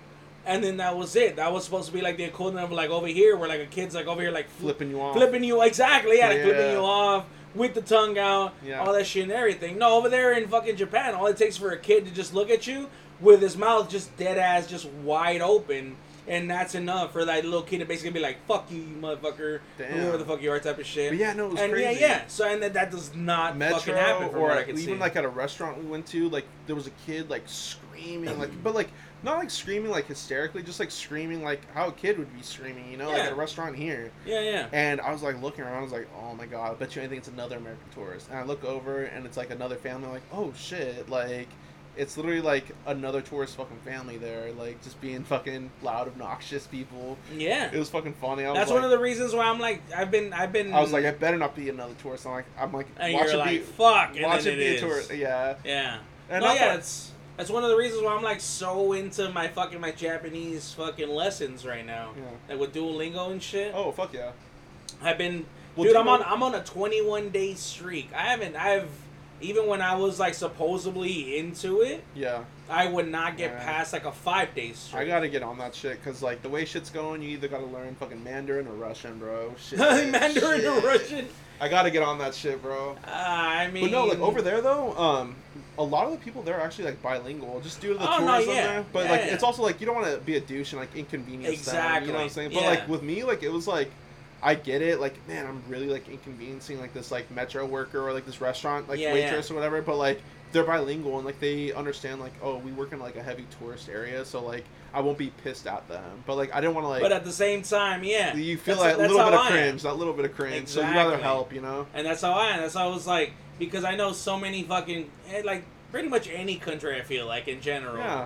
and then that was it. That was supposed to be like the equivalent of like over here, where like a kid's like over here like fl- Flipping you off. flipping you exactly, yeah, like flipping you off with the tongue out, Yeah. all that shit and everything. No, over there in fucking Japan, all it takes for a kid to just look at you with his mouth just dead ass, just wide open. And that's enough for that little kid to basically be like, "Fuck you, you motherfucker," Damn. whoever the fuck you are, type of shit. But yeah, no, it was and crazy. yeah, yeah. So and that, that does not Metro fucking happen from or what I can even see. like at a restaurant we went to, like there was a kid like screaming, like but like not like screaming like hysterically, just like screaming like how a kid would be screaming, you know, like at a restaurant here. yeah, yeah. And I was like looking around, I was like, oh my god, I bet you anything it's another American tourist. And I look over and it's like another family, like, oh shit, like it's literally like another tourist fucking family there, like just being fucking loud, obnoxious people. Yeah. It was fucking funny. I That's like, one of the reasons why I'm like I've been I've been I was like, I better not be another tourist. I'm like, I'm like, and watch you're it like be, fuck and watch then it be it a tourist. Yeah. Yeah. And no, I yeah, thought- that's that's one of the reasons why I'm like so into my fucking my Japanese fucking lessons right now. Yeah. Like with Duolingo and shit. Oh fuck yeah. I've been Well, dude, I'm on I'm on a 21 day streak. I haven't I've even when I was like supposedly into it, Yeah. I would not get Yeah. past like a 5 day streak. I gotta get on that shit because like the way shit's going, you either gotta learn fucking Mandarin or Russian, bro. Shit. Mandarin or Russian. I gotta get on that shit, bro. Uh, I mean But no, like over there though, um, a lot of the people there are actually like bilingual, just due to the Oh, no, tourism yeah. there. But Yeah, like, yeah. it's also like you don't want to be a douche and like inconvenience them. You know what I'm saying? But like with me, like it was like. I get it, like man, I'm really like inconveniencing like this like metro worker or like this restaurant like waitress or whatever, but like they're bilingual and like they understand like oh we work in like a heavy tourist area, so like I won't be pissed at them. But like I didn't want to like but at the same time, yeah. you feel That's- that that's little bit of cringe, that little bit of cringe. So you rather help, you know? And that's how I am. That's how I was like, because I know so many fucking, eh, like, pretty much any country, I feel like, in general. Yeah,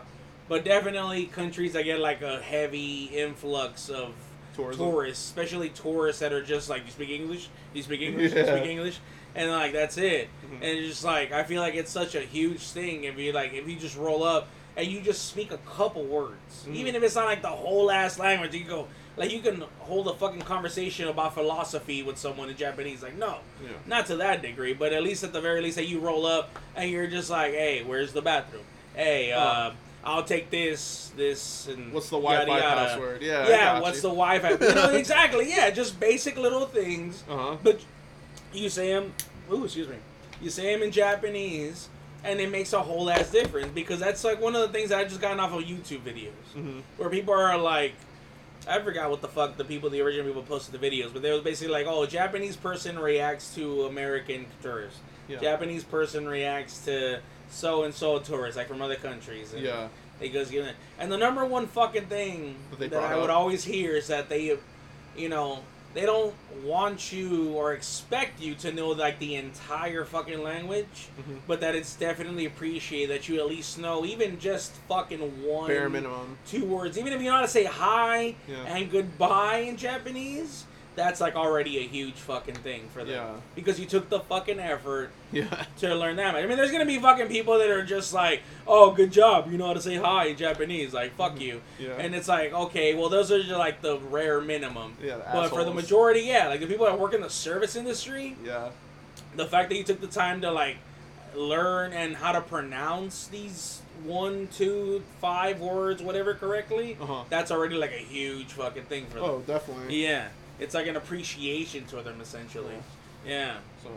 But definitely countries that get, like, a heavy influx of tourism. tourists, especially tourists that are just like, you speak English? You speak English? You speak English? And, like, that's it. Mhm. And it's just like, I feel like it's such a huge thing if you, like, if you just roll up and you just speak a couple words. Mhm. Even if it's not, like, the whole ass language, you go, like, you can hold a fucking conversation about philosophy with someone in Japanese. Like, no Yeah. not to that degree, but at least at the very least that you roll up and you're just like, hey, where's the bathroom? Hey, uh, I'll take this, this, and What's the yada, Wi-Fi yada. password? Yeah. I Yeah, what's you. the Wi-Fi? You know, exactly. Yeah, just basic little things. Uh huh. But you say them, ooh, excuse me, you say them in Japanese, and it makes a whole ass difference because that's like one of the things that I just gotten off of YouTube videos hmm where people are like, I forgot what the fuck the people, the original people posted the videos, but they was basically like, oh, Japanese person reacts to American tourists. Yeah. Japanese person reacts to so and so tourists, like from other countries. And Yeah. It goes, you know, and the number one fucking thing That that I brought would always hear is that they, you know, they don't want you or expect you to know like the entire fucking language, Mhm. but that it's definitely appreciated that you at least know even just fucking one Bare minimum. two words. Even if you know how to say hi Yeah. and goodbye in Japanese, that's like already a huge fucking thing for them. Yeah. Because you took the fucking effort Yeah. to learn that. I mean, there's gonna be fucking people that are just like, "Oh, good job, you know how to say hi in Japanese." Like, fuck you. Yeah. And it's like, okay, well, those are just like the rare minimum. Yeah, But for the majority, yeah, like the people that work in the service industry, Yeah. the fact that you took the time to like learn and how to pronounce these one, two, five words, whatever correctly, Uh huh. that's already like a huge fucking thing for them. Oh, definitely. Yeah, it's like an appreciation to them essentially. Yeah. So,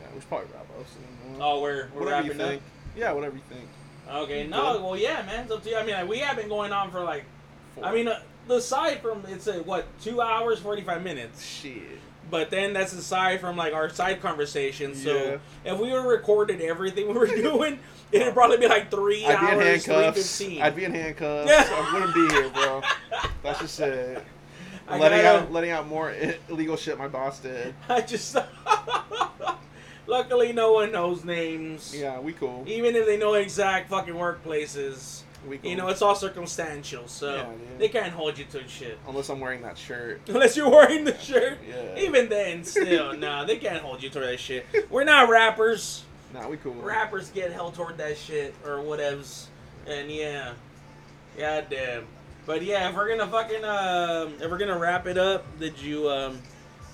yeah, we should probably wrap up soon. Oh, we're we're whatever you wrapping up. think. Yeah, whatever you think. Okay. You No. good? Well, yeah, man. It's up to you. I mean, like, we have been going on for like, Four. I mean, uh, aside from it's a what two hours forty five minutes, shit. but then that's aside from like our side conversations. So Yeah. if we were recorded everything we were doing, it'd probably be like three I'd be in hours, handcuffs. I'd be in handcuffs. I wouldn't be here, bro. That's just it. I letting gotta- out, letting out more illegal shit my boss did. I just. Luckily, no one knows names. Yeah, we cool. Even if they know exact fucking workplaces, We cool. you know, it's all circumstantial, so Yeah, they can't hold you to shit. Unless I'm wearing that shirt. Unless you're wearing the shirt. Yeah. Even then, still, nah, they can't hold you to that shit. We're not rappers. Nah, we cool. Rappers get held toward that shit or whatevs. And yeah. God damn. But yeah, if we're gonna fucking um if we're gonna wrap it up, did you um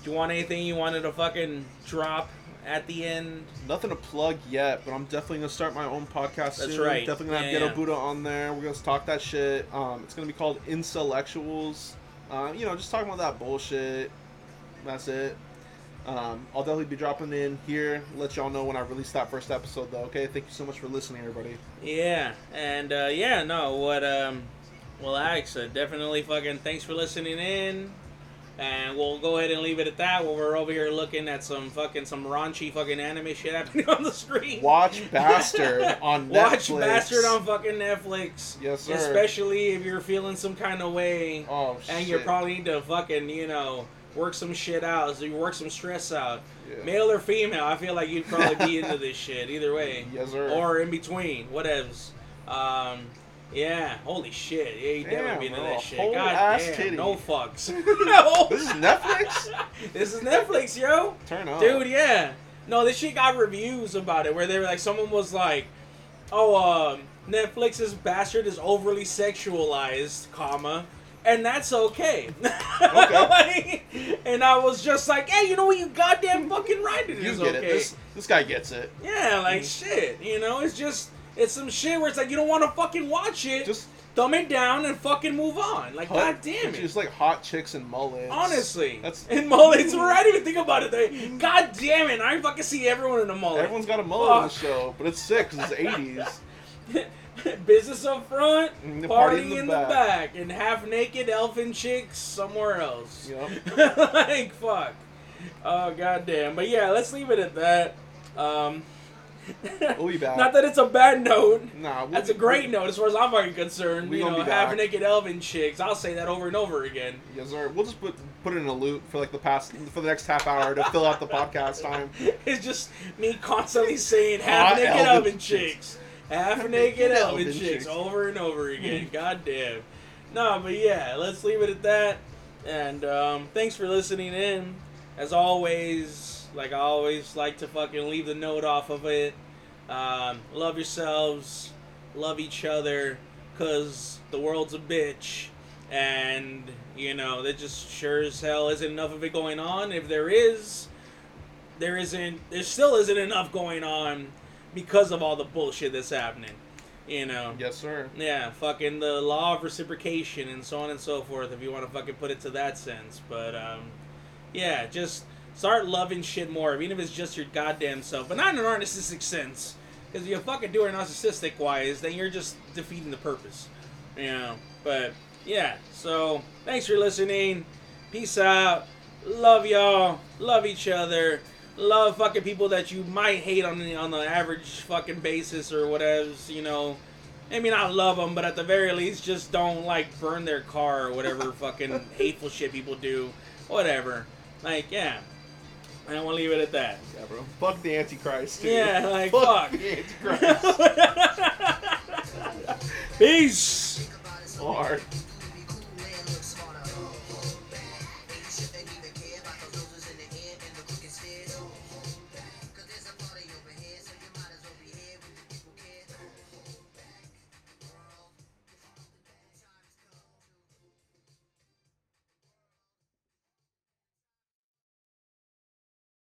do you want anything you wanted to fucking drop at the end? Nothing to plug yet, but I'm definitely gonna start my own podcast That's soon. right. Definitely gonna have Yeah, Ghetto yeah. Buddha on there. We're gonna talk that shit. Um, it's gonna be called Intellectuals. Uh, you know, just talking about that bullshit. That's it. Um, I'll definitely be dropping in here. Let y'all know when I release that first episode, though. Okay. Thank you so much for listening, everybody. Yeah, and uh, yeah, no, what um, well, Alex, uh, definitely fucking thanks for listening in, and we'll go ahead and leave it at that. While we're over here looking at some fucking some raunchy fucking anime shit happening on the screen. Watch Bastard on Watch Netflix. Watch Bastard on fucking Netflix. Yes, sir. Especially if you're feeling some kind of way, Oh and you probably need to fucking you know work some shit out, so you work some stress out. Yeah. Male or female, I feel like you'd probably be into this shit either way Yes, sir. or in between, whatevs. Um, yeah, holy shit, yeah, you Damn, definitely be into that shit. whole God ass damn, titty. no fucks. no. This is Netflix. this is Netflix, yo. Turn on, Dude, yeah. No, this shit got reviews about it where they were like, someone was like, "Oh, um, Netflix's bastard is overly sexualized, comma." And that's okay. Like, and I was just like, hey, you know what? You goddamn fucking right. It You is get okay. it. This this guy gets it. Yeah, like shit. You know, it's just it's some shit where it's like you don't want to fucking watch it. Just thumb it down and fucking move on. Like, god damn It's it. just like hot chicks and mullets. Honestly, That's- and mullets. Where I didn't even think about it. They, god damn it! I fucking see everyone in a mullet. Everyone's got a mullet on the show, but it's sick 'cause it's 80s. Business up front, And party, party in, the, back. and half naked elfin chicks somewhere else. Yup. like fuck. Oh goddamn. But yeah, let's leave it at that. Um, We'll be back. Not that it's a bad note. Nah, we'll That's be- a great note as far as I'm fucking concerned. We you know, be half naked elven chicks. I'll say that over and over again. Yes, sir. We'll just put put it in a loop for like the past for the next half hour to fill out the podcast time. It's just me constantly saying half naked elven elven chicks. chicks. Half naked elven elven chicks chicks. over and over again. God damn. No, but yeah, let's leave it at that. And um, thanks for listening in. As always, like I always like to fucking leave the note off of it. Um, love yourselves, love each other, cause the world's a bitch, and you know there just sure as hell isn't enough of it going on. If there is, there isn't. There still isn't enough going on because of all the bullshit that's happening. You know. Yes, sir. Yeah, fucking the law of reciprocation and so on and so forth, if you want to fucking put it to that sense. But, um, yeah, just start loving shit more, even if it's just your goddamn self. But not in a narcissistic sense. Because if you fucking do it narcissistic wise, then you're just defeating the purpose. You know? But, yeah, so thanks for listening. Peace out. Love y'all. Love each other. Love fucking people that you might hate on the on the average fucking basis or whatever. You know, maybe not love them, but at the very least, just don't like burn their car or whatever fucking hateful shit people do. Whatever. Like, yeah. I don't want to leave it at that. Yeah, bro. Fuck the Antichrist. Dude. Yeah, like, fuck. fuck. the Antichrist. Peace. Hard.